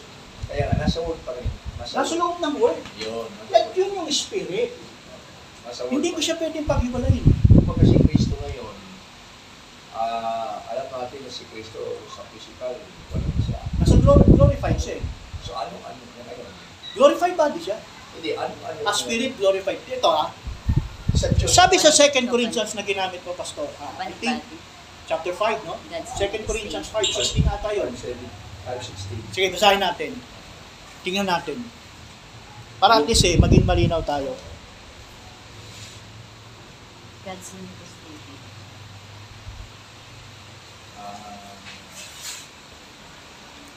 Kaya nga, nasa word pa rin. Nasa, Nasa loob ng word. Yun. Yan, yun yung Spirit. Nasa word Hindi ko siya pwedeng paghiwalayin. Kung kasi Kristo ngayon, ah alam natin na si Kristo sa physical, wala siya. Nasa glor- glorified siya eh. So ano ano niya ngayon? Glorified body siya. Hindi, ano ano A spirit glorified. Ito ah. Sabi sa 2 Corinthians na ginamit ko, Pastor. Ah, I think, chapter 5, no? 2 Corinthians 5, 16 ata yun. 5.16. Sige, basahin natin. Tingnan natin. Para at least eh, maging malinaw tayo. God's manifestation. Ah,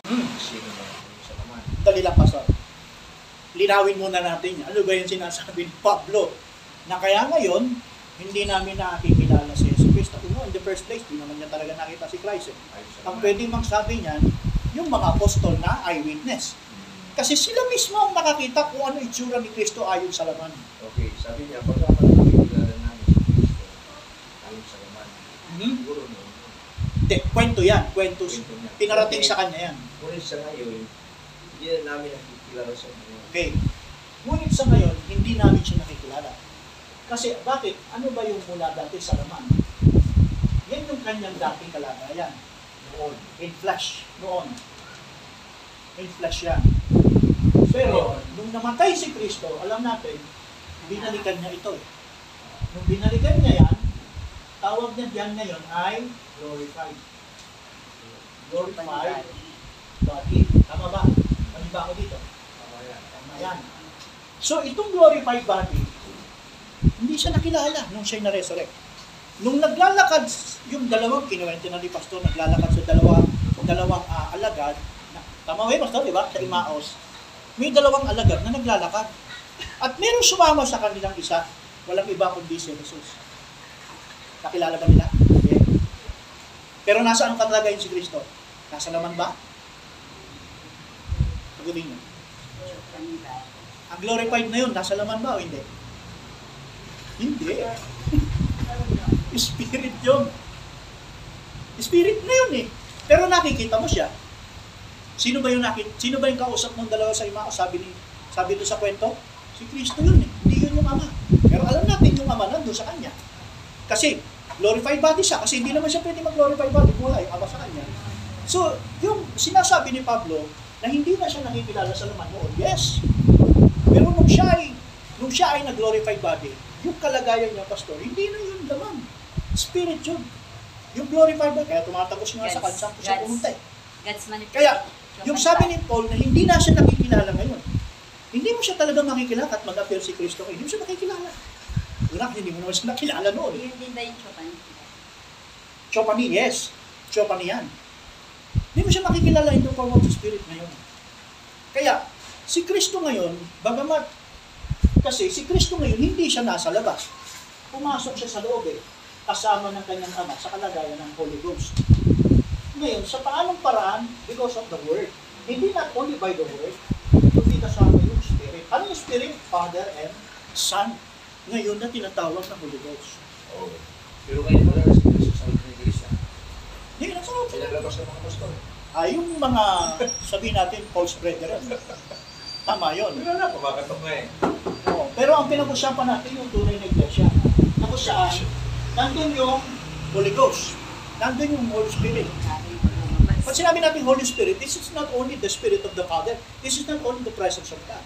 Hmm. Dali lang, Pastor. Linawin muna natin. Ano ba yung sinasabi ni Pablo? Na kaya ngayon, hindi namin nakikilala si Jesus Christ. Ako in the first place, di naman niya talaga nakita si Christ. Eh. Sa Ang pwedeng magsabi niyan, yung mga apostol na eyewitness. Hmm. Kasi sila mismo ang nakakita kung ano itsura ni Kristo ayon sa laman. Okay, sabi niya, pagka makikilala namin si Kristo, ayon sa naman. Hmm? Siguro no, Hindi, kwento yan. Kwento. kwento niya. Pinarating Okay. sa kanya yan. Ngunit sa ngayon, hindi na namin nakikilala na yun. Okay. Ngunit sa ngayon, hindi namin siya nakikilala. Kasi bakit? Ano ba yung mula dati sa laman? Yan yung kanyang dating kalagayan. Noon. In flesh. Noon. In flesh yan. Pero, nung namatay si Kristo, alam natin, binalikan niya ito. eh. Nung binalikan niya yan, tawag niya diyan ngayon ay glorified. Glorified body. Tama ba? Ano ba ako dito? Tama yan. Tama yan. So, itong glorified body, hindi siya nakilala nung siya na-resurrect. Nung naglalakad, yung dalawang kinuwento na ni Pastor, naglalakad sa dalawa, dalawang ah, alagad, na, tama ba yun, Pastor, di ba? Sa Imaos. May dalawang alagad na naglalakad. At merong sumama sa kanilang isa, walang iba kundi si Jesus. Nakilala ba nila? Hindi. Pero nasaan ang kalagayan si Kristo? Nasa naman ba? Sagutin niyo. Ang glorified na yun, nasa laman ba o hindi? Hindi. Spirit yun. Spirit na yun eh. Pero nakikita mo siya. Sino ba yung nakit Sino ba yung kausap ng dalawa sa ima? Sabi ni sabi doon sa kwento, si Kristo yun eh. Hindi yun yung ama. Pero alam natin yung ama nandun sa kanya. Kasi glorified body siya kasi hindi naman siya pwede mag-glorified body kung wala yung ama sa kanya. So, yung sinasabi ni Pablo na hindi na siya nakikilala sa laman noon, yes. Pero nung siya ay, nung siya ay nag-glorified body, yung kalagayan niya, pastor, hindi na yun laman. Spirit yun. Yung glorified body, kaya tumatagos nga sa God's- kanya, siya pumunta eh. God's. Kaya, Yung sabi ni Paul na hindi na siya nakikilala ngayon. Hindi mo siya talaga makikilala at mag-appear si Kristo. Hindi mo siya nakikilala. Una, hindi mo naman siya nakilala noon. Yun din ba yung Chopin? Chopani, yes. Chopani yan. Hindi mo siya makikilala in the form of the Spirit ngayon. Kaya, si Kristo ngayon, bagamat, kasi si Kristo ngayon, hindi siya nasa labas. Pumasok siya sa loob eh, kasama ng kanyang ama sa kalagayan ng Holy Ghost. Ngayon, sa paanong paraan? Because of the Word. Hindi not only by the Word, kundi kasama yung Spirit. Ano yung Spirit? Father and Son. Ngayon na tinatawag na Holy Ghost. Oh. Pero ngayon wala na si Kristo sa ng iglesia. Hindi, nasa loob. Pinalabas ng mga pastor. Ah, yung mga, sabihin natin, false brethren. Tama yun. Wala na, kumakatok nga eh. Oo. Pero ang pinag-usapan natin yung tunay na iglesia. Na kung saan, nandun yung Holy Ghost. Nandun yung Holy Spirit. Pag sinabi natin Holy Spirit, this is not only the Spirit of the Father, this is not only the presence of God.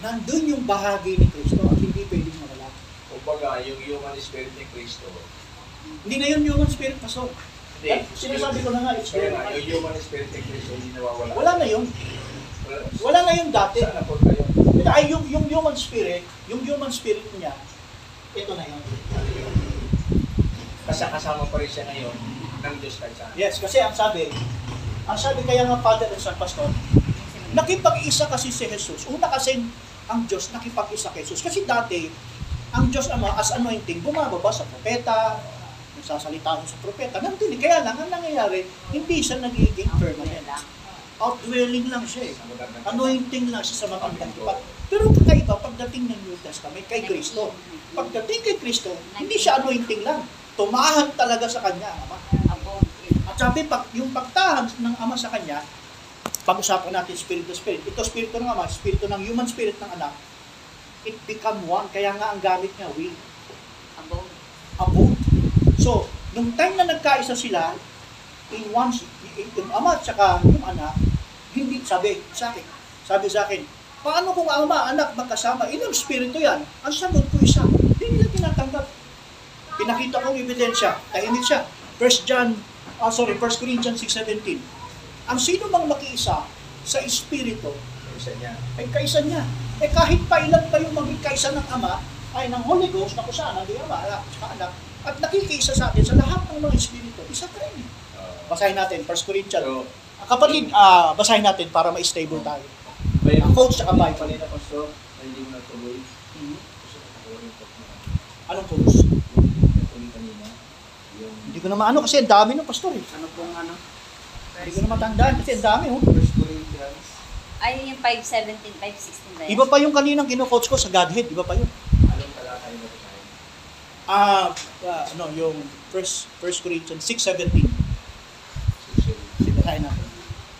Nandun yung bahagi ni Kristo at hindi pwedeng mawala. Kumbaga, yung human spirit ni Kristo. Hindi na yun human spirit, Pastor. Hindi. Sinasabi ko na nga, it's nga, yung human spirit ni Kristo hindi nawawala. Wala na yun. Wala. Na yung dati. Ay, yung, yung human spirit, yung human spirit niya, ito na yun. Kasi kasama pa rin siya ngayon ng Diyos saan. Yes, kasi ang sabi, ang sabi kaya ng Father and Son Pastor, nakipag-isa kasi si Jesus. Una kasi ang Diyos nakipag-isa kay Jesus. Kasi dati, ang Diyos Ama as anointing, bumababa sa propeta, nagsasalita sa propeta. Nandun, kaya lang, ang nangyayari, hindi siya nagiging permanent. Outdwelling lang siya eh. Anointing lang siya sa matandang tupat. Pero kakaiba pagdating ng New Testament kay Kristo. Pagdating kay Kristo, hindi siya anointing lang. Tumahan talaga sa kanya ang Ama. At sabi, pag, yung pagtahan ng Ama sa Kanya, pag-usapan natin spirit to spirit. Ito spirito ng Ama, spirito ng human spirit ng anak, it become one. Kaya nga ang gamit niya, will, abode. So, nung time na nagkaisa sila, in one, yung Ama at saka yung anak, hindi, sabi sa akin, sabi sa akin, paano kung Ama, anak, magkasama? Ilang spirito yan? Ang sagot ko isa, hindi nila tinatanggap. Pinakita kong ebidensya, tahimik siya. 1 John, ah sorry, 1 Corinthians 6.17. Ang sino mang makiisa sa Espiritu, Isa niya. ay kaisa niya. Eh kahit pa ilan pa yung maging kaisa ng Ama, ay ng Holy Ghost na kung saan ang Ama, anak, saka anak, at nakikiisa sa atin sa lahat ng mga Espiritu, isa pa rin. Uh, Basahin natin, 1 Corinthians. so, Ah, Kapatid, ah, basahin natin para ma-stable tayo. may Ang quotes saka Bible. Pastor, na hindi mo natuloy. Mhm. Mo. Anong. Yung Hindi ko na maano kasi ang dami ng pastor eh. Ano pong ano? Hindi ko na matandaan kasi ang dami oh. First Corinthians. Ay, yung 517, 516 ba yan? Iba pa yung kaninang kino-coach ko sa Godhead, iba pa yun. anong yung natin? Ah, ah, ano, yung 1 First Corinthians 6.17. Basahin natin.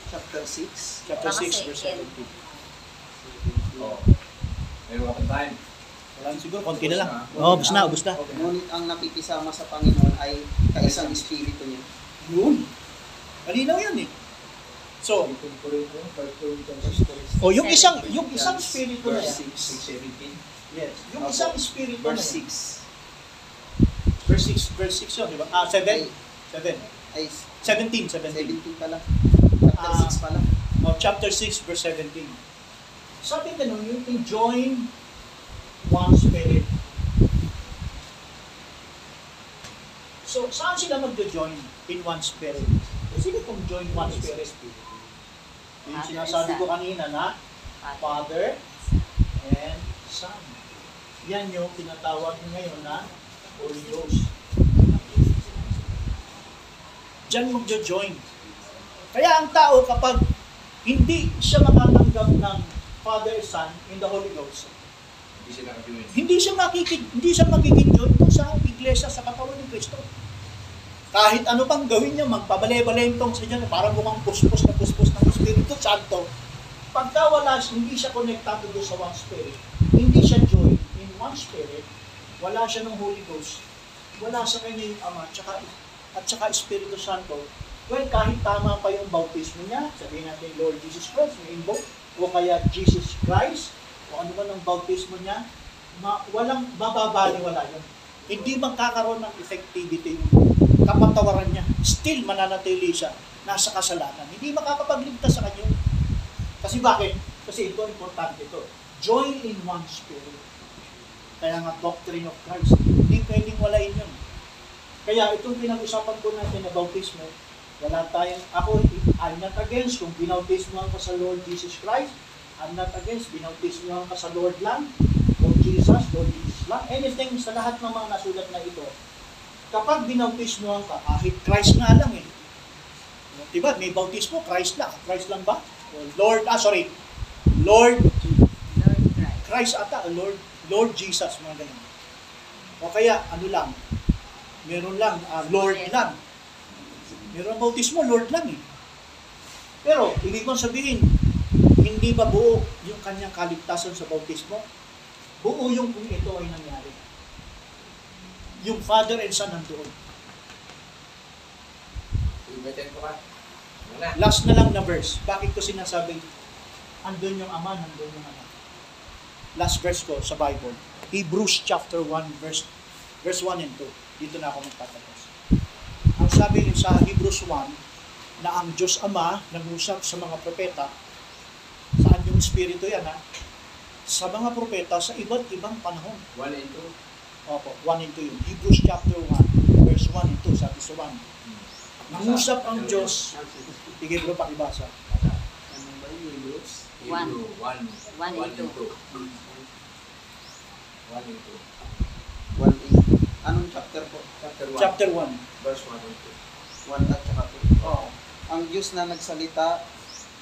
Chapter 6. Chapter Baka 6, sa verse Ezekiel. 17. Oo. Meron ka time. Wala na siguro, konti na lang. Oo, oh, ubus na, ubus na. Okay. Ngunit ang nakikisama sa Panginoon ay kaisang espiritu niya. Yun. Malinaw yan eh. So, Second Corinthians, First Corinthians, o yung isang yung isang spirito na verse yan. 6, 17. Yes. Yung isang spirito na Verse yan. 6 Verse 6, verse 6 yun, di ba? Ah, 7. 7. ay 17, 17. 17 pala. Chapter Ah. 6 pala. Oh, chapter 6, verse 17. Sabi ganun, yung enjoin one spirit. So, saan sila magjo-join in one spirit? Sino kung join one spirit? Yung sinasabi ko kanina na Father and Son. Yan yung tinatawag ngayon na Holy Ghost. Diyan magjo-join. Kaya ang tao kapag hindi siya makatanggap ng Father, Son, in the Holy Ghost, Hindi sila nag-join. hindi siya makikig, hindi siya magiging join po sa iglesia sa katawan ni Kristo. Kahit ano pang gawin niya, magpabale-balentong sa dyan, parang mukhang puspos na puspos ng Espiritu Santo. Pagka wala, hindi siya connectado doon sa one spirit, hindi siya join in one spirit, wala siya ng Holy Ghost, wala sa kanya yung Ama, tsaka, at saka Espiritu Santo, well, kahit tama pa yung bautismo niya, sabihin natin Lord Jesus Christ, may invoke, o kaya Jesus Christ, o ano man ang bautismo niya, ma- walang mababaliwala yun. Hindi magkakaroon ng effectivity yung kapatawaran niya. Still mananatili siya nasa kasalanan. Hindi makakapagligtas sa kanya. Kasi bakit? Kasi ito, importante ito. Join in one spirit. Kaya nga doctrine of Christ. Hindi pwedeng walain yun. Kaya itong pinag-usapan ko natin na bautismo, wala tayong, ako, I'm not against kung binautismohan ka sa Lord Jesus Christ, I'm not against, binautismohan ka sa Lord lang, Lord Jesus, Lord Jesus lang, anything sa lahat ng mga nasulat na ito, kapag binautismohan ka, kahit Christ nga lang eh. Diba, may bautismo, Christ lang. Christ lang ba? Lord, ah sorry, Lord Lord Christ. Christ ata, Lord, Lord Jesus, mga ganun. O kaya, ano lang, meron lang, ah, Lord lang. Meron ang bautismo, Lord lang eh. Pero, ibig kong sabihin, hindi ba buo yung kanyang kaligtasan sa bautismo? Buo yung kung ito ay nangyari. Yung Father and Son nandoon. Ulitin ko ka. Last na lang na verse. Bakit ko sinasabi, andun yung Ama, nandun yung Anak. Last verse ko sa Bible. Hebrews chapter 1 verse verse 1 and 2. Dito na ako magtatapos. Ang sabi sa Hebrews 1 na ang Diyos Ama nag-usap sa mga propeta saan yung Espiritu yan ha? Sa mga propeta sa iba't ibang panahon. 1 and 2. Opo, 1 and 2 yun. Hebrews chapter 1 verse 1 and 2 sabi sa 1. Nangusap ang Diyos. Sige bro, pakibasa. Ano ba yung Hebrews? One. Hebrew 1. One and two. 1 and 2. 1.8. Anong chapter po? Chapter 1. Chapter 1. Verse 1 and 1 at saka 2. Oo. Ang Diyos na nagsalita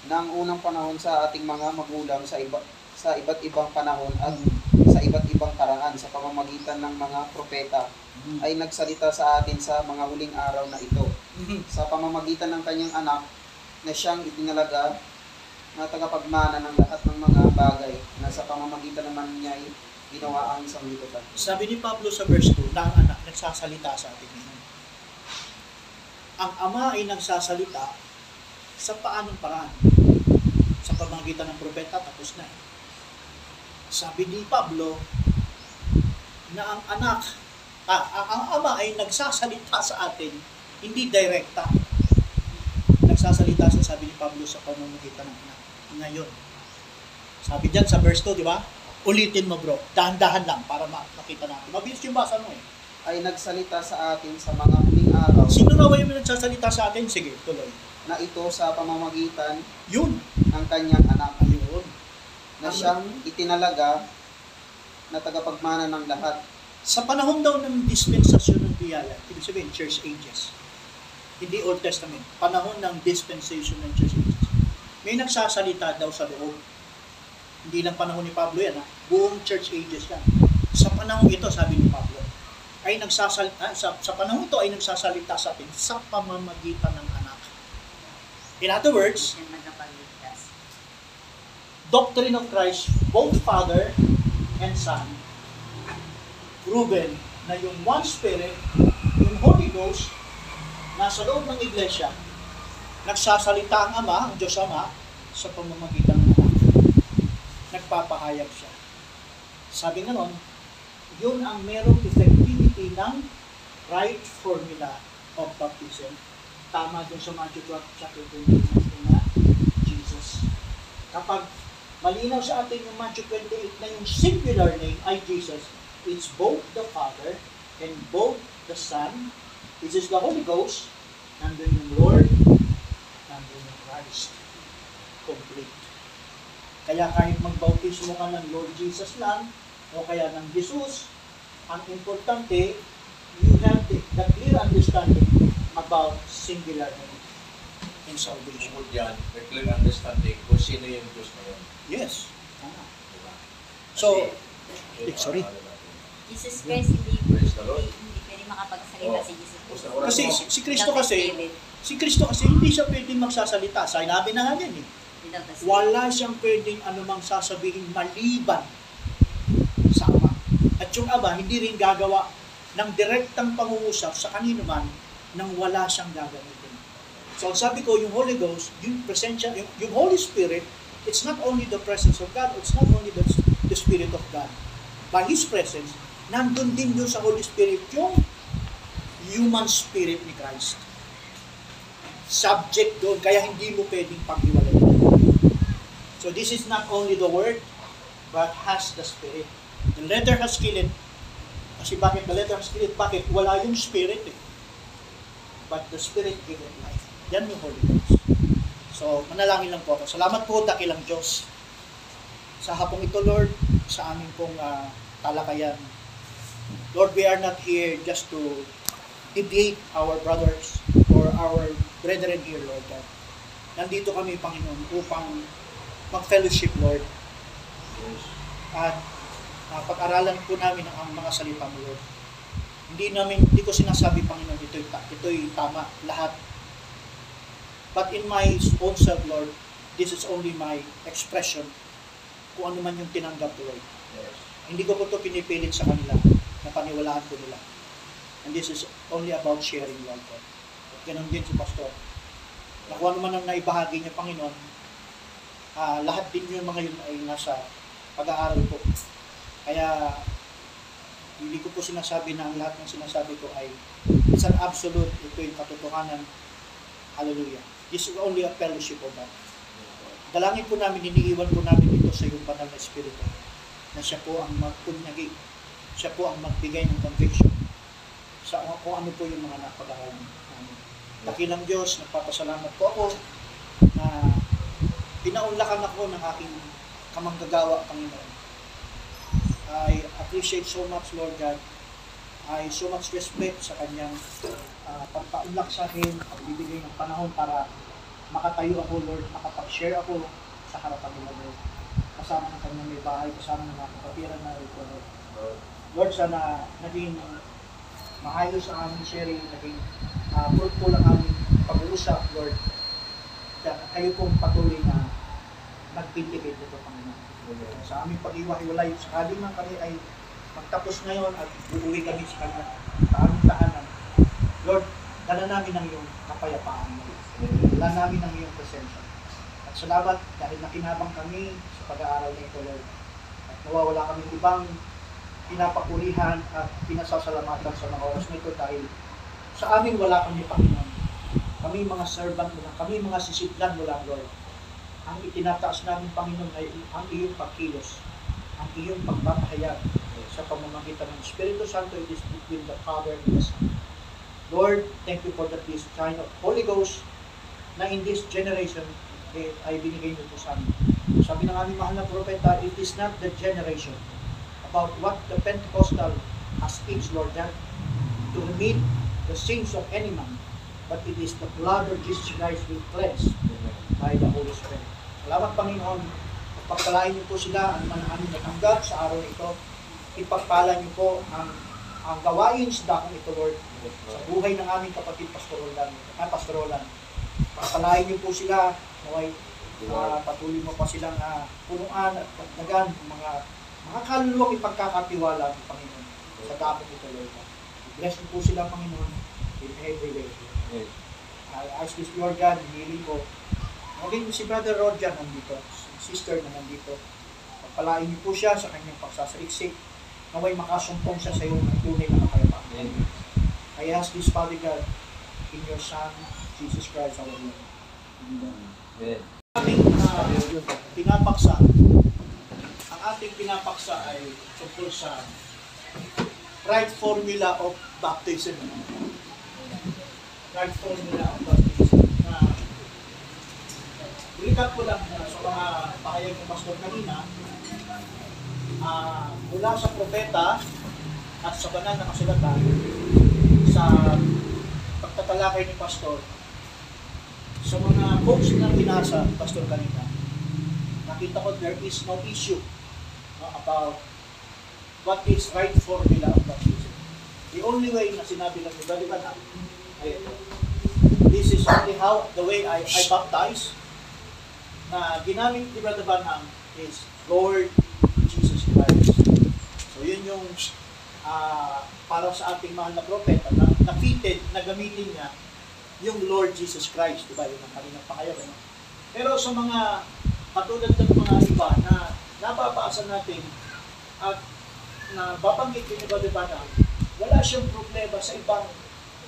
ng unang panahon sa ating mga magulang sa iba sa iba't ibang panahon at sa iba't ibang paraan sa pamamagitan ng mga propeta ay nagsalita sa atin sa mga huling araw na ito sa pamamagitan ng kanyang anak na siyang itinalaga na tagapagmana ng lahat ng mga bagay na sa pamamagitan naman niya ay ginawa ang sanglibutan. Sabi ni Pablo sa verse 2, na ang anak nagsasalita sa atin ngayon. Ang ama ay nagsasalita sa paanong paraan? Sa pamamagitan ng propeta, tapos na. Sabi ni Pablo na ang anak, ah, ang, ang ama ay nagsasalita sa atin, hindi direkta. Nagsasalita sa sabi ni Pablo sa pamamagitan ng anak. Ngayon. Sabi diyan sa verse 2, di ba? Ulitin mo bro, dahan-dahan lang para ma- makita natin. Mabilis yung basa mo eh. Ay nagsalita sa atin sa mga huling araw Sino raw yung nagsasalita sa atin? Sige, tuloy. na ito sa pamamagitan Yun. ng kanyang anak Ayun. na siyang itinalaga na tagapagmana ng lahat. Sa panahon daw ng dispensasyon ng biyaya, ibig sabihin, church ages. Hindi Old Testament. Panahon ng dispensation ng church ages. May nagsasalita daw sa loob. Hindi lang panahon ni Pablo yan, ha? buong church ages yan. Sa panahon ito, sabi ni Pablo, ay nagsasalita, sa, sa panahon ito ay nagsasalita sa atin sa pamamagitan ng anak. In other words, doctrine of Christ, both Father and Son, proven na yung one Spirit, yung Holy Ghost, nasa loob ng iglesia, nagsasalita ang Ama, ang Diyos Ama, sa pamamagitan ng Anak. Nagpapahayag siya. Sabi nga nun, yun ang merong effectivity ng right formula of baptism. Tama dun sa Matthew 12, chapter 28, na Jesus. Kapag malinaw sa atin yung Matthew 28 na yung singular name ay Jesus, it's both the Father and both the Son. This is the Holy Ghost, nandun yung Lord, nandun yung Christ. Complete. Kaya kahit magbautismo ka ng Lord Jesus lang, o kaya ng Jesus, ang importante, you have the, the clear understanding about singular name in salvation. Bukod dyan, may clear understanding kung sino yung Diyos na yun. Yes. Tama. Diba? So, Yun Eh, sorry. Jesus Christ, hindi, the hindi, pwede makapagsalita Oh. si Jesus Christ. Kasi si, si Kristo the kasi, si Kristo kasi hindi siya pwedeng magsasalita. Sinabi na nga yan eh. Wala siyang pwedeng anumang sasabihin maliban sa Ama. At yung Ama, hindi rin gagawa ng direktang pangungusap sa kanino man nang wala siyang gagamitin. So, ang sabi ko, yung Holy Ghost, yung presensya, yung, yung Holy Spirit, it's not only the presence of God, it's not only the, the Spirit of God. By His presence, nandun din doon sa Holy Spirit yung human spirit ni Christ. Subject doon, kaya hindi mo pwedeng paghiwalay. So this is not only the Word, but has the Spirit. The letter has killed. Kasi bakit the letter has killed? Bakit? Wala yung Spirit eh. But the Spirit gave it life. Yan yung Holy Ghost. So, manalangin lang po ako. Salamat po, dakilang Diyos. Sa hapong ito, Lord, sa aming pong ah, talakayan. Lord, we are not here just to debate our brothers or our brethren here, Lord God. Nandito kami, Panginoon, upang mag-fellowship, Lord. At ah, pag-aralan po namin ang, ang mga salita mo, Lord. Hindi namin, hindi ko sinasabi, Panginoon, ito'y, ito'y tama, lahat. But in my own self, Lord, this is only my expression kung ano man yung tinanggap Lord. Yes. Hindi ko po ito pinipilit sa kanila na paniwalaan ko nila. And this is only about sharing, Lord God. At ganun din si Pastor. Na kung ano man ang naibahagi niya, Panginoon, ah, lahat din yung mga yun ay nasa pag-aaral po. Kaya, hindi ko po sinasabi na ang lahat ng sinasabi ko ay it's an absolute, ito yung katotohanan. Hallelujah. This is only a fellowship of that. Dalangin po namin, iniiwan po namin ito sa iyong banal na Espiritu na siya po ang magpunyagi, siya po ang magbigay ng conviction sa kung ano po yung mga napag-aralan namin. Dakilang Diyos, nagpapasalamat po ako na pinaunlakan ako ng aking kamanggagawa, Panginoon. I appreciate so much, Lord God. I so much respect sa kanyang uh, pagpaunlak sa akin, pagbibigay ng panahon para makatayo ako, Lord, makapag-share ako sa harapan nila, Lord. Kasama ng kanyang may bahay, kasama ng mga kapatiran na ito, Lord. Lord, sana naging maayos ang aming sharing, naging uh, fruitful ang aming pag-uusap, Lord. Kaya kayo pong patuloy na nag-vindicate ito, Panginoon. Sa aming pag-iwahiwalay, sakaling man kami ay magtapos ngayon at uuwi kami sa kanya, sa aming tahanan. Lord, dala namin ang iyong kapayapaan mo. Dala namin ang iyong presensya. At salamat dahil nakinabang kami sa pag-aaral na ito, Lord. At nawawala kami ibang pinapakurihan at pinasasalamatan sa mga oras na ito dahil sa amin wala kami Panginoon. Kami mga servant mo kami mga sisidlan mo lang, Lord. Ang itinataas namin, Panginoon, ay ang iyong pagkilos, ang iyong pagpapahayag sa pamamagitan ng Espiritu Santo, it is between the Father and the Son. Lord, thank you for that this kind of Holy Ghost na in this generation eh, ay binigay niyo po sa amin. Sabi ng aming mahal na propeta, it is not the generation about what the Pentecostal has teach, Lord God, to remit the sins of any man, but it is the blood of Jesus Christ will cleanse by the Holy Spirit. Salamat Panginoon, pagpalain niyo po sila ang man aming natanggap sa araw ito. Ipagpala niyo po ang ang gawain sa dakong ito, Lord, sa buhay ng aming kapatid Pastor Roland, ah, Pastor Roland. Pagpalain niyo po sila, naway Ah, patuloy mo pa silang uh, punuan at dagdagan ng mga mga kaluluwang ipagkakatiwala ng Panginoon sa dapit ito, Lord. Bless mo po sila, Panginoon, in every way. Yes. I ask this, Lord God, hinihiling ko. Maging si Brother Roger nandito, si sister na nandito. Pagpalain niyo po siya sa kanyang pagsasaliksik. Naway makasumpong siya sa iyo ng tunay na kapayapaan. I ask this, Father God, in your Son, Jesus Christ, our Lord. Amen. Amen. ating uh, pinapaksa, ang ating pinapaksa ay tungkol sa right formula of baptism. Right formula of baptism. Na, recap ko lang uh, sa mga pakayag ng pastor kanina, ah, mula sa propeta at sa banal na kasulatan, sa pagtatalakay ni pastor, sa mga books na binasa, Pastor kanina, nakita ko there is no issue about what is right formula of baptism. The only way na sinabi ng Brother Banam ay ito. This is only how, the way I, I baptize, na ginamit ni Brother Banam is Lord Jesus Christ. So yun yung ah, para sa ating mahal na propeta na, na fitted, na gamitin niya yung Lord Jesus Christ, di ba? Yun ang kanilang pakayag. Ano? Pero sa mga katulad ng mga iba na nababasa natin at na babanggit din ni Banam, wala siyang problema sa ibang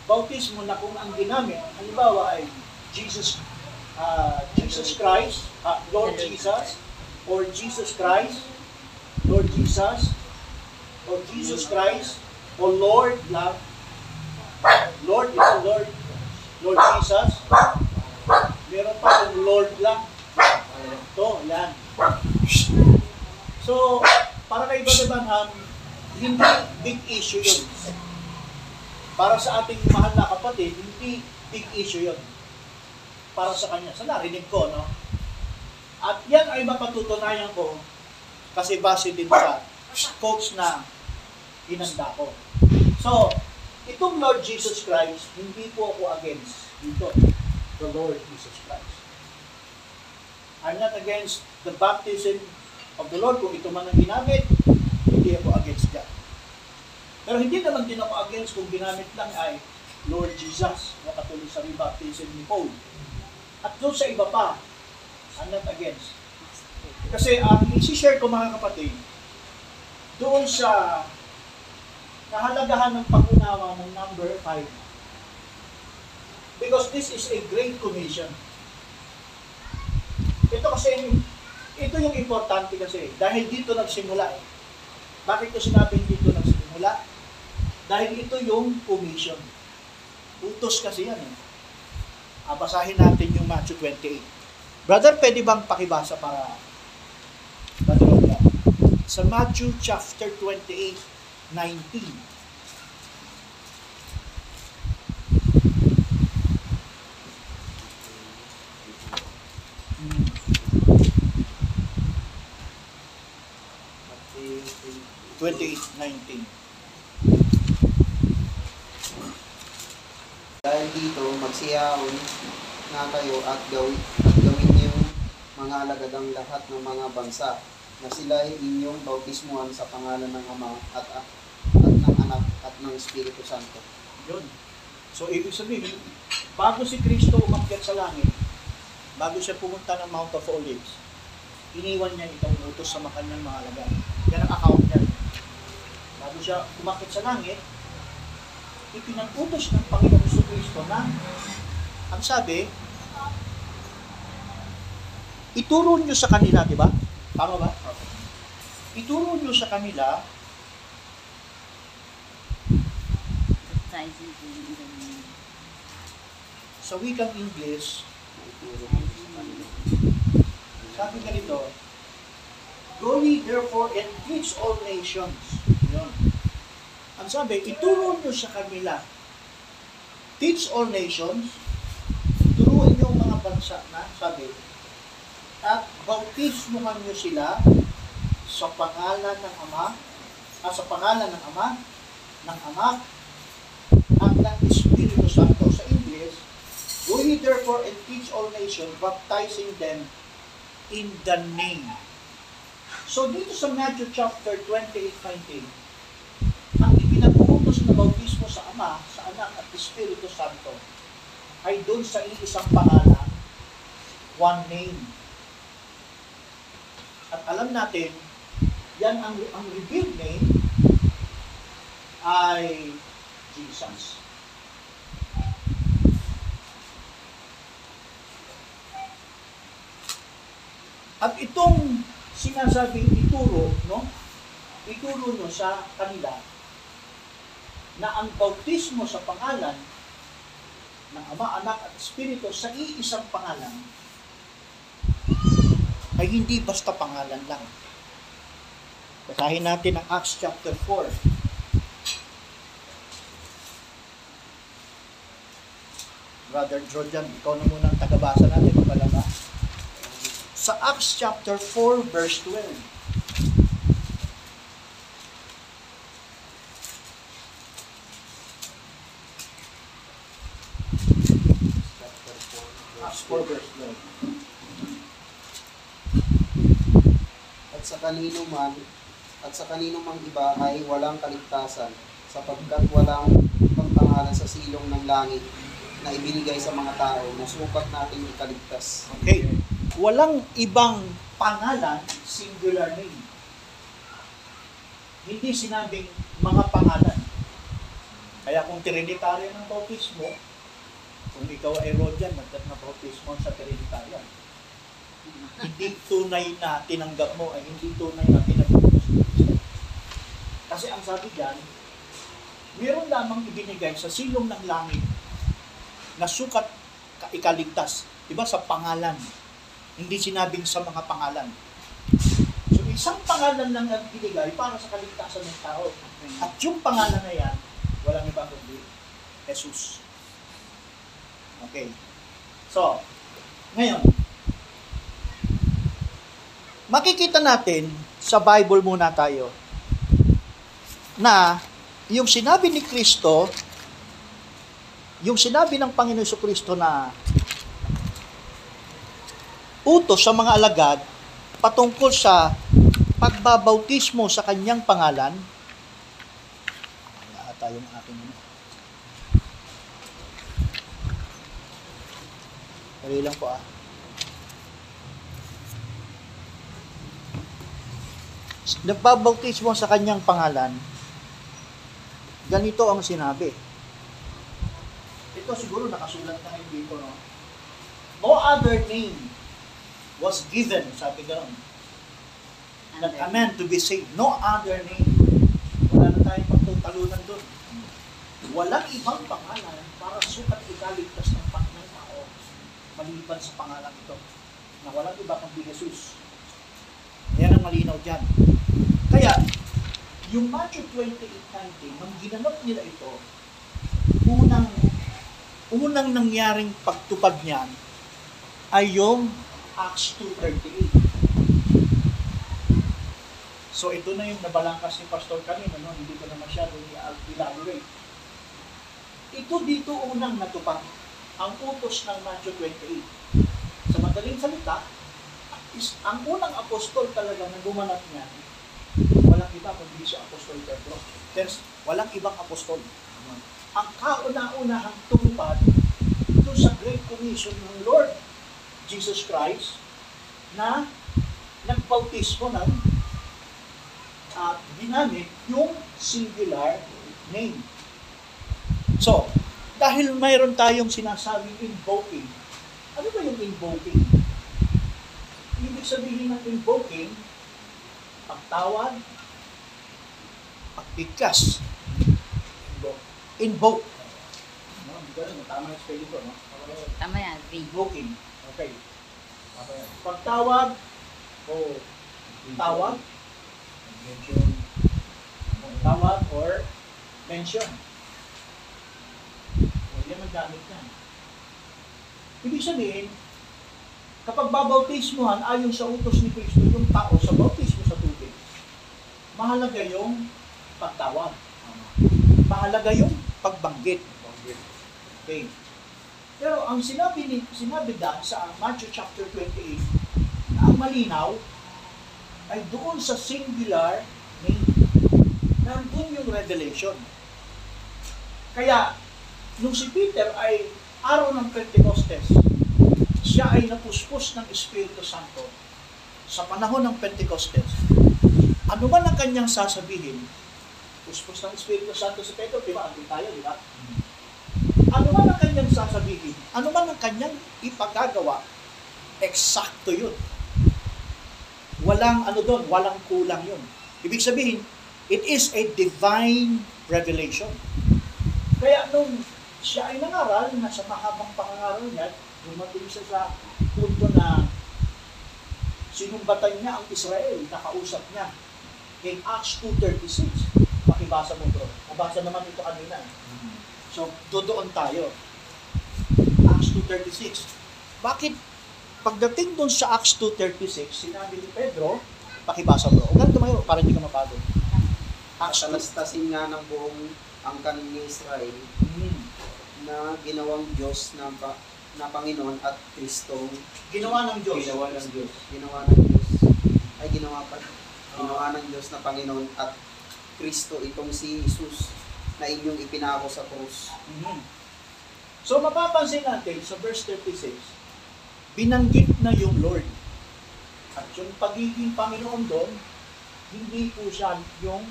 bautismo na kung ang ginamit, halimbawa ay Jesus ah, Jesus Christ, ah, Lord Jesus, or Jesus Christ, Lord Jesus, or Jesus Christ, or Lord lang, Lord is Lord, Lord Jesus, meron pa yung Lord lang, ito, yan. So, para kay Brother Banham, hindi big issue yun. Para sa ating mahal na kapatid, hindi big issue yun. Para sa kanya. Sa narinig ko, no? At yan ay mapatutunayan ko kasi base din sa coach na hinanda ko. So, itong Lord Jesus Christ, hindi po ako against dito. The Lord Jesus Christ. I'm not against the baptism of the Lord. Kung ito man ang ginamit, hindi ako against that. Pero hindi naman din ako against kung ginamit lang ay Lord Jesus na katuloy sa rebaptism ni Paul. At doon sa iba pa, I'm not against. Kasi ang isi-share ko mga kapatid, doon sa kahalagahan ng pag-unawa ng number 5. Because this is a great commission. Ito kasi, ito yung importante kasi, dahil dito nagsimula eh. Bakit ko sinabing dito nagsimula? Dahil ito yung commission. Utos kasi yan eh. Ah, natin yung Matthew 28. Brother, pwede bang pakibasa para Brother Olga? Sa Matthew chapter 28, 19. Twenty-eight, nineteen. Dahil dito, magsiyaon nga kayo at gawin, at gawin yung mga alagadang lahat ng mga bansa na sila ay inyong bautismuhan sa pangalan ng Ama at, at, at ng Anak at ng Espiritu Santo. Yun. So, ibig sabihin, bago si Kristo umakyat sa langit, bago siya pumunta ng Mount of Olives, iniwan niya itong utos sa mga kanyang mga alagad. Yan ang account niya. Bago siya umakyat sa langit, ipinag-utos ng Panginoon Hesus Kristo na, ang sabi, ituro niyo sa kanila, di ba? Tama ba? Ituro niyo sa kanila Baptizing them in the name. sa wikang English, sabi ganito, Go ye therefore and teach all nations. Yun. Ang sabi, ituro nyo sa kanila. Teach all nations. Turuan nyo mga bansa na, sabi, at bautismuhan nyo sila sa pangalan ng Ama, ah, sa pangalan ng Ama, ng Anak, at ng Espiritu Santo. Sa English, Go ye therefore and teach all nations, baptizing them in the name. So dito sa Matthew chapter 28, 19, ang ipinag-uutos na bautismo sa Ama, sa Anak at Espiritu Santo ay doon sa iisang pangalan, one name. At alam natin, yan ang, ang revealed name ay Jesus. At itong sinasabing ituro, no? Ituro nyo sa kanila na ang bautismo sa pangalan ng Ama, Anak at Espiritu sa iisang pangalan ay hindi basta pangalan lang. Basahin natin ang Acts chapter 4. Brother Jordan, ikaw na muna ang tagabasa natin magpalaba. Sa Acts chapter 4 verse 12. Acts 4 verse 12. At sa kanino man, at sa kanino mang iba ay walang kaligtasan, sapagkat walang pagpangalan sa silong ng langit na ibinigay sa mga tao na sukat nating ikaligtas. Okay. Walang ibang pangalan, singular name. Hindi sinabing mga pangalan. Kaya kung Trinitarian ang bautismo, kung ikaw ay Rodian, magkat na bautismo sa Trinitarian. hindi tunay na tinanggap mo ay hindi tunay na tinanggap mo. Kasi ang sabi diyan, meron lamang ibinigay sa silong ng langit na sukat ka- ikaligtas. Diba sa pangalan? Hindi sinabing sa mga pangalan. So isang pangalan lang ang binigay para sa kaligtasan ng tao. At yung pangalan na yan, walang iba kundi Jesus. Okay. So, ngayon, makikita natin sa Bible muna tayo na yung sinabi ni Kristo, yung sinabi ng Panginoon Hesus Kristo na utos sa mga alagad patungkol sa pagbabautismo sa kanyang pangalan. Wala tayong aking ano. Dali lang po ah. Nagbabautismo sa kanyang pangalan. Ganito ang sinabi. Ito siguro nakasulat na ngayon dito, no? No other name was given, sabi gano'n, that a man to be saved. No other name. Wala na tayong pagtutalunan doon. Walang ibang pangalan para sukat ikaligtas ng ng tao maliban sa pangalan ito na walang iba kundi Jesus. Yan ang malinaw dyan. Kaya, yung Matthew 28.19, nang ginanap nila ito, unang unang nangyaring pagtupad niyan ay yung Acts 2.38. So ito na yung nabalangkas ni Pastor kanina, no? hindi ko na masyado i-elaborate. Ito dito unang natupad ang utos ng Matthew 28. Sa madaling salita, is, ang unang apostol talaga na gumanap niyan, walang iba kundi si Apostol Pedro. There's walang ibang apostol. Ang kauna-unahang tumupad ito sa Great Commission ng Lord Jesus Christ na nagbautismo ng at ginamit yung singular name. So, dahil mayroon tayong sinasabing invoking, ano ba yung invoking? Ibig sabihin ng invoking, pagtawad, pagbigkas. Invoke. No, hindi ko tama yung spelling ko, no? Tama yan, V. Invoking. Okay. Pagtawad o tawag, Mention. tawag or mention. O, yan ang gamit yan. Ibig sabihin, kapag babautismuhan ayon sa utos ni Kristo yung tao sa bautismo sa tubig, mahalaga yung pagtawag. Mahalaga yung pagbanggit. Okay. Pero ang sinabi ni sinabi da sa Matthew chapter 28 na ang malinaw ay doon sa singular name. Nandun yung revelation. Kaya, nung si Peter ay araw ng Pentecostes, siya ay napuspos ng Espiritu Santo sa panahon ng Pentecostes. Ano man ang kanyang sasabihin, puspos ng Espiritu Santo si Pedro, di ba? Andun tayo, di ba? Ano man ang kanyang sasabihin, ano man ang kanyang ipagagawa, eksakto yun. Walang ano doon, walang kulang yun. Ibig sabihin, it is a divine revelation. Kaya nung siya ay nangaral, nasa mahabang pangangaral niya, dumating siya sa punto na sinumbatan niya ang Israel, nakausap niya. In Acts 2.36, pakibasa mo bro. Nabasa naman ito kanina. So, doon tayo. Acts 2.36. Bakit pagdating doon sa Acts 2.36, sinabi ni Pedro, pakibasa bro. Huwag kang tumayo para hindi ka mapagod. Acts 2. Katalastasin nga ng buong angkan ni Israel Hmm. na ginawang Diyos na, pa, na Panginoon at Kristong Ginawa ng Diyos. Ginawa ng Diyos. ginawa ng Diyos ay ginawa pa ginawa ng Diyos na Panginoon at Kristo itong si Jesus na inyong ipinako sa krus. Mhm. So mapapansin natin sa verse 36, binanggit na yung Lord. At yung pagiging Panginoon doon, hindi po siya yung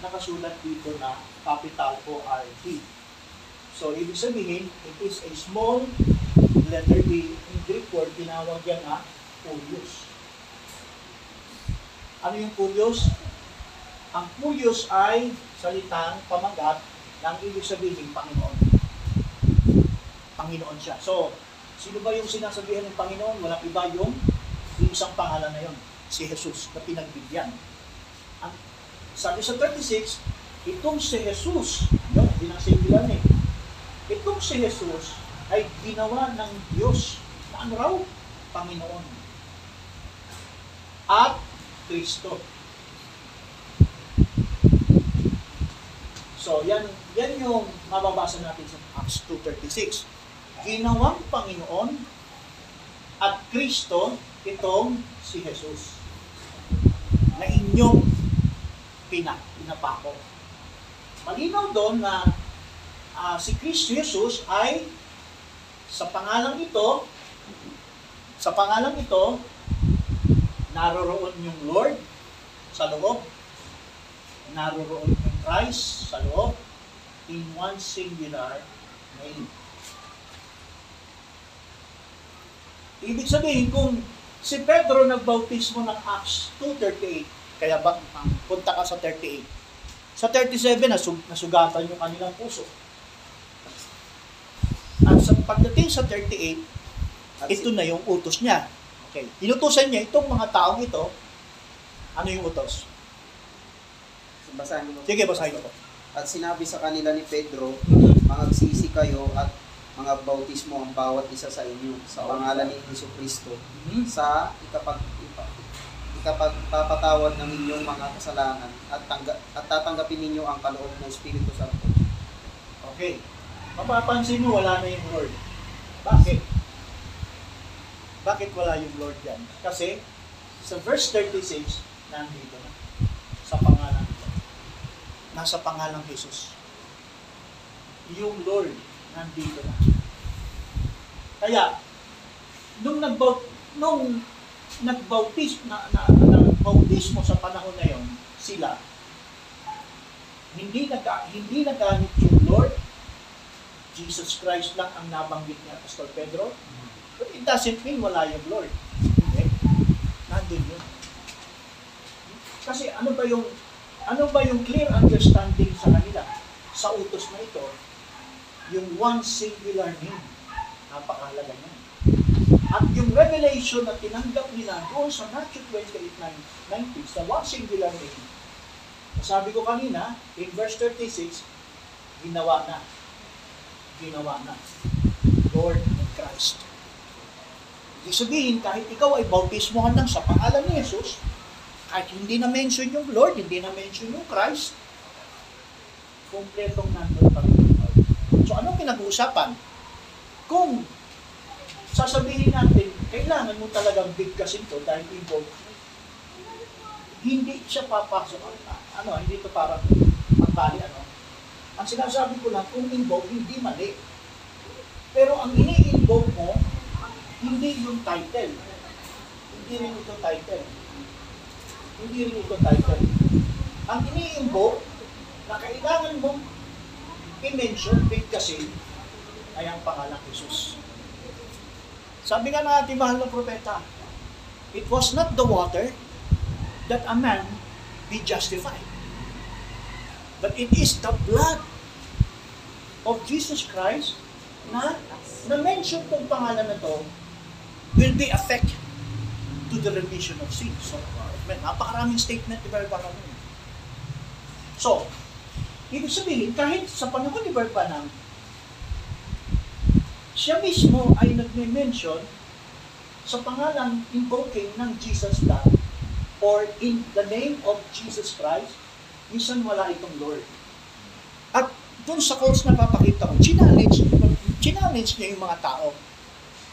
nakasulat dito na capital o RT. So ibig sabihin, it is a small letter B. In Greek word, tinawag yan na kurios. Ano yung kurios? Ang kurios ay salitang pamagat ng ibig sabihin Panginoon. Panginoon siya. So, sino ba yung sinasabihan ng Panginoon? Walang iba yung, yung isang pangalan na yon, si Jesus na pinagbigyan. Ang, sabi sa 36, itong si Jesus, yun, hindi na singular eh. Itong si Jesus ay ginawa ng Diyos na ano raw? Panginoon. At Kristo. So, yan, yan yung mababasa natin sa Acts 2.36. Ginawang Panginoon at Kristo itong si Jesus na inyong pina, pinapako. Malinaw doon na ah, si Kristo Jesus ay sa pangalang ito, sa pangalang ito, naroroon yung Lord sa loob, naroroon Christ sa loob, in one singular name. Ibig sabihin, kung si Pedro nagbautismo ng Acts 2.38, kaya ba, punta ka sa 38. Sa 37, nasug, nasugatan yung kanilang puso. At sa pagdating sa 38, At ito na yung utos niya. Okay. Inutusan niya itong mga taong ito. Ano yung utos? Basahin mo. Sige, basahin ko. At sinabi sa kanila ni Pedro, mangagsisi kayo at mga bautismo ang bawat isa sa inyo sa pangalan ni Hesus Kristo Mhm. sa ikapag ikapagpapatawad ng inyong mga kasalanan at tangga, at tatanggapin ninyo ang kaloob ng Espiritu Santo. Okay. Mapapansin mo, wala na yung Lord. Bakit? Bakit wala yung Lord yan? Kasi sa verse 36, nandito na. Sa pangalan. Nasa pangalang Jesus. Yung Lord, nandito na. Kaya, nung nagbaut nung nagbautis na, na, na bautismo sa panahon na yon sila hindi nag hindi nagamit yung Lord. Jesus Christ lang ang nabanggit niya Pastor Pedro. But it doesn't mean wala yung Lord. Hindi nandun yun. Kasi ano ba yung ano ba yung clear understanding sa kanila sa utos na ito yung one singular name napakahalaga niya at yung revelation na tinanggap nila doon sa Matthew 28:19 sa one singular name sabi ko kanina, in verse 36, ginawa na. Ginawa na. Lord and Christ. Ibig sabihin, kahit ikaw ay bautismohan lang sa pangalan ni Jesus, kahit hindi na mention yung Lord, hindi na mention yung Christ, kumpletong nandun pa rin. So anong pinag-uusapan? Kung sasabihin natin, kailangan mo talagang bigkasin to dahil involved. Hindi siya papasok. Ano, hindi to parang ang bali, ano. Ang sinasabi ko lang, kung involved, hindi mali. Pero ang ini-involve mo, hindi yung title. Hindi rin ito title. Hindi rin ito title. Ang ini-involve na kailangan mong i-mention, bigkasin, ay ang pangalang Jesus. Sabi nga ng ating mahal na propeta, it was not the water that a man be justified. But it is the blood of Jesus Christ na na-mention tong pangalan na to will be effect to the remission of sins. So, man, napakaraming statement ni Brother Branham. So, ibig sabihin, kahit sa panahon ni Brother Branham, siya mismo ay nagme-mention sa pangalan invoking ng Jesus God or in the name of Jesus Christ, minsan wala itong Lord. At dun sa quotes na papakita ko, challenge, challenge niya yung mga tao.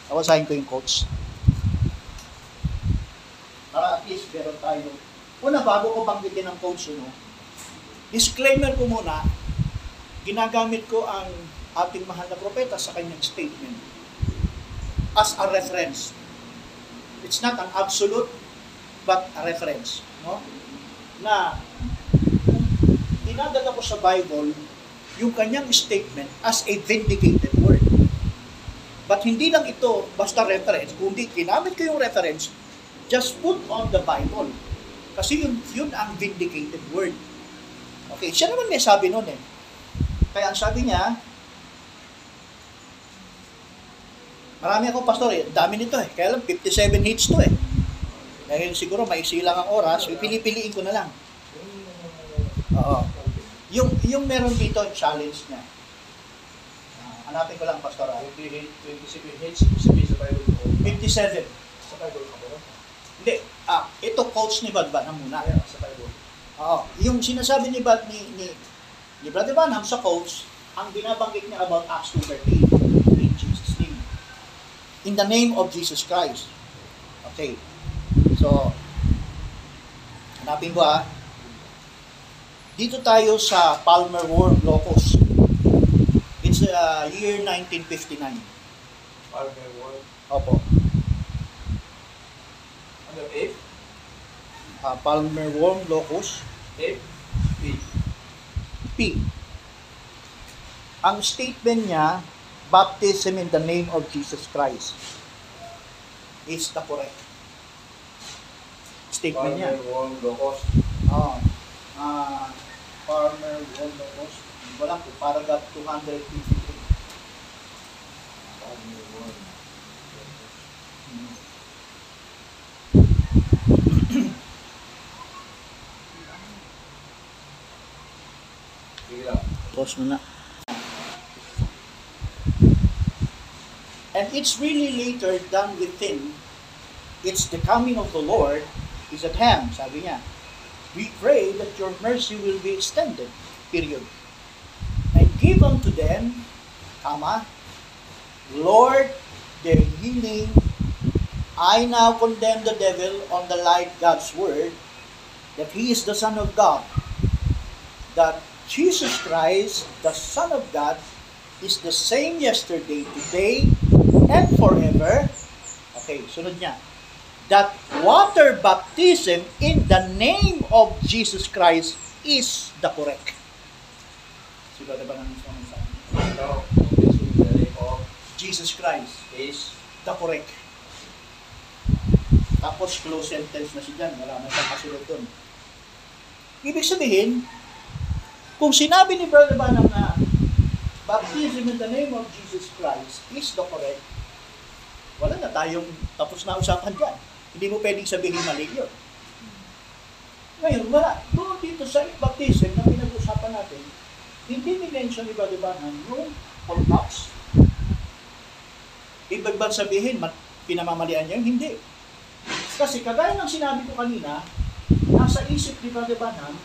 Tawasahin ko yung quotes. Para at least meron tayo. Una, bago ko banggitin ang quotes, no, disclaimer ko muna, ginagamit ko ang ating mahal na propeta sa kanyang statement as a reference. It's not an absolute, but a reference. No? Na dinadala ko sa Bible yung kanyang statement as a vindicated word. But hindi lang ito basta reference, kundi ginamit ko yung reference, just put on the Bible. Kasi yun, yun ang vindicated word. Okay, siya naman may sabi nun eh. Kaya ang sabi niya, marami ako pastor eh, dami nito eh. Kaya lang 57 hits to eh. Dahil siguro maiksi lang ang oras, pipili-piliin ko na lang. Oo. Yung, yung meron dito, challenge niya. Ah, hanapin ko lang, Pastor. ah. 28, 27 hits, sabihin sa Bible ko. 57. Sa Bible? Hindi, ah, ito quotes ni Bad Banham muna. Kaya sa Bible. Oo. Yung sinasabi ni Bad ni, ni, ni Brother Banham sa quotes, ang binabanggit niya about Acts 2.13 in Jesus' name. In the name of Jesus Christ. Okay. So, hanapin ko ah. Dito tayo sa Palmer Worm Locus. It's uh, year 1959. Palmer word. Opo. Ano, F? Uh, Palmer Worm Locus. F? P. P. Ang statement niya, baptism in the name of Jesus Christ is the correct statement niya. Palmer word, locos. Oh. Ah, Farmer Worm Locus. Wala po, paragraph 253. And it's really later we think. It's the coming of the Lord is at hand, sabi niya. We pray that your mercy will be extended, period. And give unto them, comma, Lord, their healing. I now condemn the devil on the light God's word, that he is the Son of God, that Jesus Christ, the Son of God, is the same yesterday, today, and forever. Okay, sunod niya. That water baptism in the name of Jesus Christ is the correct. Ba is the name of Jesus Christ is the correct. Tapos close sentence na siya dyan. Wala na siyang kasunod doon. Ibig sabihin, kung sinabi ni Brother Banham na baptism in the name of Jesus Christ is the correct, wala na tayong tapos na usapan dyan. Hindi mo pwedeng sabihin mali yun. Ngayon, wala. Doon dito sa baptism na pinag-usapan natin, hindi ni-mention ni Brother Banham yung orthodox. Ibig bang sabihin, pinamamalian niya yun? Hindi. Kasi kagaya ng sinabi ko kanina, nasa isip ni Brother Banham,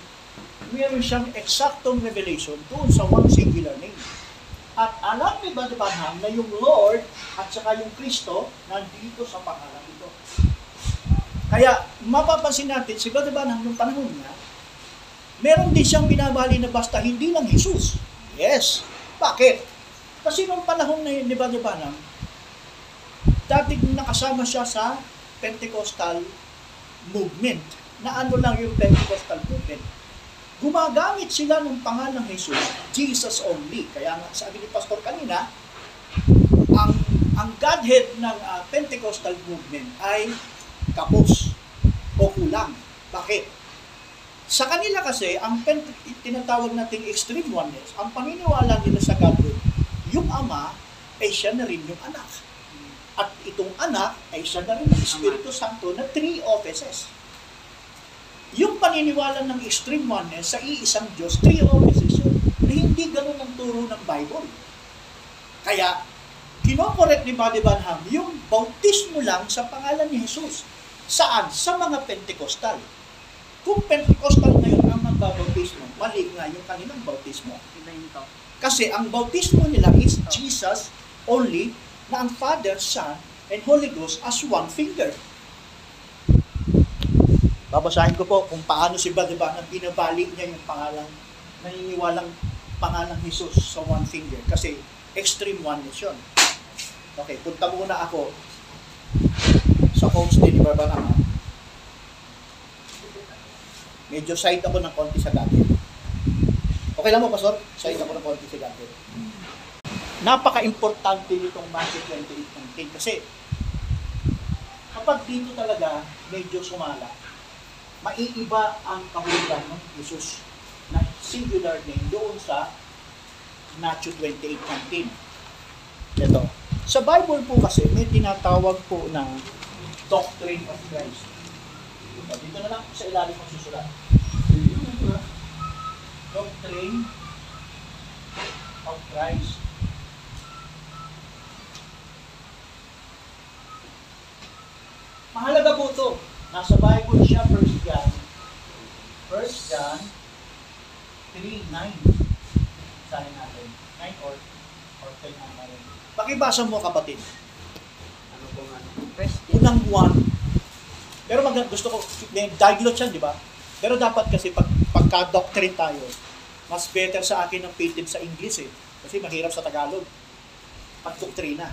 meron siyang eksaktong revelation doon sa one singular name. At alam ni Brother Branham na yung Lord at saka yung Kristo nandito sa pangalan ito. Kaya mapapansin natin, si Brother Branham nung panahon niya, meron din siyang binabali na basta hindi lang Jesus. Yes. Bakit? Kasi nung panahon na ni Brother Branham, dati nakasama siya sa Pentecostal movement. Na ano lang yung Pentecostal movement. Gumagamit sila ng pangalang Jesus, Jesus only. Kaya nga sabi ni Pastor kanina, ang ang Godhead ng ah, Pentecostal movement ay kapos o kulang. Bakit? Sa kanila kasi, ang Pente- tinatawag nating extreme oneness, ang paniniwala nila sa Godhead, yung Ama ay siya na rin yung anak. At itong anak ay siya na rin ang Espiritu Santo na three offices. Yung paniniwala ng extreme oneness sa iisang Diyos, three offices yun. Na hindi ganun ang turo ng Bible. Kaya, kinokorek ni Buddy Banham yung bautismo lang sa pangalan ni Jesus. Saan? Sa mga Pentecostal. Kung Pentecostal ngayon ang magbabautismo, mali nga yung kanilang bautismo. Kasi ang bautismo nila is Jesus only na ang Father, Son, and Holy Ghost as one finger. Babasahin ko po kung paano si Badiba nang binabali niya yung pangalang naniniwalang pangalang Jesus sa one finger. Kasi extreme oneness yun. Okay, punta muna ako sa homestay ni Barbanama. Medyo side ako ng konti sa dati. Okay lang mo, Pastor? Side ako ng konti sa dati. Napaka-importante nitong Matthew 28.19 kasi kapag dito talaga medyo sumala, maiiba ang kahulugan ng Jesus na singular name doon sa Matthew 28.19. Ito. Sa Bible po kasi may tinatawag po na doctrine of Christ. Ito, dito na lang sa ilalim ng susulat. Doctrine of Christ. Mahalaga po ito. Nasa Bible siya, 1 John. 1 John 3, 9. Sahin natin. 9 or, or 10 na rin. Pakibasa mo kapatid. Ano po nga? First, Unang 1. Pero mag, gusto ko, may diglot yan, di ba? Pero dapat kasi pag, pagka-doctrine tayo, mas better sa akin ang painted sa English eh. Kasi mahirap sa Tagalog. Pag-doktrina.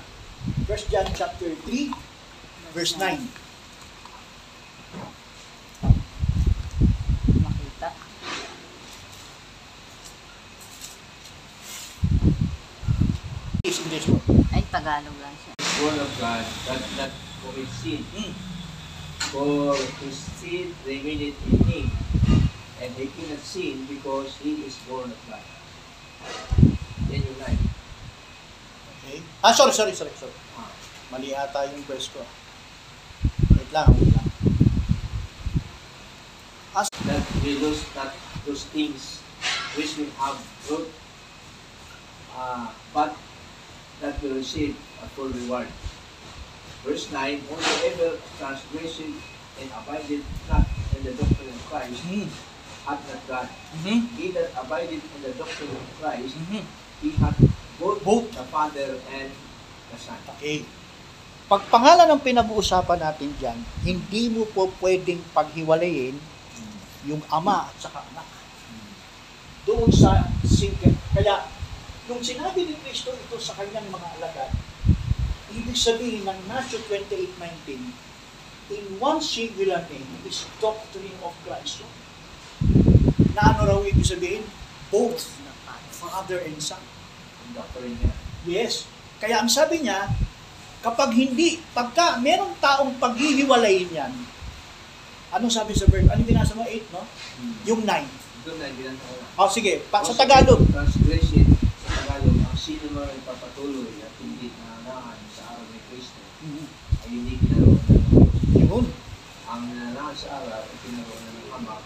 1 John chapter 3, verse 9. Is English mo. Ay, Tagalog lang siya. Word of God not commit sin. Hmm. For his seed remaineth in him, and he cannot sin because he is born of God. Yan yung line. Okay. Ah, sorry, sorry, sorry, sorry. Ah. Mali ata yung verse ko. Wait lang, wait lang. That we lose not those things which we have wrote, uh, but that we receive a full reward. Verse 9, Whosoever transgresseth and abideth not in the doctrine of Christ Hmm. hath not God. Mhm. He that abideth in the doctrine of Christ, Mhm. he hath both, Both. the Father and the Son. Okay. Pag pangalan ang pinag-uusapan natin dyan, hindi mo po pwedeng paghiwalayin yung ama at saka anak. Doon sa single. Kaya, nung sinabi ni Kristo ito sa kanyang mga alagad, ibig sabihin ng Matthew 28.19, in one singular name is doctrine of Christ. Na ano raw ibig sabihin? Both Father and Son. Ang doctrine niya. Yes. Kaya ang sabi niya, kapag hindi, pagka merong taong paghihiwalayin yan, anong sabi sa verse? Ano binasa mo? 8, no? Yung 9. Doon na ginagawa. Oh, sige. Pa, sa Tagalog. Transgression Tagalog, ang sino man ay papatuloy at hindi nananahan sa araw ni Kristo ay hindi kinaroon ng Diyos. Yun. Ang nananahan sa araw ay kinaroon na ng Ama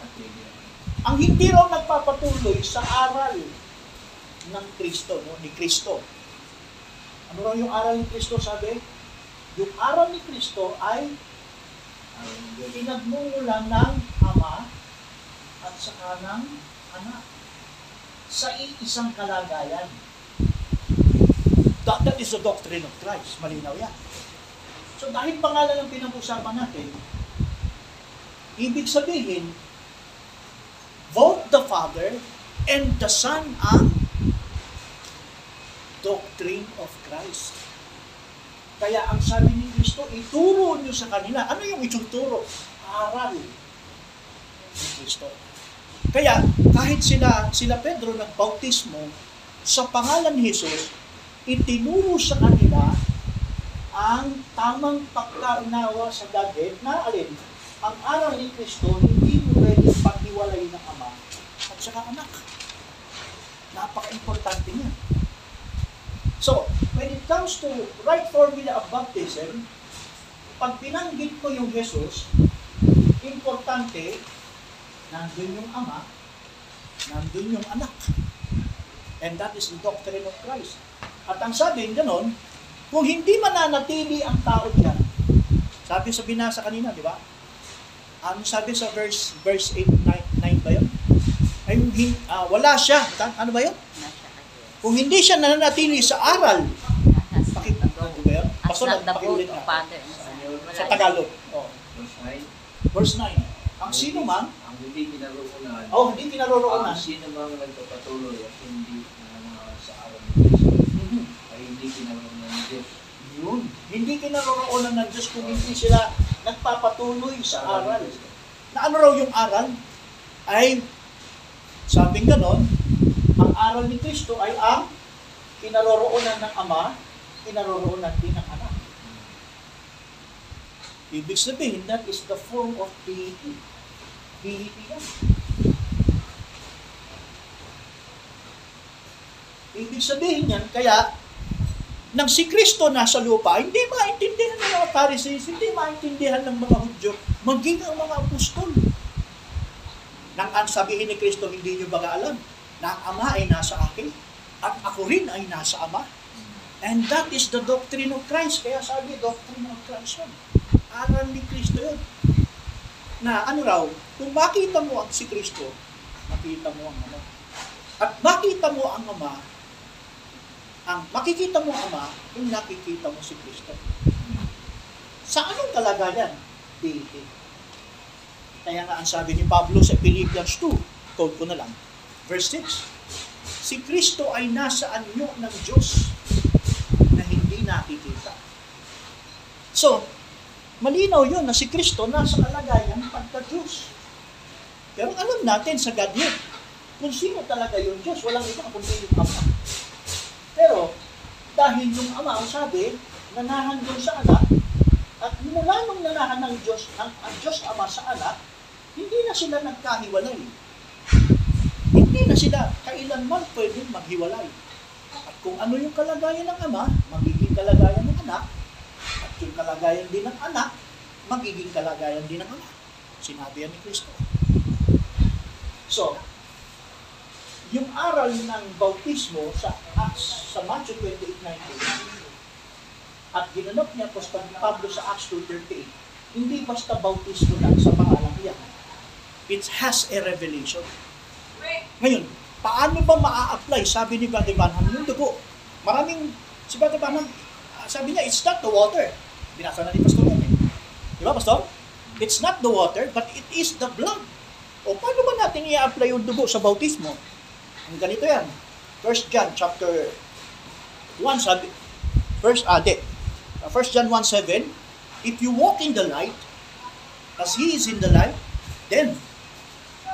at hindi ng Ang hindi raw nagpapatuloy sa aral ng Kristo, no? ni Kristo. Ano raw yung aral ni Kristo, sabi? Yung aral ni Kristo ay pinagmumulan ng Ama at saka ng Anak sa iisang kalagayan. That, that is the doctrine of Christ. Malinaw yan. So dahil pangalan ang pinag-usapan natin, ibig sabihin, both the Father and the Son ang doctrine of Christ. Kaya ang sabi ni Kristo, ituro nyo sa kanila. Ano yung ituturo? Aral ni Kristo. Kaya kahit sila sila Pedro nagbautismo sa pangalan ni Jesus, itinuro sa kanila ang tamang pagkaunawa sa Godhead na alin, ang aral ni Kristo hindi mo pwedeng paghiwalay ng Ama at saka anak. Napaka-importante niya. So, when it comes to right formula of baptism, pag binanggit ko yung Jesus, importante, nandun yung Ama, nandun yung anak. And that is the doctrine of Christ. At ang sabi, ganon, kung hindi mananatili ang tao diyan, sabi sa binasa kanina, di ba? Ano sabi sa verse verse 8, 9, 9 ba yun? Ay, ah, wala siya. Ano ba yun? Kung hindi siya nananatili sa aral, boat. ba yun? Pastor, pakiulit na. Sa. Tagalog. Oh. Verse 9. Verse 9. Ang sino man, hindi kinaroonan. oh, hindi kinaroroonan. Ang sino mang nagpapatuloy at hindi nananawa sa araw ng Kristo Mhm. ay hindi kinaroonan ng Diyos. Yun. Hindi kinaroroonan ng Diyos kung hindi sila nagpapatuloy sa aral. Na ano raw yung aral? Ay, sabing ganon, ang aral ni Kristo ay ang kinaroroonan ng Ama, kinaroroonan din ng Anak. Ibig sabihin, that is the form of deity. Deity yan. Ibig sabihin yan, kaya nang si Kristo nasa lupa, hindi maintindihan ng mga Pharisees, hindi maintindihan ng mga Hudyo, maging ang mga apostol. Nang ang sabihin ni Kristo, hindi nyo ba alam na ang Ama ay nasa akin at ako rin ay nasa Ama? And that is the doctrine of Christ. Kaya sabi, doctrine of Christ yun. Aral ni Kristo yun. Na ano raw, kung makita mo ang si Kristo, makita mo ang Ama. At makita mo ang Ama, ang makikita mo ang Ama, yung nakikita mo si Kristo. Sa anong kalagayan? Deity. Kaya nga ang sabi ni Pablo sa Philippians 2, quote ko na lang, verse 6, si Kristo ay nasa anyo ng Diyos na hindi nakikita. So, malinaw yun na si Kristo nasa kalagayan pagka-Diyos. Pero alam natin sa Godhead, kung sino talaga yung Diyos, walang iba kundi yung Ama. Pero, dahil yung Ama, ang sabi, nanahan doon sa anak, at mula nung nanahan ng Diyos, ng, ang Diyos Ama sa anak, hindi na sila nagkahiwalay. Hindi na sila kailanman pwedeng maghiwalay. At kung ano yung kalagayan ng Ama, magiging kalagayan ng anak, at yung kalagayan din ng anak, magiging kalagayan din ng Ama. Sinabi yan ni Kristo. So, yung aral ng bautismo sa Acts, sa Matthew 28.19 at ginanap niya Apostol Pablo sa Acts 2.38 hindi basta bautismo lang sa pangalang iyan. It has a revelation. Ngayon, paano ba maa-apply? Sabi ni Brother Banham, yung dugo. Maraming, si Brother Banham, sabi niya, it's not the water. Binasa na ni Pastor yan eh. Di ba, Pastor? It's not the water, but it is the blood. O paano ba natin i-apply yung dugo sa bautismo? Ang ganito yan. First John chapter 1 sabi, first, ah, di. Uh, First John 1 7, if you walk in the light, as He is in the light, then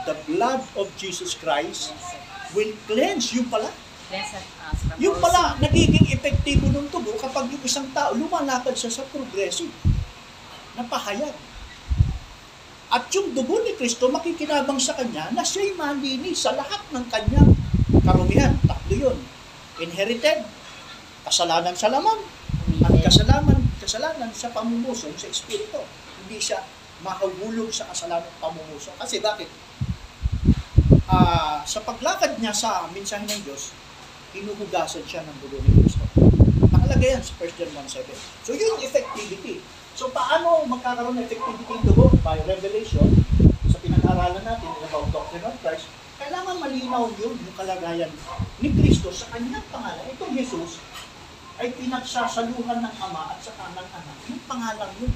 the blood of Jesus Christ will cleanse you pala. Us from Yung pala, nagiging epektibo ng tubo kapag yung isang tao lumalakad siya sa progressive na pahayag. At yung dugo ni Kristo makikinabang sa kanya na siya'y malinis sa lahat ng kanyang karumihan. Tatlo yun. Inherited, kasalanan sa laman, at kasalanan, kasalanan sa pamumusong sa Espiritu. Hindi siya mahulog sa kasalanan pamumusong. Kasi bakit? Ah, sa paglakad niya sa mensahe ng Diyos, hinuhugasan siya ng dugo ni Kristo. Nakalagay yan sa 1 John 1.7. So yun yung effectivity. So paano magkakaroon ng effectivity yung dugo? By revelation, sa pinag-aralan natin about doctrine of Christ, kailangan malinaw yun yung kalagayan ni Kristo sa kanyang pangalan. Itong Jesus ay pinagsasaluhan ng ama at saka ng anak. Yung pangalan yun.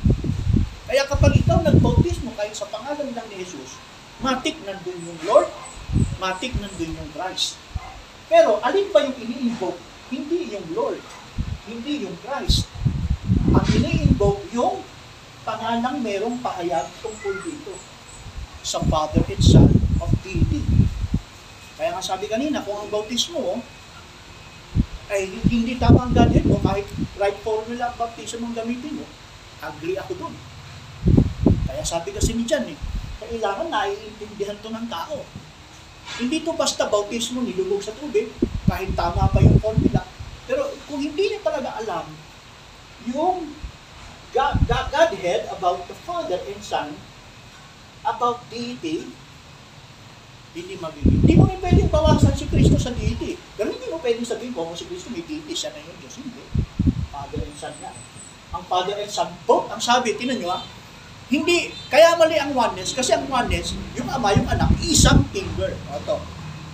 Kaya kapag ikaw nagbautismo kahit sa pangalan lang ni Jesus, matik nandun yung Lord, matik nandun yung Christ. Pero alin ba yung ini-invoke? Hindi yung Lord, hindi yung Christ. Ang ini-invoke yung pangalang merong pahayag tungkol dito sa Father and Son of deity. Kaya nga sabi kanina, kung ang bautismo mo ay hindi tama ang Godhead mo, kahit right formula ang baptism ang gamitin mo, agree ako dun. Kaya sabi kasi ni John eh, kailangan naiintindihan to ng tao. Hindi to basta bautismo, nilubog sa tubig, kahit tama pa yung formula. Pero kung hindi niya talaga alam yung God, God, Godhead about the Father and Son, about deity, hindi magiging. Hindi mo rin pwedeng bawasan si Kristo sa deity. Pero hindi mo pwedeng sabihin ko, kung si Kristo may deity, siya na yung Diyos. Hindi. Father and Son yan. Ang Father and Son, both, ang sabi, tinan nyo ah, hindi, kaya mali ang oneness, kasi ang oneness, yung ama, yung anak, isang finger. O ito,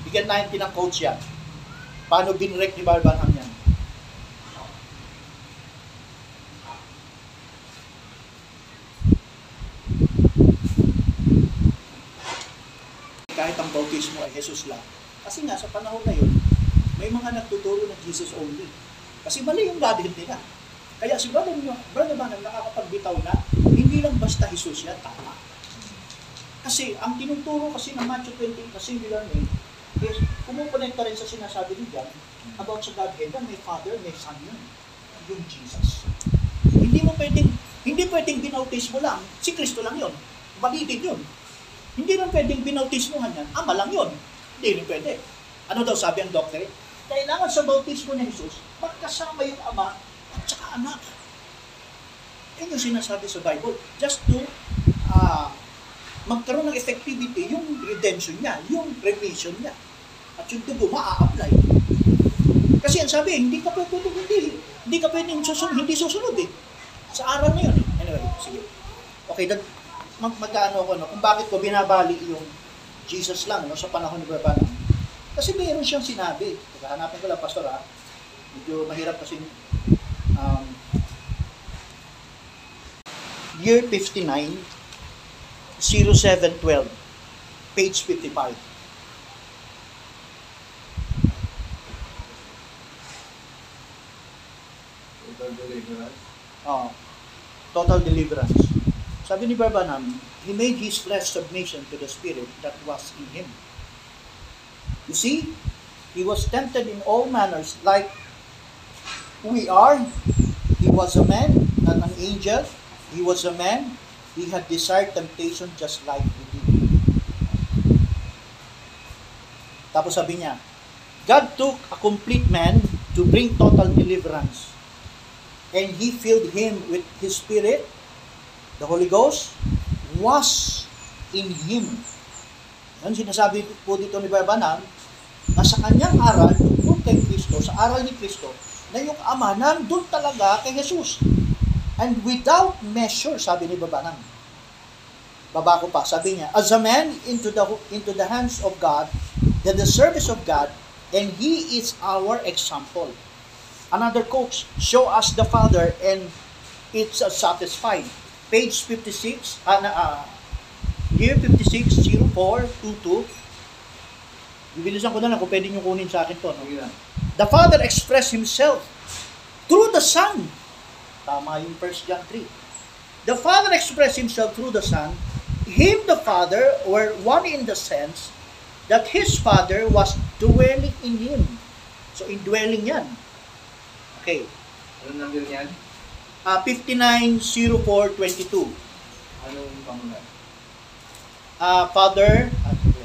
bigyan natin ng coach yan. Paano binrek ni Barbanham yan? kahit ang bautismo ay Jesus lang. Kasi nga, sa panahon na yun, may mga nagtuturo ng Jesus only. Kasi mali yung Godhead nila. Kaya si Brother, Brother Banang nakakapagbitaw na, hindi lang basta Jesus yan, tama. Kasi ang tinuturo kasi ng Matthew 20 na singular name is kumukonekta rin sa sinasabi ni John about sa Godhead na may Father, may Son yun. Yung Jesus. Hindi mo pwedeng, hindi pwedeng binautismo lang. Si Kristo lang yun. Mali din yun. Hindi rin pwedeng binautismohan yan. Ama lang yun. Hindi rin pwede. Ano daw sabi ang doktor? Kailangan sa bautismo ni Jesus, magkasama yung ama at saka anak. Yan yung sinasabi sa Bible. Just to ah, magkaroon ng effectivity yung redemption niya, yung remission niya. At yung dugo, maa-apply. Kasi ang sabi, hindi ka pwede, hindi, hindi ka pwede susunod, hindi susunod eh. Sa araw na yun eh. Anyway, sige. Okay, that, mag magkano ko no, kung bakit ko binabali yung Jesus lang no, sa panahon ni Barbana. Kasi mayroon siyang sinabi. Hanapin ko lang, Pastor ha. Medyo mahirap kasi um, year 59 0712 page 55 Total deliverance. oh, total deliverance. Sabi ni Barbanam he made his flesh submission to the spirit that was in him. You see he was tempted in all manners like we are. He was a man not an angel he was a man. He had desired temptation just like we did tapos sabi niya God took a complete man to bring total deliverance. And he filled him with his spirit the Holy Ghost was in him. Yan sinasabi po dito ni Barbanam na sa kanyang aral tungkol kay Kristo, sa aral ni Kristo, na yung Ama nandun talaga kay Jesus. And without measure, sabi ni Babanang. Baba ko pa, sabi niya, as a man into the into the hands of God, then the service of God, and He is our example. Another quote, show us the Father and it's uh, satisfied. Page 56, uh, uh, year 56, 0422, Bibilisan ko na lang kung pwede nyo kunin sa akin to. No? The Father expressed Himself through the Son. Tama yung 1 John 3. The Father expressed Himself through the Son. Him, the Father, were one in the sense that His Father was dwelling in Him. So, indwelling yan. Okay. Ano number niyan? Uh, 590422. Anong pamunan? Uh, Father, ah, sige.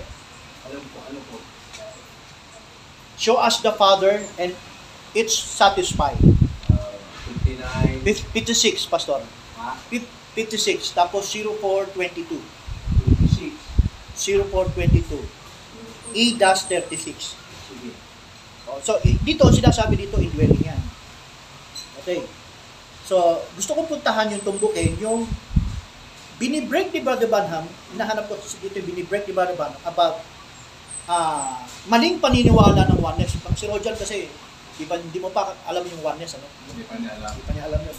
Alam po, ano po? show us the Father and it's satisfied. Uh, 59. 56, Pastor. Ha? 56, tapos 0422. 56. 0422. E-36. Sige. Oh, So, dito, sinasabi dito, indwelling yan. Okay. So, gusto kong puntahan yung tumbukin, yung binibreak ni Brother Banham, hinahanap ko dito yung binibreak ni Brother Banham about ah maling paniniwala ng oneness. Pag si Rojan kasi, Di ba, hindi mo pa alam yung oneness, ano? Hindi pa niya alam. Hindi pa niya alam yun.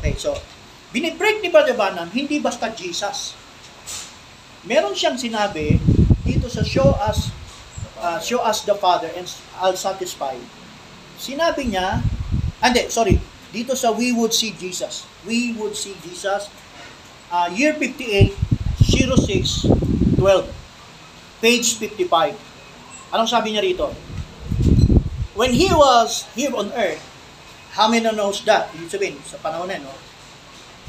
Okay, so, binibreak ni Brother Branham, hindi basta Jesus. Meron siyang sinabi dito sa show us, uh, show us the Father and I'll satisfy. Sinabi niya, ah, hindi, sorry, dito sa we would see Jesus. We would see Jesus. Uh, year 58, 06, 12. Page 55. Anong sabi niya rito? When he was here on earth, how many knows that? Ibig sabihin, sa panahon na, no?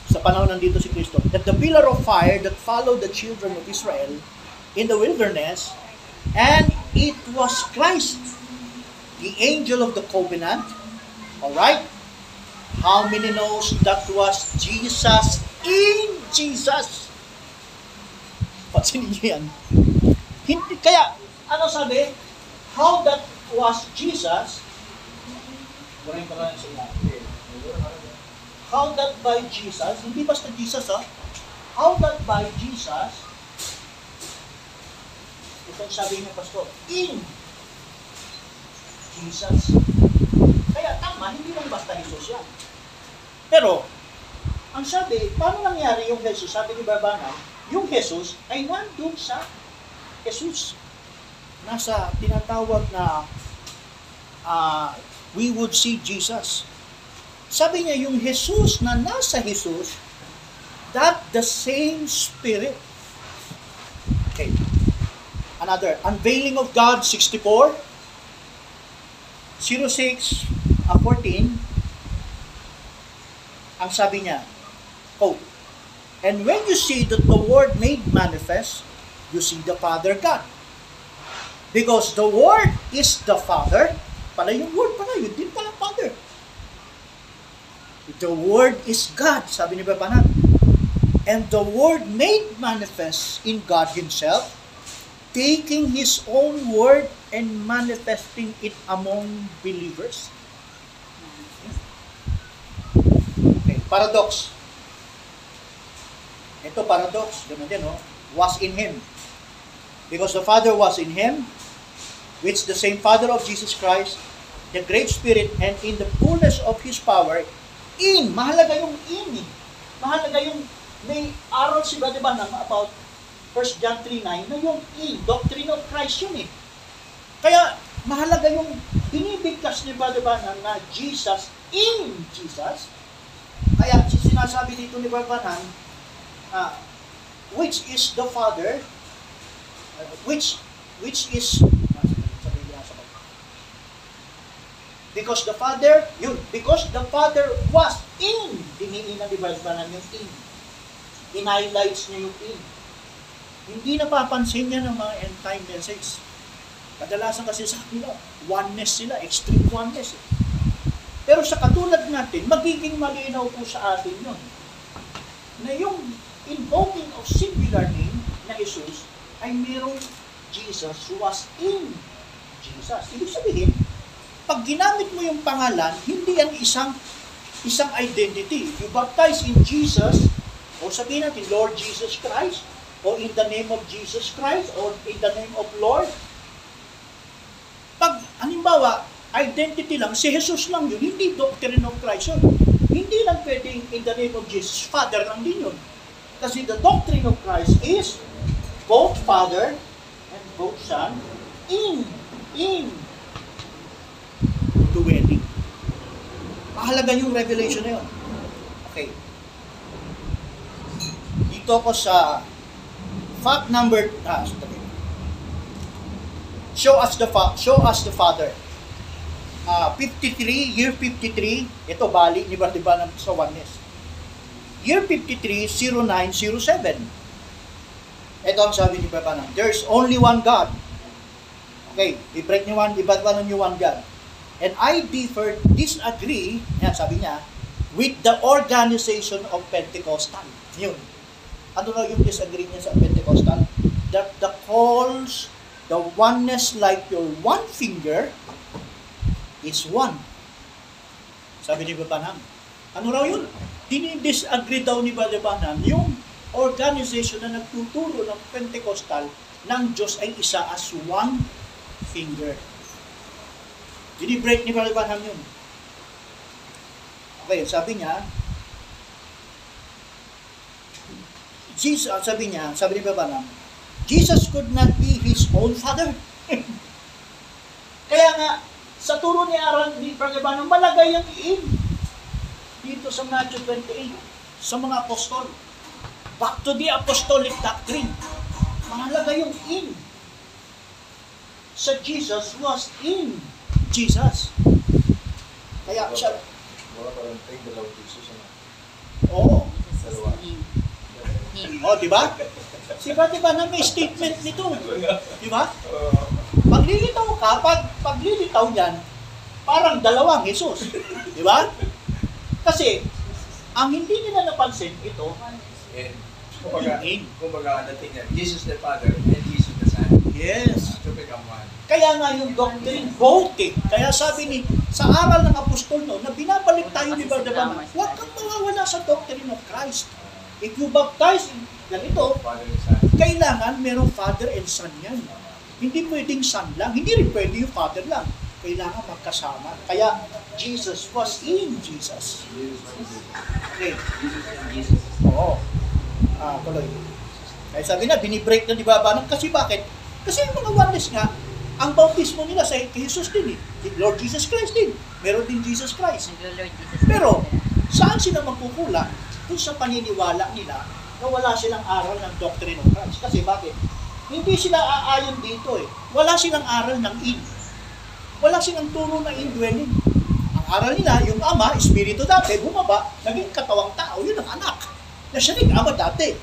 Sa panahon nandito si Kristo, that the pillar of fire that followed the children of Israel in the wilderness, and it was Christ, the angel of the covenant. Alright? How many knows that was Jesus in Jesus? Pansinin niyo yan. Hindi, kaya, ano sabi? How that was Jesus. How that by Jesus, hindi basta Jesus ha, how that by Jesus, itong sabi niya pastor, in Jesus. Kaya tama, hindi lang basta Jesus yan. Pero, ang sabi, paano nangyari yung Jesus? Sabi ni Barbana, yung Jesus ay nandun sa Jesus. Nasa tinatawag na ah, we would see Jesus. Sabi niya, yung Jesus na nasa Jesus, that the same Spirit. Okay. Another, Unveiling of God 64, 06, uh, 14, ang sabi niya, quote, And when you see that the Word made manifest, you see the Father God. Because the Word is the Father, pala yung Word pala, yun din pala Father. The Word is God, sabi ni Babanan. And the Word made manifest in God Himself, taking His own Word and manifesting it among believers. Okay, paradox. Ito paradox, ganun din, no? Was in Him. Because the Father was in Him, which the same Father of Jesus Christ, the great Spirit, and in the fullness of His power, in, mahalaga yung in eh. Mahalaga yung, may aral si Brother Banam about 1 John 3.9 na yung in, doctrine of Christ yun eh. Kaya, mahalaga yung binibigkas ni Brother Banam na Jesus in Jesus. Kaya, sinasabi dito ni Brother Banam, ah, which is the Father, uh, which, which is, ah, sabi niya sa Because the Father, yun, because the Father was in, diniin na di ba Banam yung in. In-highlights niya yung in. Hindi napapansin niya ng mga end time message. Kadalasan kasi sa kanila, oneness sila, extreme oneness. Eh. Pero sa katulad natin, magiging malinaw po sa atin yun. Na yung invoking of singular name na Jesus ay merong Jesus was in Jesus. Ibig sabihin, pag ginamit mo yung pangalan, hindi yan isang isang identity. You baptize in Jesus, o sabihin natin, Lord Jesus Christ, o in the name of Jesus Christ, or in the name of Lord. Pag, halimbawa, identity lang, si Jesus lang yun, hindi doctrine of Christ yun. Hindi lang pwedeng in the name of Jesus, Father lang din yun. Kasi the doctrine of Christ is both Father and both Son in, in dwelling. Mahalaga yung revelation na yun. Okay. Dito ako sa fact number, ah. Show us the fa- show us the Father. Ah, 53, year 53, ito bali ni Bartiba ng sa oneness. Year 53, 0907. Ito ang sabi ni Papa There's only one God. Okay, i-break niyo one, iba't one niyo one God. And I differ, disagree, yan sabi niya, with the organization of Pentecostal. Yun. Ano na yung disagree niya sa Pentecostal? That the calls, the oneness like your one finger is one. Sabi ni Babanam. Ano raw yun? Dini-disagree daw ni Banham yung organization na nagtuturo ng Pentecostal ng Diyos ay isa as one finger. Dinibreak ni Brother Branham yun. Okay, sabi niya, Jesus, ah, sabi niya, sabi ni Brother Branham, Jesus could not be his own father. Kaya nga, sa turo ni Aaron, ni Brother Branham, malagay ang iin dito sa Matthew 28, sa mga apostol. Back to the apostolic doctrine. Mahalaga yung in. Sa Jesus was in Jesus. Kaya siya, Wala parang tayo dalawang Jesus. Ano? oo. Him. Him. Oh, di ba? Si Brother Branham may statement nito. Di ba? Paglilitaw ka, pag paglilitaw niyan, parang dalawang Jesus. Di ba? Kasi, ang hindi nila napansin ito, And kumbaga, in. kumbaga dating niya, Jesus the Father and Jesus the Son. Yes. To become one. Kaya nga yung doctrine, eh. Kaya sabi ni, sa aral ng apostol no, na binabalik tayo ni Brother Branham, huwag kang mawawala sa doctrine of Christ. If you baptize ganito, kailangan merong father and son yan. Hindi pwedeng son lang, hindi rin pwede yung father lang. Kailangan magkasama. Kaya Jesus was in Jesus. Okay. Jesus and Jesus. Oo. Ah, tuloy. Kaya sabi na, binibreak na ni Baba ng kasi bakit? Kasi yung mga oneness nga, ang bautismo nila sa kay Jesus din eh. Lord Jesus Christ din. Meron din Jesus Christ. Naglo-Lord Jesus. Pero, saan sila magkukulang? Kung sa paniniwala nila na wala silang aral ng doctrine of Christ. Kasi bakit? Hindi sila aayon dito eh. Wala silang aral ng in. Wala silang turo ng indwelling. Ang aral nila, yung ama, espiritu dati, bumaba, naging katawang tao, yun ang anak. Na siya rin ama dati.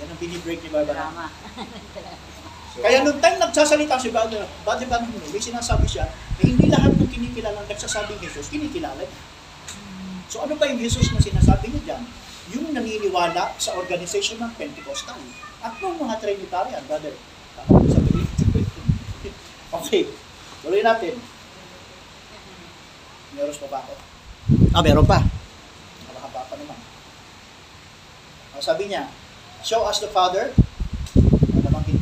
Yan ang binibreak ni Barbara. Drama. Kaya nung time nagsasalita si Brother, Brother Branham, may sinasabi siya na hindi lahat ng kinikilala nagsasabing Jesus, kinikilala. So ano ba yung Jesus na sinasabi niya dyan? Yung naniniwala sa organization ng Pentecostal. At nung mga Trinitarian, brother. Okay. Tuloy natin. Meron pa ba ako? Ah, meron pa. Nakakaba pa naman. Ah, sabi niya, show us the Father.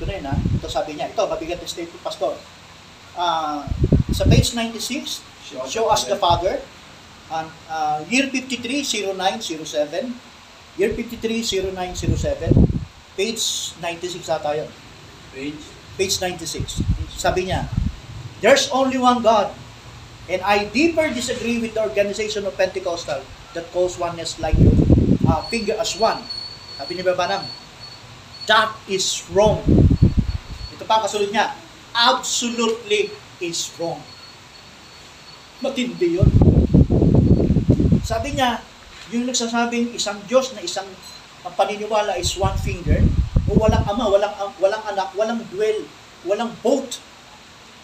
Ah, na yun ha. Ito sabi niya, ito, mabigat na statement, Pastor. Ah, sa page 96, show us the Father. And, uh, year 53, 0907. Year 53, 0907. Page 96 ata yun. Page. Page 96. Sabi niya, There's only one God, and I deeper disagree with the organization of Pentecostal that calls oneness like you, uh, figure as one. Sabi ni Babanam, that is wrong. Pa ang kasunod niya, absolutely is wrong. Matindi yun. Sabi niya, yung nagsasabing isang Diyos na isang ang paniniwala is one finger, o walang ama, walang walang anak, walang dwell, walang boat.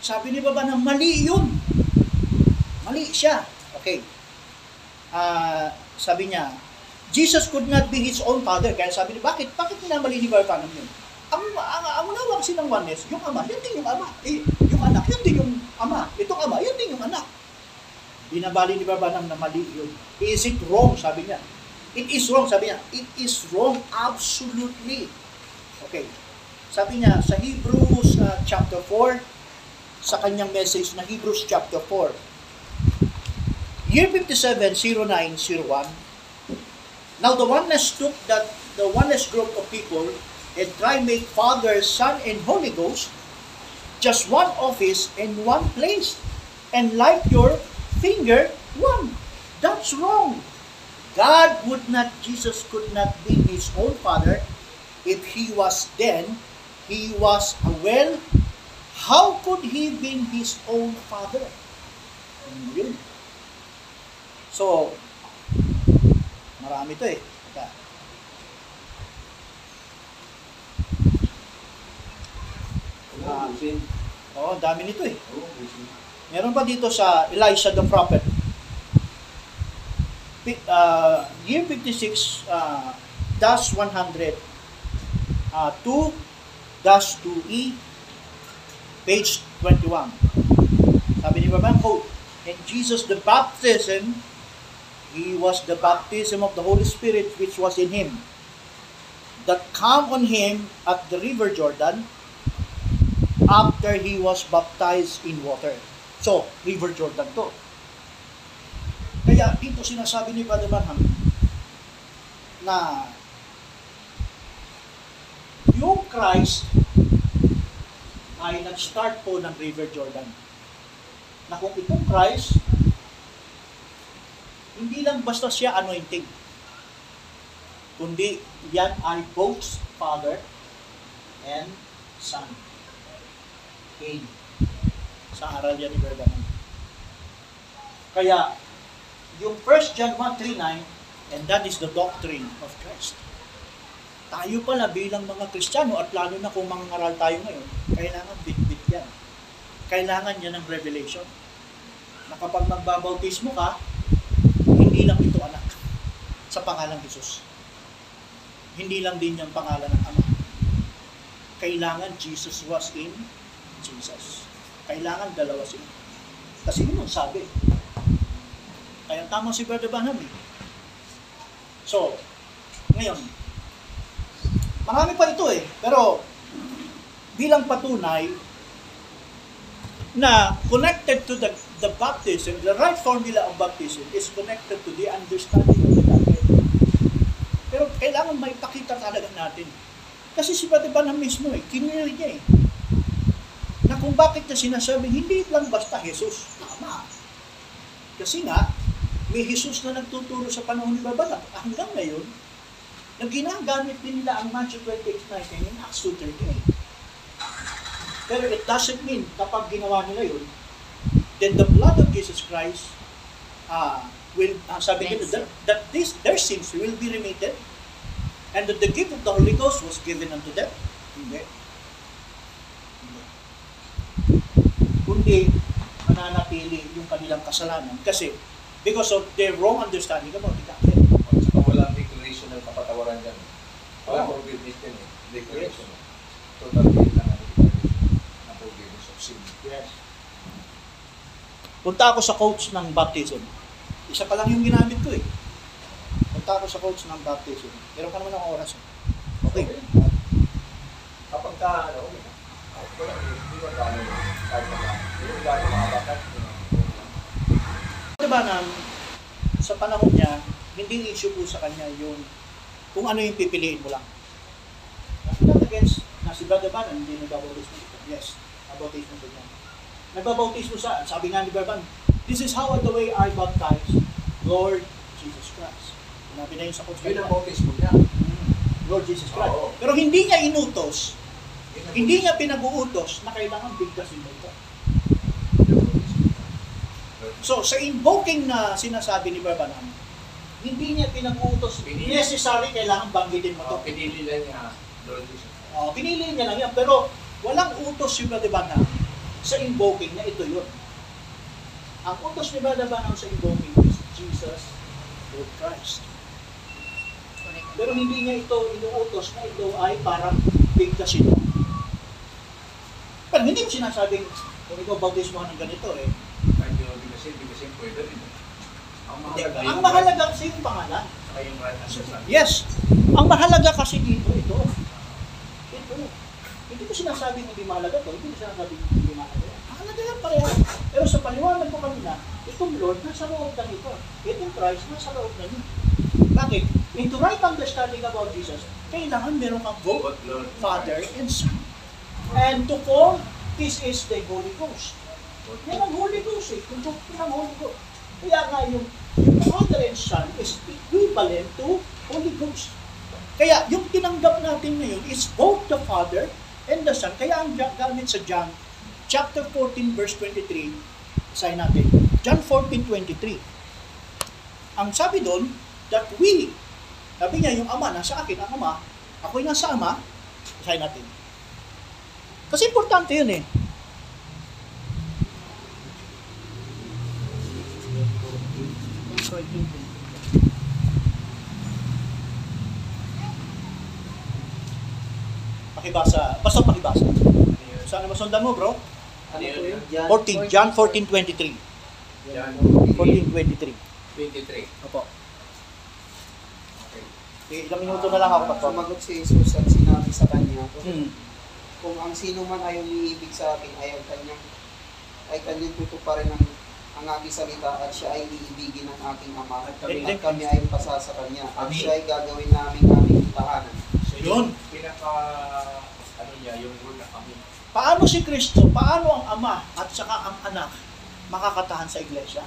Sabi ni Baba na mali yun. Mali siya. Okay. Ah, sabi niya, Jesus could not be his own father. Kaya sabi niya, bakit? Bakit minamali ni Bartanam yun? Ang, ang, ang unawang kasi ng yung ama, yan din yung ama. Eh, yung anak, yan din yung ama. Itong ama, yan din yung anak. Binabali ni Barbanam na mali yun. Is it wrong? Sabi niya. It is wrong. Sabi niya, it is wrong absolutely. Okay. Sabi niya, sa Hebrews uh, chapter 4, sa kanyang message na Hebrews chapter 4, year 57, 0901, Now the oneness took that the oneness group of people and try make Father, Son, and Holy Ghost just one office and one place. And like your finger, one. That's wrong. God would not, Jesus could not be his own father if he was then, he was a well, how could he be his own father? So, marami to eh. Teka. Oh, sin. Oo, ang dami nito eh. Oh. Meron pa dito sa Elisha the prophet. Uh, year 56, uh, dash 100, uh, 2, dash 2E, page 21. Sabi ni Baban, quote, And Jesus the baptism, he was the baptism of the Holy Spirit which was in him, that come on him at the river Jordan, after he was baptized in water. So, River Jordan to. Kaya dito sinasabi ni Brother Branham na yung Christ ay nag-start po ng River Jordan. Na kung itong Christ, hindi lang basta siya anointing, kundi yan ay both Father and Son. Cain. Sa aral yan ni Branham. Kaya, yung 1 John 1, 3, 9, and that is the doctrine of Christ. Tayo pala bilang mga Kristiyano at lalo na kung mangangaral tayo ngayon, kailangan bit-bit yan. Kailangan yan ng revelation. Na kapag magbabautismo ka, hindi lang ito anak sa pangalang Jesus. Hindi lang din yung pangalan ng Ama. Kailangan Jesus was in Jesus. Kailangan dalawa sila. Kasi yun ang sabi. Kaya tama si Brother Branham eh. So, ngayon, marami pa ito eh. Pero, bilang patunay na connected to the, the baptism, the right formula of baptism is connected to the understanding of the Godhead. Pero kailangan may pakita talaga natin. Kasi si Brother Branham mismo eh, kinili niya eh. Kung bakit niya sinasabi, hindi lang basta Jesus. Tama. Kasi nga, may Jesus na nagtuturo sa panahon ni Babalak. Hanggang ngayon, na ginagamit din nila ang Matthew 28.19 in Acts 2.38. Pero it doesn't mean kapag ginawa nila yun, then the blood of Jesus Christ uh, will, uh, sabi dito, that, that this, their sins will be remitted and that the gift of the Holy Ghost was given unto them. Hindi. Hindi. Kundi, mananatili yung kanilang kasalanan kasi because of their wrong understanding about the. At saka walang declaration ng kapatawaran dyan. Walang Oo. forgiveness din eh. Declaration. Total lang ang declaration ng forgiveness of sin. Yes. Punta ako sa coach ng baptism. Isa pa lang yung ginamit ko eh. Punta ako sa coach ng baptism. Meron pa naman ang oras. eh. Okay. Kapag ka, ano, okay wala, hindi mo gano'n. Mo gano'n mga bakat. Diba na sa panahon niya, hindi issue po sa kanya yung kung ano yung pipiliin mo lang. Not against na si Brother Banan, hindi nagbabautismo dito. Yes, nabautismo po niya. Nagbabautismo sa, sabi nga ni Brother Banan, this is how the way I baptize Lord Jesus Christ. Sinabi na yun sa coach. Yun ang bautismo niya. Lord Jesus Christ. Oo. Pero hindi niya inutos, hindi niya pinag-uutos na kailangan bigkasin mo. So, sa invoking na sinasabi ni Barbanam, hindi niya pinag-uutos, Pinili. necessary kailangan banggitin mo Oh, ito. pinili lang niya. Oh, pinili niya lang yan, pero walang utos si Brother Banham sa invoking na ito yun. Ang utos ni Brother Banham sa invoking is Jesus Lord Christ. Pero hindi niya ito inuutos na ito ay parang bigkasin mo. Pero hindi mo sinasabing, kung ikaw bautismo ng ganito eh. Yung bigasin, bigasin pwede rin. Ang Hindi, mahalaga ang mahalaga kasi yung pangalan. Saka yung understanding. Yes. Ang mahalaga kasi dito, ito. Ito. Hindi ko sinasabing hindi mahalaga to. Hindi ko sinasabing hindi mahalaga. Mahalaga yan pareho. Pero sa paliwanag ko kanina, itong Lord nasa loob na ito. Itong Christ nasa loob na niyo. Bakit? Into right understanding about Jesus, kailangan meron kang both Father and Son. And to form, this is the Holy Ghost. Yan ang Holy Ghost eh. Kung doktrina ng Holy Ghost. Kaya nga yung, yung Father and Son is equivalent to Holy Ghost. Kaya yung tinanggap natin ngayon is both the Father and the Son. Kaya ang ga- gamit sa John, chapter 14, verse 23, sign natin. John 14, 23. Ang sabi doon, that we, sabi niya yung Ama, nasa akin, ang Ama, ako'y nasa Ama, sign natin. Kasi importante yun eh. Pakibasa, basta pakibasa. Sana masundan mo, bro? Ano yun? yun? John 14, John 14:23. Yan. 14:23. 23. Opo. Okay. Eh, ilang minuto na lang ako pa. Sumagot si Jesus at sinabi sa kanya, Hmm. kung ang sino man ay umiibig sa akin, ayaw kanyang ay kanyang tutuparin ang ang aking salita at siya ay iibigin ng aking ama at kami, at kami ay pasa sa kanya at siya ay gagawin namin aming tahanan. So Yun. pinaka, ano niya, yung word na kami. Paano si Kristo, paano ang Ama at saka ang Anak makakatahan sa iglesia?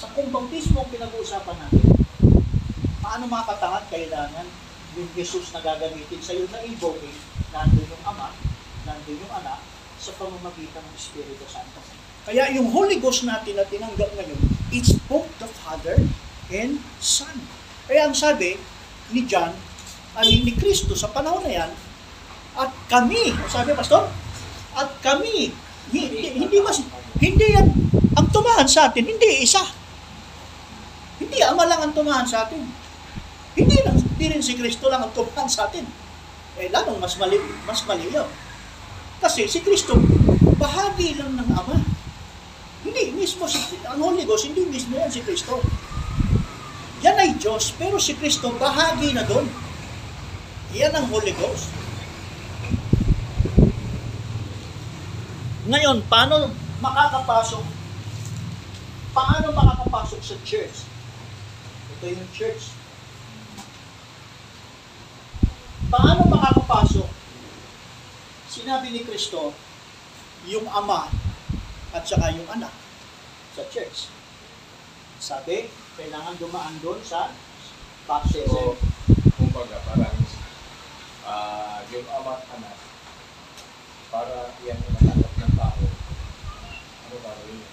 Sa kung bautismo ang pinag-uusapan natin, paano makakatahan? Kailangan yung Jesus na gagamitin sa iyo na invoking, nandun yung Ama, nandun yung Anak, sa pamamagitan ng Espiritu Santo. Kaya yung Holy Ghost natin na tinanggap ngayon, it's both the Father and Son. Kaya ang sabi ni John, ani ni Kristo sa panahon na yan, at kami, sabi pastor, at kami, hindi, hindi mas, hindi yan, ang tumahan sa atin, hindi isa. Hindi ama lang ang tumahan sa atin. Hindi lang, hindi rin si Kristo lang ang tumahan sa atin. Eh, lalong mas mali, mas mali yun. Kasi si Kristo, bahagi lang ng Ama. Hindi mismo si, ang Holy Ghost, hindi mismo yan si Kristo. Yan ay Diyos, pero si Kristo bahagi na doon. Yan ang Holy Ghost. Ngayon, paano makakapasok? Paano makakapasok sa church? Ito yung church. Paano makakapasok? Sinabi ni Kristo, yung ama at saka yung anak sa church. Sabi, kailangan dumaan doon sa baptism. So, kumbaga, parang ah, yung ama at anak, para yan yung natanggap ng tao. Ano ba rin yun?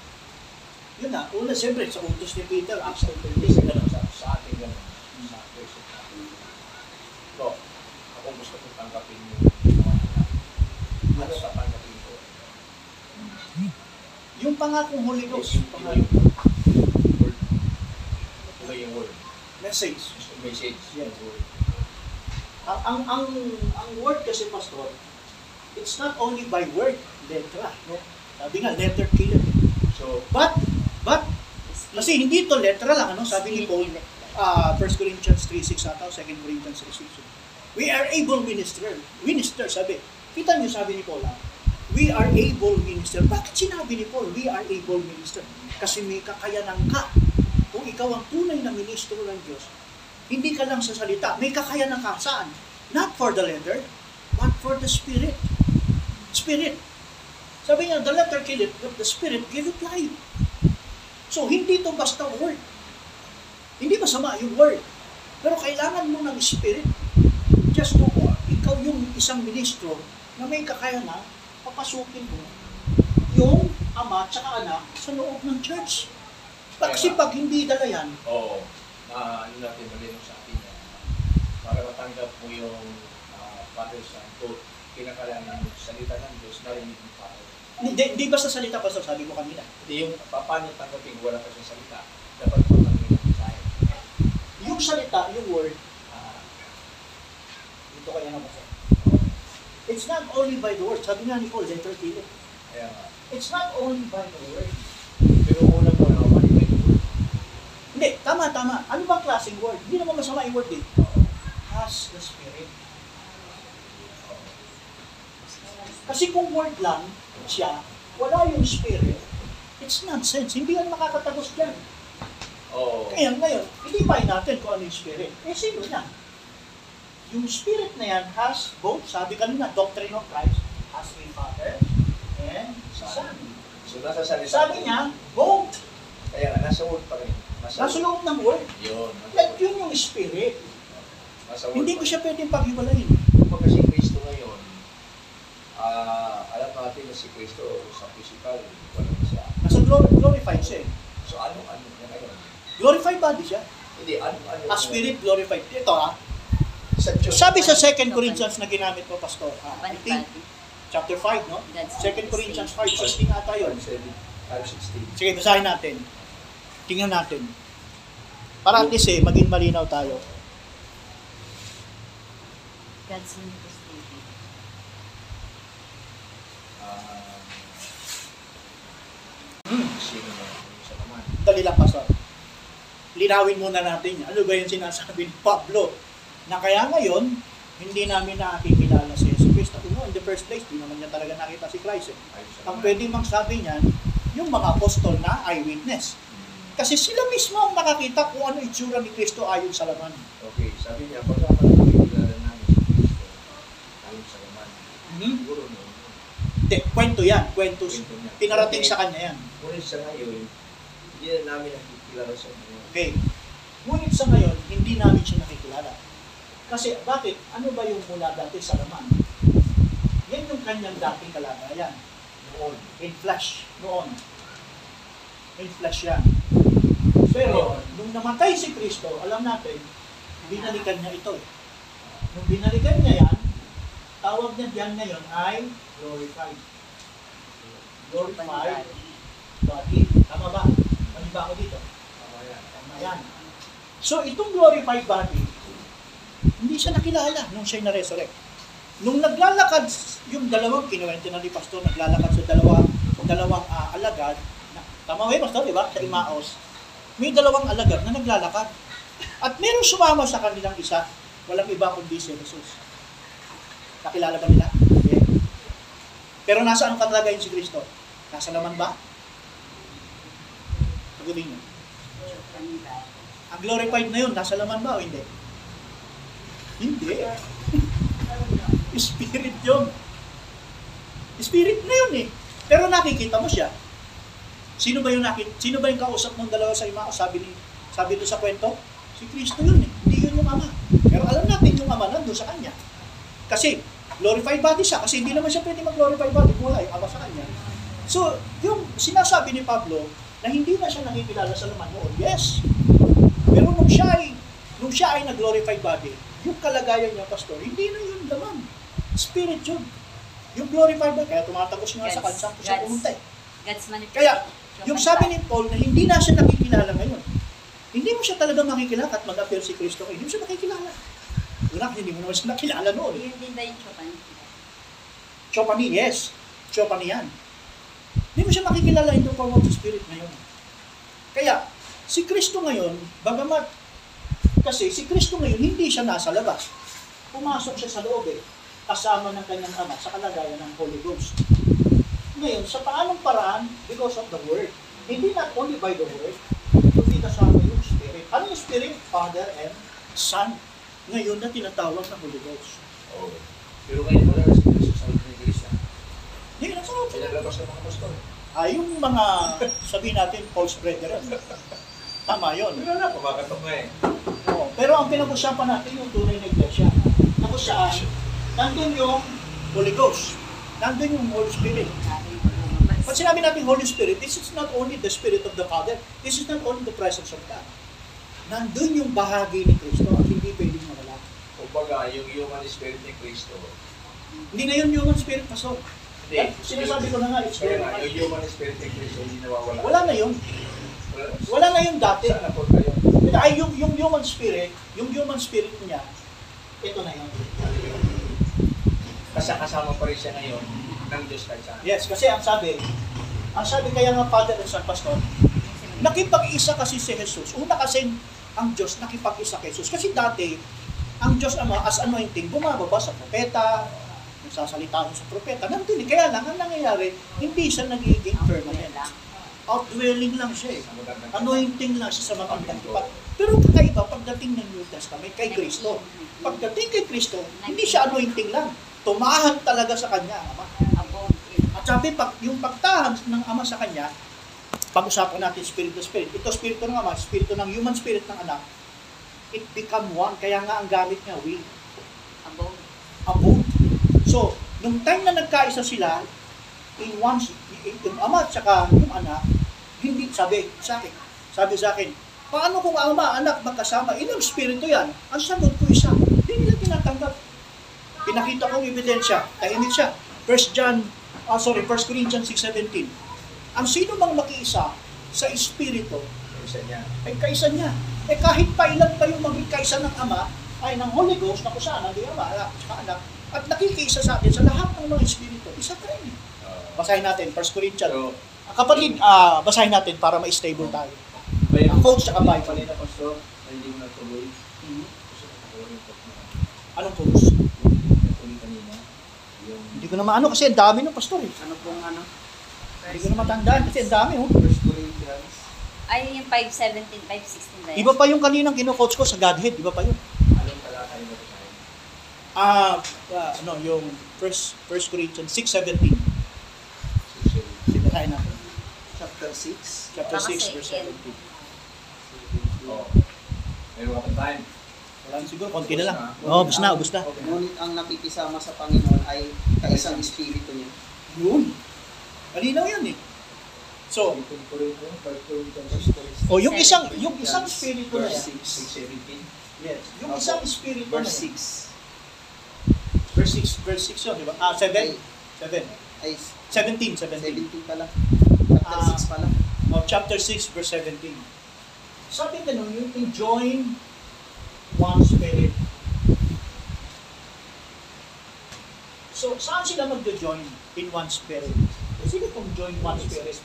Yun na, una siyempre sa utos ni Peter, Acts 10.13, Kasi ganun. ganun sa, sa atin ganun. Sa person natin. So, ako gusto kong tanggapin yung mga anak. Ano tatanggapin ko? Yung pangakong Holy Ghost, Yung- pangakong yung word. Ba yung word? message. Message. Yes. Yung word. Ang, ang, ang, ang word kasi, Pastor, it's not only by word, letra. No? Sabi nga, letter killer. So, But, but, kasi hindi ito letra lang, ano? Sabi ni Paul, uh, 1 Corinthians 3.6 ata, 2 Corinthians 3.6. We are able minister. Minister, sabi. Kita niyo sabi ni Paul, ha? We are able minister. Bakit sinabi ni Paul, we are able minister? Kasi may kakayanan ka. Kung ikaw ang tunay na ministro ng Diyos, hindi ka lang sa salita. May kakayanan ka saan? Not for the letter, but for the spirit. Spirit. Sabi niya, the letter kill it, but the spirit give it life. So, hindi ito basta word. Hindi masama yung word. Pero kailangan mo ng spirit. Just to, ikaw yung isang ministro na may kakayanan, papasukin mo yung ama at anak sa loob ng church. Kasi pag hindi dala yan, oo, na ano natin malinaw sa atin yan. Para matanggap mo yung uh, Father Santo, kinakailangan ng salita ng Diyos, narinig mo pa. hindi, hindi basta salita pa sabi ko kanina. Hindi yung pa- paano tanggapin, wala ka sa salita. Dapat mo tanggapin ang. Yung salita, yung word, ah, dito kaya na basta. It's not only by the word. Sabi nga ni Paul, letter kill it. Nga. It's not only by the word. Pero una mo na, malimit yung word. Hindi, tama, tama. Ano bang klaseng word? Hindi naman masama yung word eh. Has the Spirit. Kasi kung word lang siya, wala yung Spirit, it's nonsense. Hindi yan makakatagos dyan. Oo. Kaya ngayon, ilipay natin kung ano yung Spirit. Eh, sino yan? Yung Spirit na yan has both, sabi kanina, doctrine of Christ, has a Father and Son. So, nasa salita. Sabi niya, both. Kaya nga, nasa word pa rin. Nasa, Nasa loob ng word. Yun. Like, yun yung Spirit. Nasa word Hindi ko siya pwedeng paghiwalayin. Kumbaga si Kristo ngayon, ah alam natin na si Kristo sa physical, wala siya. Nasa glor- glorified siya eh. So ano ano niya ngayon? Glorified body siya. Hindi, ano ano A spirit glorified. Ito ah. Sabi sa 2 Corinthians na ginamit mo, Pastor, ah, I think chapter 5, no? God's 2 Corinthians 5, 16 ata yun. 5.16. Sige, basahin natin. Tingnan natin. Para at least eh, maging malinaw tayo. God's Hmm. sino na sa naman? Dali lang, Pastor. Linawin muna natin. Ano ba yung sinasabi ni Pablo? Na kaya ngayon, hindi namin nakikilala si Jesus. You know, in the first place, di naman niya talaga nakita si Christ. Eh. Ang pwedeng magsabi niyan, yung mga apostol na eyewitness. Kasi sila mismo ang nakakita kung ano itsura ni Kristo ayon sa laman. Okay, sabi niya, pagka makikilala namin si Kristo, ayon sa laman, Hmm? siguro noon, Hindi, kwento yan. Kwento. kwento niya. Pinarating Okay, sa kanya yan. Ngunit sa ngayon, hindi na namin nakikilala sa kanya. Okay. Ngunit sa ngayon, hindi namin siya nakikilala. Kasi bakit? Ano ba yung mula dati sa laman? Yan yung kanyang dating kalagayan. Noon, In flesh. Noon. In flesh yan. Pero, nung namatay si Kristo, alam natin, binalikan niya ito. eh. Nung binalikan niya yan, tawag niya diyan ngayon ay glorified. Glorified body. Tama ba? Mali ba ako dito? tama yan. Tama yan. So, itong glorified body, hindi siya nakilala nung siya na-resurrect. Nung naglalakad, yung dalawang kinuwento na ni Pastor, naglalakad sa dalawa, dalawang ah, alagad, na, tama ba Pastor, di ba? Sa Imaos. May dalawang alagad na naglalakad. At merong sumama sa kanilang isa, walang iba kundi si Jesus. Nakilala ba nila? Hindi. Pero nasaan ka talaga si Kristo? Nasa laman ba? Sagutin niyo. Ang glorified na yun, nasa laman ba o hindi? Hindi. Spirit yun. Spirit na yun eh. Pero nakikita mo siya. Sino ba yung nakit? Sino ba yung kausap ng dalawa sa ima? Sabi ni sabi doon sa kwento, si Kristo yun eh. Hindi yun yung ama. Pero alam natin yung ama nandun sa kanya. Kasi glorified body siya kasi hindi naman siya pwede mag-glorified body kung ama sa kanya. So, yung sinasabi ni Pablo na hindi na siya nakikilala sa laman noon, yes. Pero nung siya ay, nung siya ay nag-glorified body, yung kalagayan niya, pastor, hindi na yun laman. Spirit yun. Yung glorified body, kaya tumatagos nga sa kansa siya God's- pumunta eh. God's. Kaya, yung sabi ni Paul na hindi na siya nakikilala ngayon, hindi mo siya talaga makikilala at mag-appear si Kristo ngayon. Hindi mo siya makikilala. Una, hindi mo naman siya nakilala noon. Yun din ba yung Chopin? Chopani, yes. Chopani yan. Hindi mo siya makikilala in the form of the Spirit ngayon. Kaya, si Kristo ngayon, bagamat, kasi si Kristo ngayon, hindi siya nasa labas. Pumasok siya sa loob eh, kasama ng kanyang ama sa kalagayan ng Holy Ghost. Ngayon, sa paanong paraan? Because of the Word. Hindi not only by the Word, kundi kasama yung Spirit. Ano yung Spirit? Father and Son. Ngayon na tinatawag na Holy Ghost. Oh. Pero ngayon wala na si Kristo sa ni Kristo. Hindi, nasa loob. Pinalabas ng mga pastor. Ah, yung mga, sabihin natin, false brethren. Tama yun. Wala na, kumakatok nga eh. Oo. Pero ang pinag-usapan natin yung tunay na iglesia. Na kung saan, nandun yung Holy Ghost. Nandun yung Holy Spirit. Pag sinabi natin Holy Spirit, this is not only the Spirit of the Father, this is not only the presence of God. Nandun yung bahagi ni Kristo at hindi pwedeng mawala. Kumbaga, yung human spirit ni Kristo. Hindi na yun human spirit, Pastor. Hindi. Sinasabi ko na nga, it's nga, yung human spirit ni Kristo hindi nawawala. Wala na yun. Wala. Na yun dati. Ay, yung, yung human spirit, yung human spirit niya, ito na yun. Kasi kasama pa rin siya ngayon ng Diyos saan. Yes, kasi ang sabi, ang sabi kaya nga Father and Son Pastor, nakipag-isa kasi si Jesus. Una kasi ang Diyos nakipag-isa kay Jesus. Kasi dati, ang Diyos Ama as anointing, bumababa sa propeta, nagsasalita sa propeta. Nandun. Kaya lang, ang nangyayari, hindi siya nagiging permanent. Outdwelling lang siya eh. Anointing lang siya sa magandang tipat. Pero kakaiba, pagdating ng New Testament kay Kristo, pagdating kay Kristo, hindi siya anointing lang. Tumahan talaga sa kanya, ang Ama. At sabi, pag, yung pagtahan ng Ama sa Kanya, pag-usapan natin spirit to spirit. Ito spirito ng Ama, spirito ng human spirit ng anak, it become one. Kaya nga ang gamit niya, will. Abode. So, nung time na nagkaisa sila, in one, yung ama at saka yung anak, hindi, sabi sa akin, sabi sa akin, paano kung ama, anak, magkasama? Ilang spirito yan? Ang sagot ko isa, hindi nila tinatanggap. Pinakita kong ebidensya, tahimik siya. 1 John, ah sorry, 1 Corinthians 6.17. Ang sino mang makiisa sa espiritu, Isa niya. ay kaisa niya. Eh kahit pa ilan pa yung maging kaisa ng Ama, ay ng Holy Ghost, na kung saan, ang Ama, anak, anak, at nakikiisa sa atin sa lahat ng mga espiritu, isa pa rin. Uh, Basahin natin, 1 Corinthians. so, kapatid, ah, basahin natin para ma-stable tayo. Ang sa kabay. Kanina, Pastor, na hindi mo natuloy. Anong. Yung Hindi ko na maano kasi ang dami ng pastor eh. Ano pong ano? Hindi ko na matandaan kasi ang dami. Oh. First Corinthians. Ay, yung 517, 516 ba yan? Iba pa yung kaninang kino-coach ko sa Godhead. Iba pa yun. Anong talata yung babasahin? Ah, ah, ano, yung first, first Corinthians 6.17. Sinasahin natin. Chapter 6. Chapter Baka 6, verse second. 17. Oo. Meron ka time. Wala na siguro, konti na lang. Oo, oh, ubus na, ubus na. Okay. Ngunit ang nakikisama sa Panginoon ay kaisang espiritu niya. Yun. Malinaw yan eh. So, oh, yung isang, yung isang spirito na verse yan. 6, 17. Yes. Yung isang spirito na Verse yan. 6. Verse 6, verse 6 yun, di ba? Ah, 7? 7. Ay, 17, 17. 17 pala. Chapter Ah. 6 pala. Oh, chapter 6, verse 17. Sabi ka nun, yung enjoin one spirit. So, saan sila magjo-join in one spirit? Sino itong join one spirit?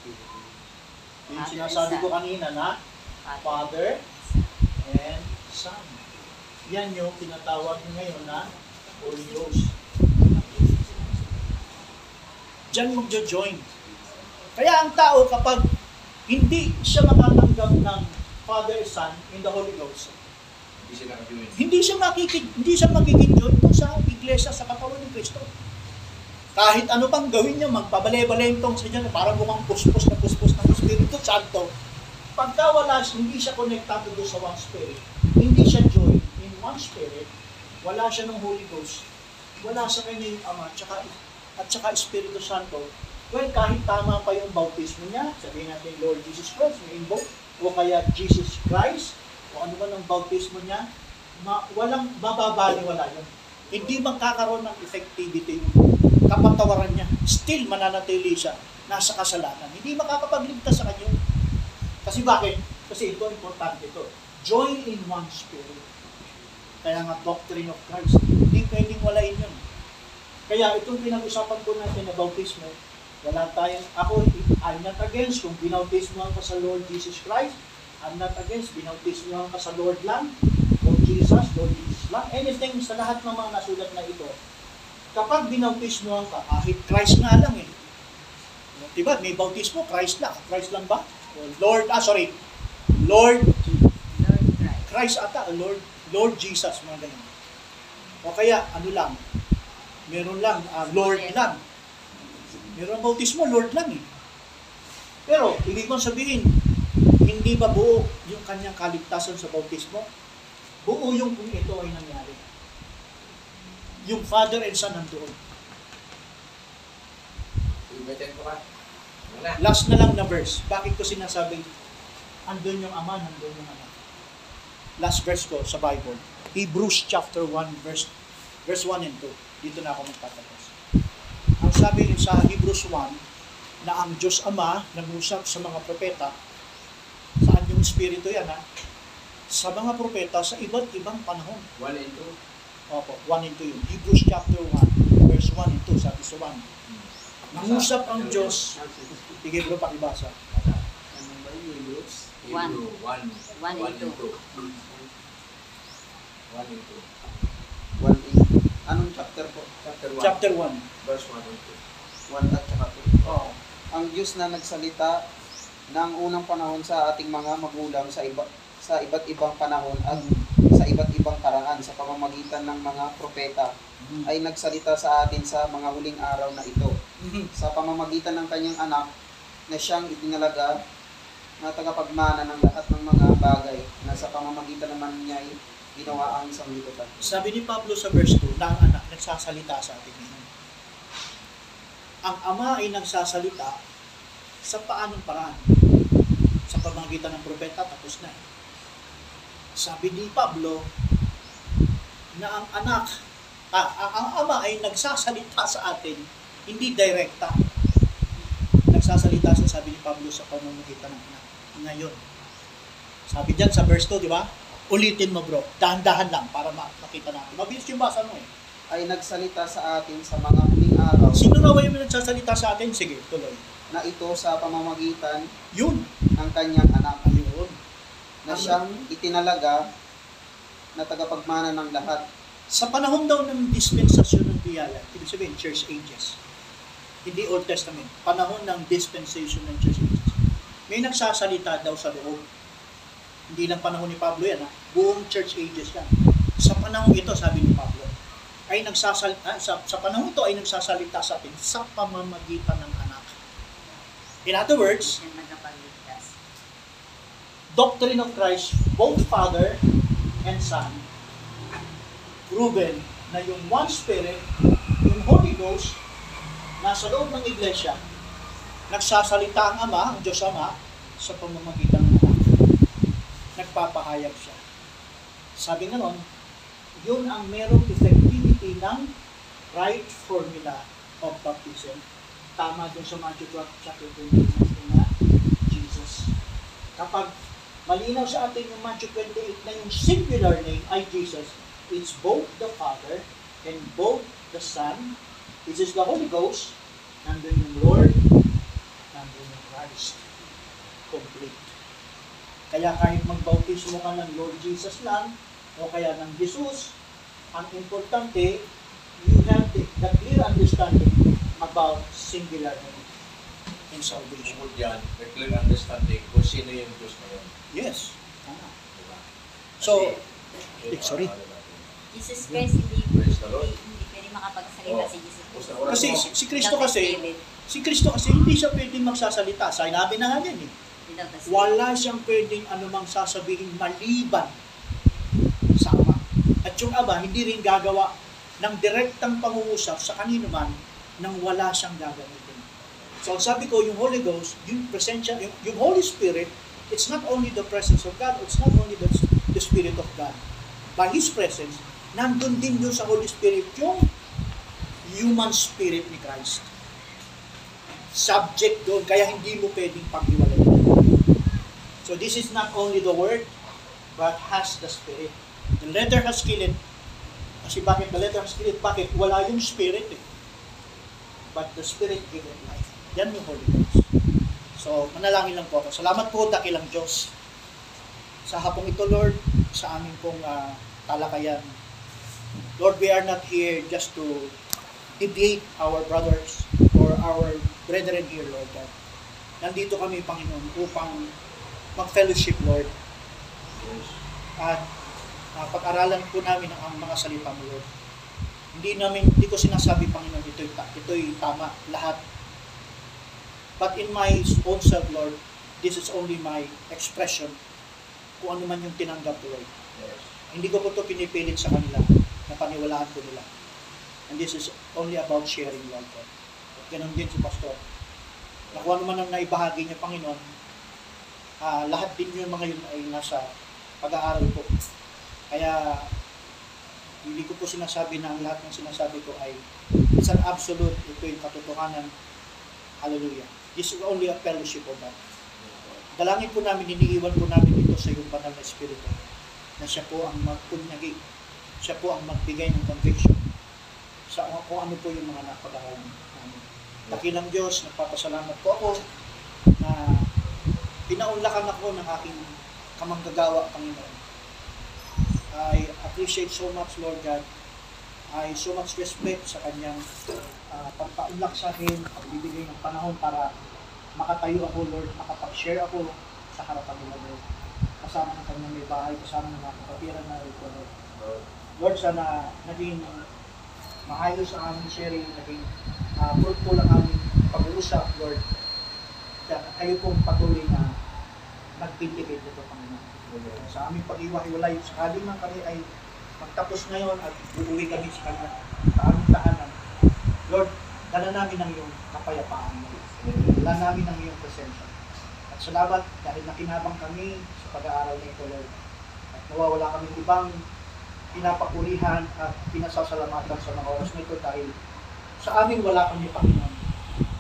Yung sinasabi ko kanina na Father and Son. Yan yung tinatawag ngayon na Holy Ghost. Diyan magjo-join. Kaya ang tao kapag hindi siya makatanggap ng Father, Son, in the Holy Ghost, Hindi sila nag-join. hindi siya makikit, hindi siya magiging John sa iglesia sa katawan ng Kristo. Kahit ano pang gawin niya, magpabale-balentong sa niya, parang mukhang puspos na puspos ng Espiritu Santo. Pagka wala, siya- hindi siya connectado doon sa one spirit, hindi siya join in one spirit, wala siya ng Holy Ghost, wala sa kanya yung Ama, tsaka, at saka Espiritu Santo, well, kahit tama pa yung bautismo niya, sabihin natin Lord Jesus Christ, may invoke, o kaya Jesus Christ, o ano man ang bautismo niya, ma- walang mababaliwala yun. Hindi magkakaroon ng effectivity yung kapatawaran niya. Still mananatili siya nasa kasalanan. Hindi makakapagligtas sa kanya. Kasi bakit? Kasi ito, importante ito. Join in one spirit. Kaya nga doctrine of Christ. Hindi pwedeng walain yun. Kaya itong pinag-usapan ko natin na bautismo, wala tayong, ako, I'm not against kung binautismohan ka sa Lord Jesus Christ, I'm not against, binautismohan ka sa Lord lang, Lord Jesus, Lord Jesus lang, anything sa lahat ng mga nasulat na ito, kapag binautismohan ka, kahit Christ nga lang eh. Diba, may bautismo, Christ lang. Christ lang ba? Lord, ah sorry, Lord Lord Christ. Christ ata, Lord, Lord Jesus, mga ganun. O kaya, ano lang, meron lang, ah, Lord lang. Meron ang bautismo, Lord lang eh. Pero, ibig kong sabihin, hindi ba buo yung kanyang kaligtasan sa bautismo? Buo yung kung ito ay nangyari. Yung Father and Son nandoon. Ko ka. Last na lang na verse. Bakit ko sinasabing andun yung Ama, nandun yung Anak? Last verse ko sa Bible. Hebrews chapter 1 verse verse 1 and 2. Dito na ako magtatapos. Sabi sa Hebrews 1 na ang Diyos Ama nag-usap sa mga propeta saan yung Espiritu yan ha? Sa mga propeta sa iba't ibang panahon. One and two. Opo, 1 and 2 yun. Hebrews chapter 1 verse 1 and 2 sabi sa 1. Nangusap ang Diyos. Sige bro, pakibasa. Ano ba yung Hebrews? One. Hebrew, one. One and two. One and two. 1 Anong chapter po? Chapter one. Chapter 1. Verse one and two. 1 at saka 2. Oo. Ang Diyos na nagsalita ng unang panahon sa ating mga magulang sa iba sa iba't ibang panahon at sa iba't ibang paraan sa pamamagitan ng mga propeta ay nagsalita sa atin sa mga huling araw na ito sa pamamagitan ng kanyang anak na siyang itinalaga na tagapagmana ng lahat ng mga bagay na sa pamamagitan naman niya ay ginawa ang isang libutan. Sabi ni Pablo sa verse 2, na ang anak nagsasalita sa atin. Ang ama ay nagsasalita sa paanong paraan. Sa pamamagitan ng propeta, tapos na. Sabi ni Pablo na ang anak, ah, ang, ama ay nagsasalita sa atin, hindi direkta. Nagsasalita siya, sabi ni Pablo, sa pamamagitan ng anak. Ngayon. Sabi dyan sa verse 2, di ba? Ulitin mo bro, dahan-dahan lang para ma- makita natin. Mabilis yung basa mo eh. Ay nagsalita sa atin sa mga araw Sino raw yung nagsasalita sa atin? Sige, tuloy. na ito sa pamamagitan Yun. ng kanyang anak Ayun. na siyang itinalaga na tagapagmana ng lahat Sa panahon daw ng dispensasyon ng biyaya, ibig sabihin, church ages, hindi Old Testament, panahon ng dispensation ng church ages. May nagsasalita daw sa loob. Hindi lang panahon ni Pablo yan, ha? buong church ages yan. Sa panahon ito, sabi ni Pablo, ay nagsasalita, sa, sa panahon ito ay nagsasalita sa atin sa pamamagitan ng anak. In other words, doctrine of Christ, both Father and Son, proven na yung one Spirit, yung Holy Ghost, nasa loob ng iglesia, nagsasalita ang Ama, ang Diyos Ama, sa pamamagitan ng anak. Nagpapahayag siya. Sabi nga nun, yun ang merong ng right formula of baptism. Tama dun sa Matthew 12, chapter 28 na Jesus. Kapag malinaw sa atin yung Matthew 28 na yung singular name ay Jesus, it's both the Father and both the Son, which is the Holy Ghost, nandun yung Lord, nandun yung Christ. Complete. Kaya kahit magbautismo ka ng Lord Jesus lang, o kaya ng Jesus, ang importante, you have the, the clear understanding about singular name in salvation. Tungkol dyan, may clear understanding kung sino yung Diyos na yun. Yes. Tama. Diba? So, Eh, sorry. ang ano. Jesus Christ, hindi, Praise the Lord. hindi, pwede makapagsalita Oh. si Jesus Christ. Kasi si, si Kristo kasi, si Kristo kasi hindi siya pwedeng magsasalita. Sinabi na nga yan eh. Wala siyang pwedeng anumang sasabihin maliban sa Ama. At yung Ama, hindi rin gagawa ng direktang pangungusap sa kanino man nang wala siyang gagamitin. So sabi ko, yung Holy Ghost, yung presensya, yung, yung Holy Spirit, it's not only the presence of God, it's not only the, the Spirit of God. By His presence, nandun din yun sa Holy Spirit yung human spirit ni Christ. Subject doon, kaya hindi mo pwedeng paghiwalay. So this is not only the Word, but has the Spirit. The letter has killed. Kasi bakit the letter has killed it? Bakit? Wala yung Spirit eh. But the Spirit gave it life. Yan yung Holy Ghost. So, manalangin lang po ako. Salamat po, dakilang Diyos. Sa hapong ito, Lord, sa aming pong ah, talakayan. Lord, we are not here just to deviate our brothers or our brethren here, Lord God. Nandito kami, Panginoon, upang mag-fellowship, Lord. At ah, pag-aralan po namin ang, ang mga salita mo, Lord. Hindi namin, hindi ko sinasabi, Panginoon, ito'y, ito'y tama, lahat. But in my own self, Lord, this is only my expression kung ano man yung tinanggap ko, Lord. Yes. Hindi ko po ito pinipilit sa kanila na paniwalaan ko nila. And this is only about sharing, Lord God. At ganun din si Pastor. Na kung ano man ang naibahagi niya, Panginoon, ah, lahat din yung mga yun ay nasa pag-aaral ko. Kaya, hindi ko po sinasabi na ang lahat ng sinasabi ko ay it's an absolute, ito yung katotohanan. Hallelujah. This is only a fellowship of that. Dalangin po namin, iniiwan po namin ito sa iyong banal na Espiritu na siya po ang magpunyagi, siya po ang magbigay ng conviction sa kung ano po yung mga napag-aralan Diyos, nagpapasalamat po ako na pinaunlakan ako ng aking kamanggagawa, Panginoon. I appreciate so much, Lord God. I so much respect sa kanyang uh, pagpaunlak sa akin, pagbibigay ng panahon para makatayo ako, Lord, makapag-share ako sa harapan nila, Lord. Kasama ng kanyang may bahay, kasama ng mga kapatiran na ito, Lord. Lord. Sana naging maayos ang aming sharing, naging uh, fruitful ang aming pag-uusap, Lord. Kaya kayo pong patuloy na nag-indicate ito, Panginoon. Sa aming pag-iwahiwalay, sakali man kami ay magtapos ngayon at uuwi kami sa kanya, sa aming tahanan. Lord, dala namin ang iyong kapayapaan mo. Dala namin ang iyong presensya. At salamat dahil nakinabang kami sa pag-aaral na ito, Lord. At nawawala kami ibang pinapapurihan at pinasasalamatan sa mga oras na ito dahil sa amin wala kami Panginoon.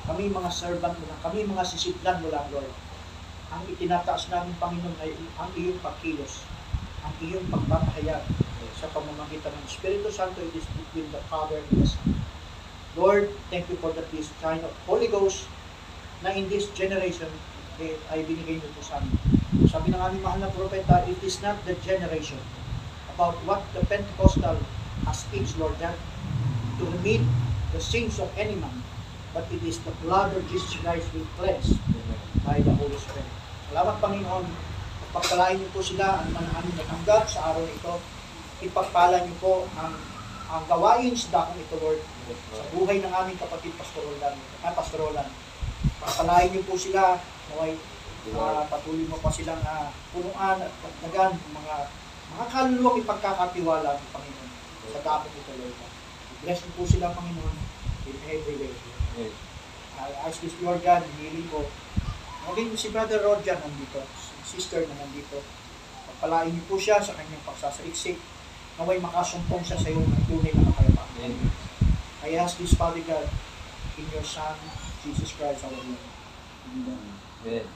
Kami mga servant mo lang, kami mga sisidlan mo lang, Lord. Ang itinataas namin, Panginoon, ay ang iyong pagkilos, ang iyong pagpapahayag sa pamamagitan ng Espiritu Santo, it is between the Father and the Son. Lord, thank you for that this kind of Holy Ghost na in this generation eh, ay binigay niyo po sa amin. Sabi ng aming mahal na propeta, it is not the generation about what the Pentecostal has teach, Lord God, to remit the sins of any man, but it is the blood of Jesus Christ will cleanse by the Holy Spirit. Salamat Panginoon, pagpalain niyo po sila ang mga aming natanggap sa araw ito. Ipagpala niyo po ang ang gawain sa dakong ito, Lord, sa buhay ng aming kapatid Pastorolan, ah, Pastorolan. Pagpalain niyo po sila, naway uh, patuloy mo pa silang uh, punuan at pagdagan ng mga mga kaluluwang ipagkakatiwala ng Panginoon sa dakong ito, Lord. Bless niyo po sila, Panginoon, in every way. I ask this, Lord God, hiling ko. Maging si Brother Roger nandito, si sister na nandito. Pagpalain niyo po siya sa kanyang pagsasaiksik. Naway makasumpong siya sa iyo ng tunay na kapayapaan. I ask this, Father God, in your Son, Jesus Christ, our Lord. Amen. Amen.